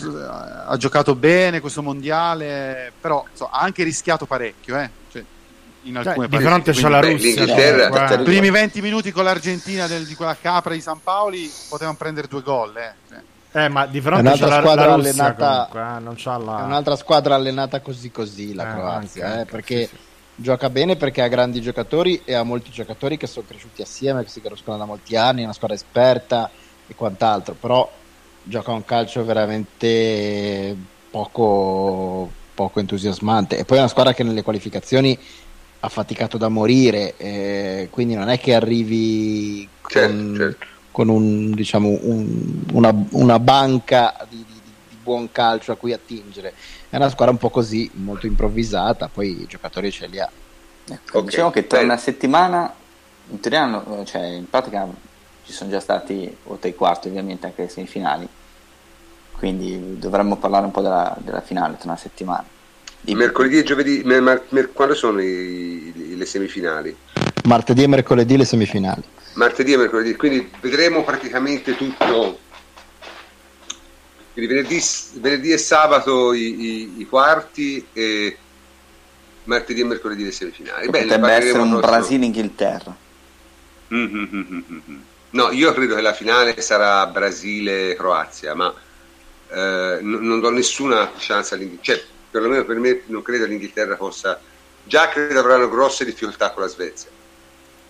ha giocato bene questo mondiale, però insomma, ha anche rischiato parecchio. Eh? Cioè, in alcune cioè, di fronte c'è la Russia. I primi 20 minuti con l'Argentina del, di quella capra di San Paoli potevano prendere due gol. Eh? Cioè. Eh, ma di fronte c'è la, squadra la Russia allenata, comunque, eh, la... È un'altra squadra allenata così così la eh, Croazia, anche, eh, perché sì, sì. gioca bene perché ha grandi giocatori e ha molti giocatori che sono cresciuti assieme, che si conoscono da molti anni, è una squadra esperta e quant'altro, però gioca un calcio veramente poco, poco entusiasmante. E poi è una squadra che nelle qualificazioni ha faticato da morire, eh, quindi non è che arrivi certo, con, certo. con un, diciamo, un, una, una, banca di, di, di, buon calcio a cui attingere. È una squadra un po' così, molto improvvisata, poi i giocatori ce li ha. Ecco, okay. Diciamo che tra una settimana, in teoria, cioè, in pratica ci sono già stati, oltre ai quarti ovviamente, anche le semifinali quindi dovremmo parlare un po' della, della finale tra una settimana. Di mercoledì e giovedì, mer, mer, quando sono i, i, le semifinali? Martedì e mercoledì le semifinali. Martedì e mercoledì, quindi vedremo praticamente tutto. Quindi venerdì, venerdì e sabato i, i, quarti e martedì e mercoledì le semifinali. Bene, potrebbe essere un Brasile-Inghilterra. Mm-hmm. No, io credo che la finale sarà Brasile-Croazia, ma eh, non, non, do nessuna chance all'Inghilterra, cioè, perlomeno per me non credo l'Inghilterra possa, già credo avranno grosse difficoltà con la Svezia,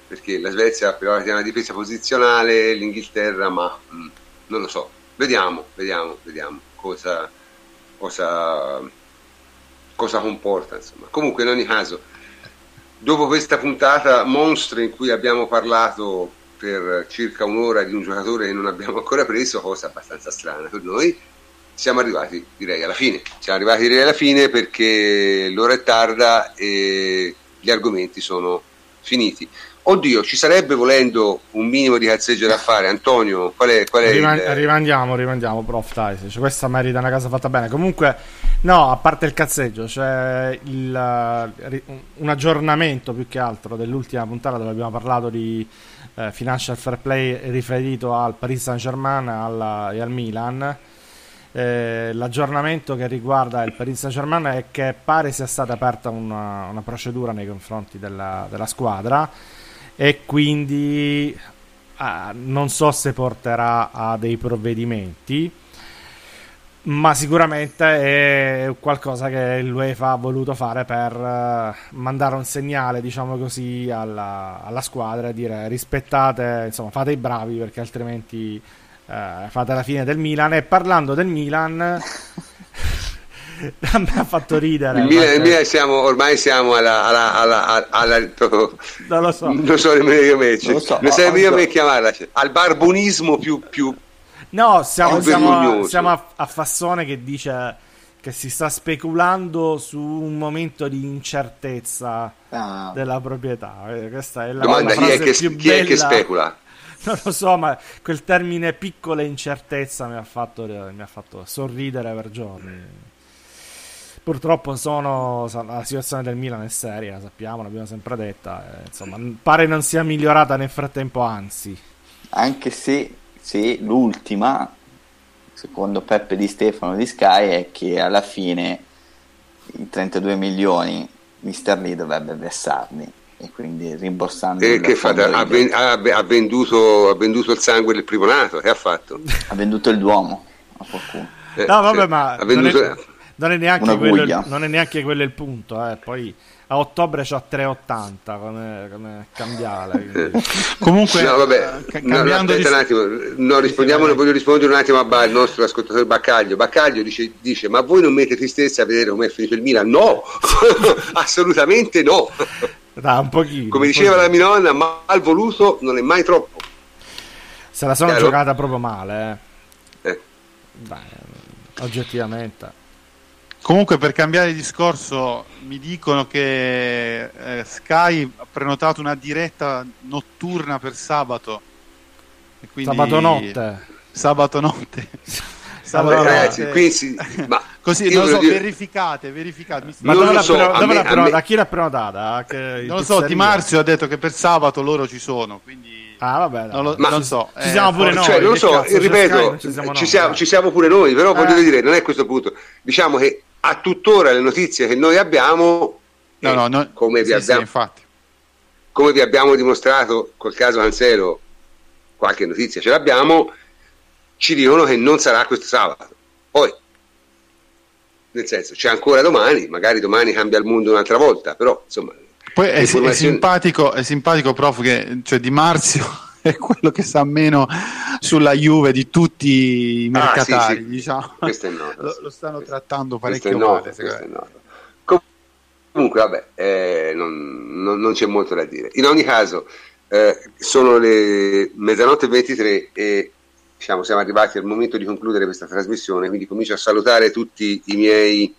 perché la Svezia però ha una difesa posizionale, l'Inghilterra, ma mh, mm, non lo so, vediamo, vediamo, vediamo cosa, cosa, cosa comporta. Insomma. Comunque in ogni caso, dopo questa puntata mostro in cui abbiamo parlato per circa un'ora di un giocatore che non abbiamo ancora preso, cosa abbastanza strana per noi, siamo arrivati direi alla fine. Siamo arrivati direi alla fine perché l'ora è tarda e gli argomenti sono finiti. Oddio, ci sarebbe volendo un minimo di cazzeggio da fare. Antonio, qual è, qual è Riman- il... Rimandiamo, rimandiamo, prof, dai, cioè, questa merita una casa fatta bene. Comunque, no, a parte il cazzeggio, c'è il, un aggiornamento più che altro dell'ultima puntata dove abbiamo parlato di eh, financial fair play riferito al Paris Saint-Germain alla, e al Milan. Eh, l'aggiornamento che riguarda il Paris Saint Germain è che pare sia stata aperta una, una procedura nei confronti della, della squadra e quindi ah, non so se porterà a dei provvedimenti ma sicuramente è qualcosa che l'UEFA ha voluto fare per uh, mandare un segnale, diciamo così, alla, alla, squadra e dire rispettate, insomma, fate i bravi perché altrimenti uh, fate la fine del Milan. E parlando del Milan a me ha fatto ridere. Il Milan, il Milan siamo, ormai siamo alla, alla, alla, alla non lo so. Non so nemmeno io me, cioè, non, so, non sarebbe io me chiamarla cioè, al barbunismo più, più no siamo, siamo, siamo a, a, Fassone che dice che si sta speculando su un momento di incertezza Ah. della proprietà. Eh, Questa è la, Domanda, la chi è, frase che, più chi è che bella. specula? Non lo so, ma quel termine piccola incertezza mi ha fatto, mi ha fatto sorridere per giorni. Purtroppo sono, so- la situazione del Milan è seria, sappiamo, l'abbiamo sempre detta. eh, insomma, pare non sia migliorata nel frattempo, anzi. Anche se, se l'ultima, secondo Peppe Di Stefano di Sky, è che alla fine i 32 milioni Mister Lee dovrebbe versarli e quindi rimborsando E il che fa? Ha, ven- ha- ha venduto, ha venduto il sangue del primo nato, che ha fatto? ha venduto il Duomo a qualcuno. Eh, No, vabbè, cioè, ma ha non venduto- è, non è quello, non è neanche quello il punto. Eh. Poi a ottobre c'ha 3,80 come, come cambiale. quindi- Comunque, No, vabbè, eh, ca- no, no, cambiando aspetta di- un attimo, no, rispondiamo, vai. voglio rispondere un attimo al nostro ascoltatore Baccaglio. Baccaglio dice, dice, ma voi non mette tristezza a vedere come è finito il Milan? No, assolutamente no. Dai, un pochino. Come un diceva la mia nonna, mal voluto non è mai troppo. Se la sono Chiaro? giocata proprio male, eh. Eh. Dai, oggettivamente. Comunque, per cambiare discorso, mi dicono che eh, Sky ha prenotato una diretta notturna per sabato. E quindi- Sabato notte. Sabato notte. Allora, Sabato Ragazzi, notte. qui si- ma Così, non lo so, voglio dire- verificate, verificate. Mi Ma dove so, dove me- l'ha a preno- me- da chi l'ha prenotata? Che- in Non lo so? Di Marzio ha detto che per sabato loro ci sono, quindi Ah, vabbè. dai. non lo, Ma- non so. Ci eh, siamo pure forse- noi. cioè, non lo so, cazzo, ripeto, Sky, ci siamo ci, siamo, ci siamo pure noi, però voglio Eh. dire, non è questo punto. Diciamo che a tuttora le notizie che noi abbiamo, No, no, no, come, vi sì, sì, abbiamo, infatti. come vi abbiamo dimostrato col caso Cancelo, qualche notizia ce l'abbiamo, ci dicono che non sarà questo sabato. Poi, nel senso, c'è ancora domani, magari domani cambia il mondo un'altra volta, però insomma... Poi è, è informazioni- simpatico, è simpatico, prof, che cioè, Di Marzio è quello che sa meno sulla Juve di tutti i Ah, mercatari, sì, sì. diciamo. Questo è noto, Lo, sì. lo stanno trattando Questo è parecchio noto, male, secondo questo è me. noto. Com- Comunque, vabbè, eh, non, non- non c'è molto da dire. In ogni caso, eh, sono le mezzanotte e 23 e diciamo, siamo arrivati al momento di concludere questa trasmissione, quindi comincio a salutare tutti i miei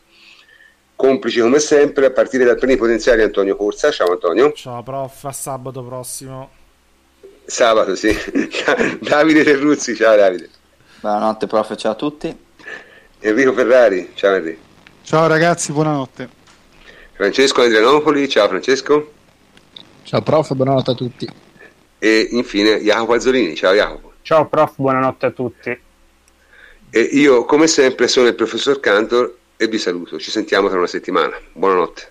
complici come sempre, a partire dal plenipotenziario Antonio Corsa. Ciao Antonio. Ciao, prof. A sabato prossimo. Sabato, sì. Davide Terruzzi, ciao Davide. Buonanotte, prof, ciao a tutti. Enrico Ferrari, ciao Enrico. Ciao ragazzi, buonanotte. Francesco Andrianopoli, ciao Francesco. Ciao prof, buonanotte a tutti. E infine Jacopo Azzolini, ciao Jacopo. Ciao prof, buonanotte a tutti. E io, come sempre, sono il professor Cantor e vi saluto. Ci sentiamo tra una settimana. Buonanotte.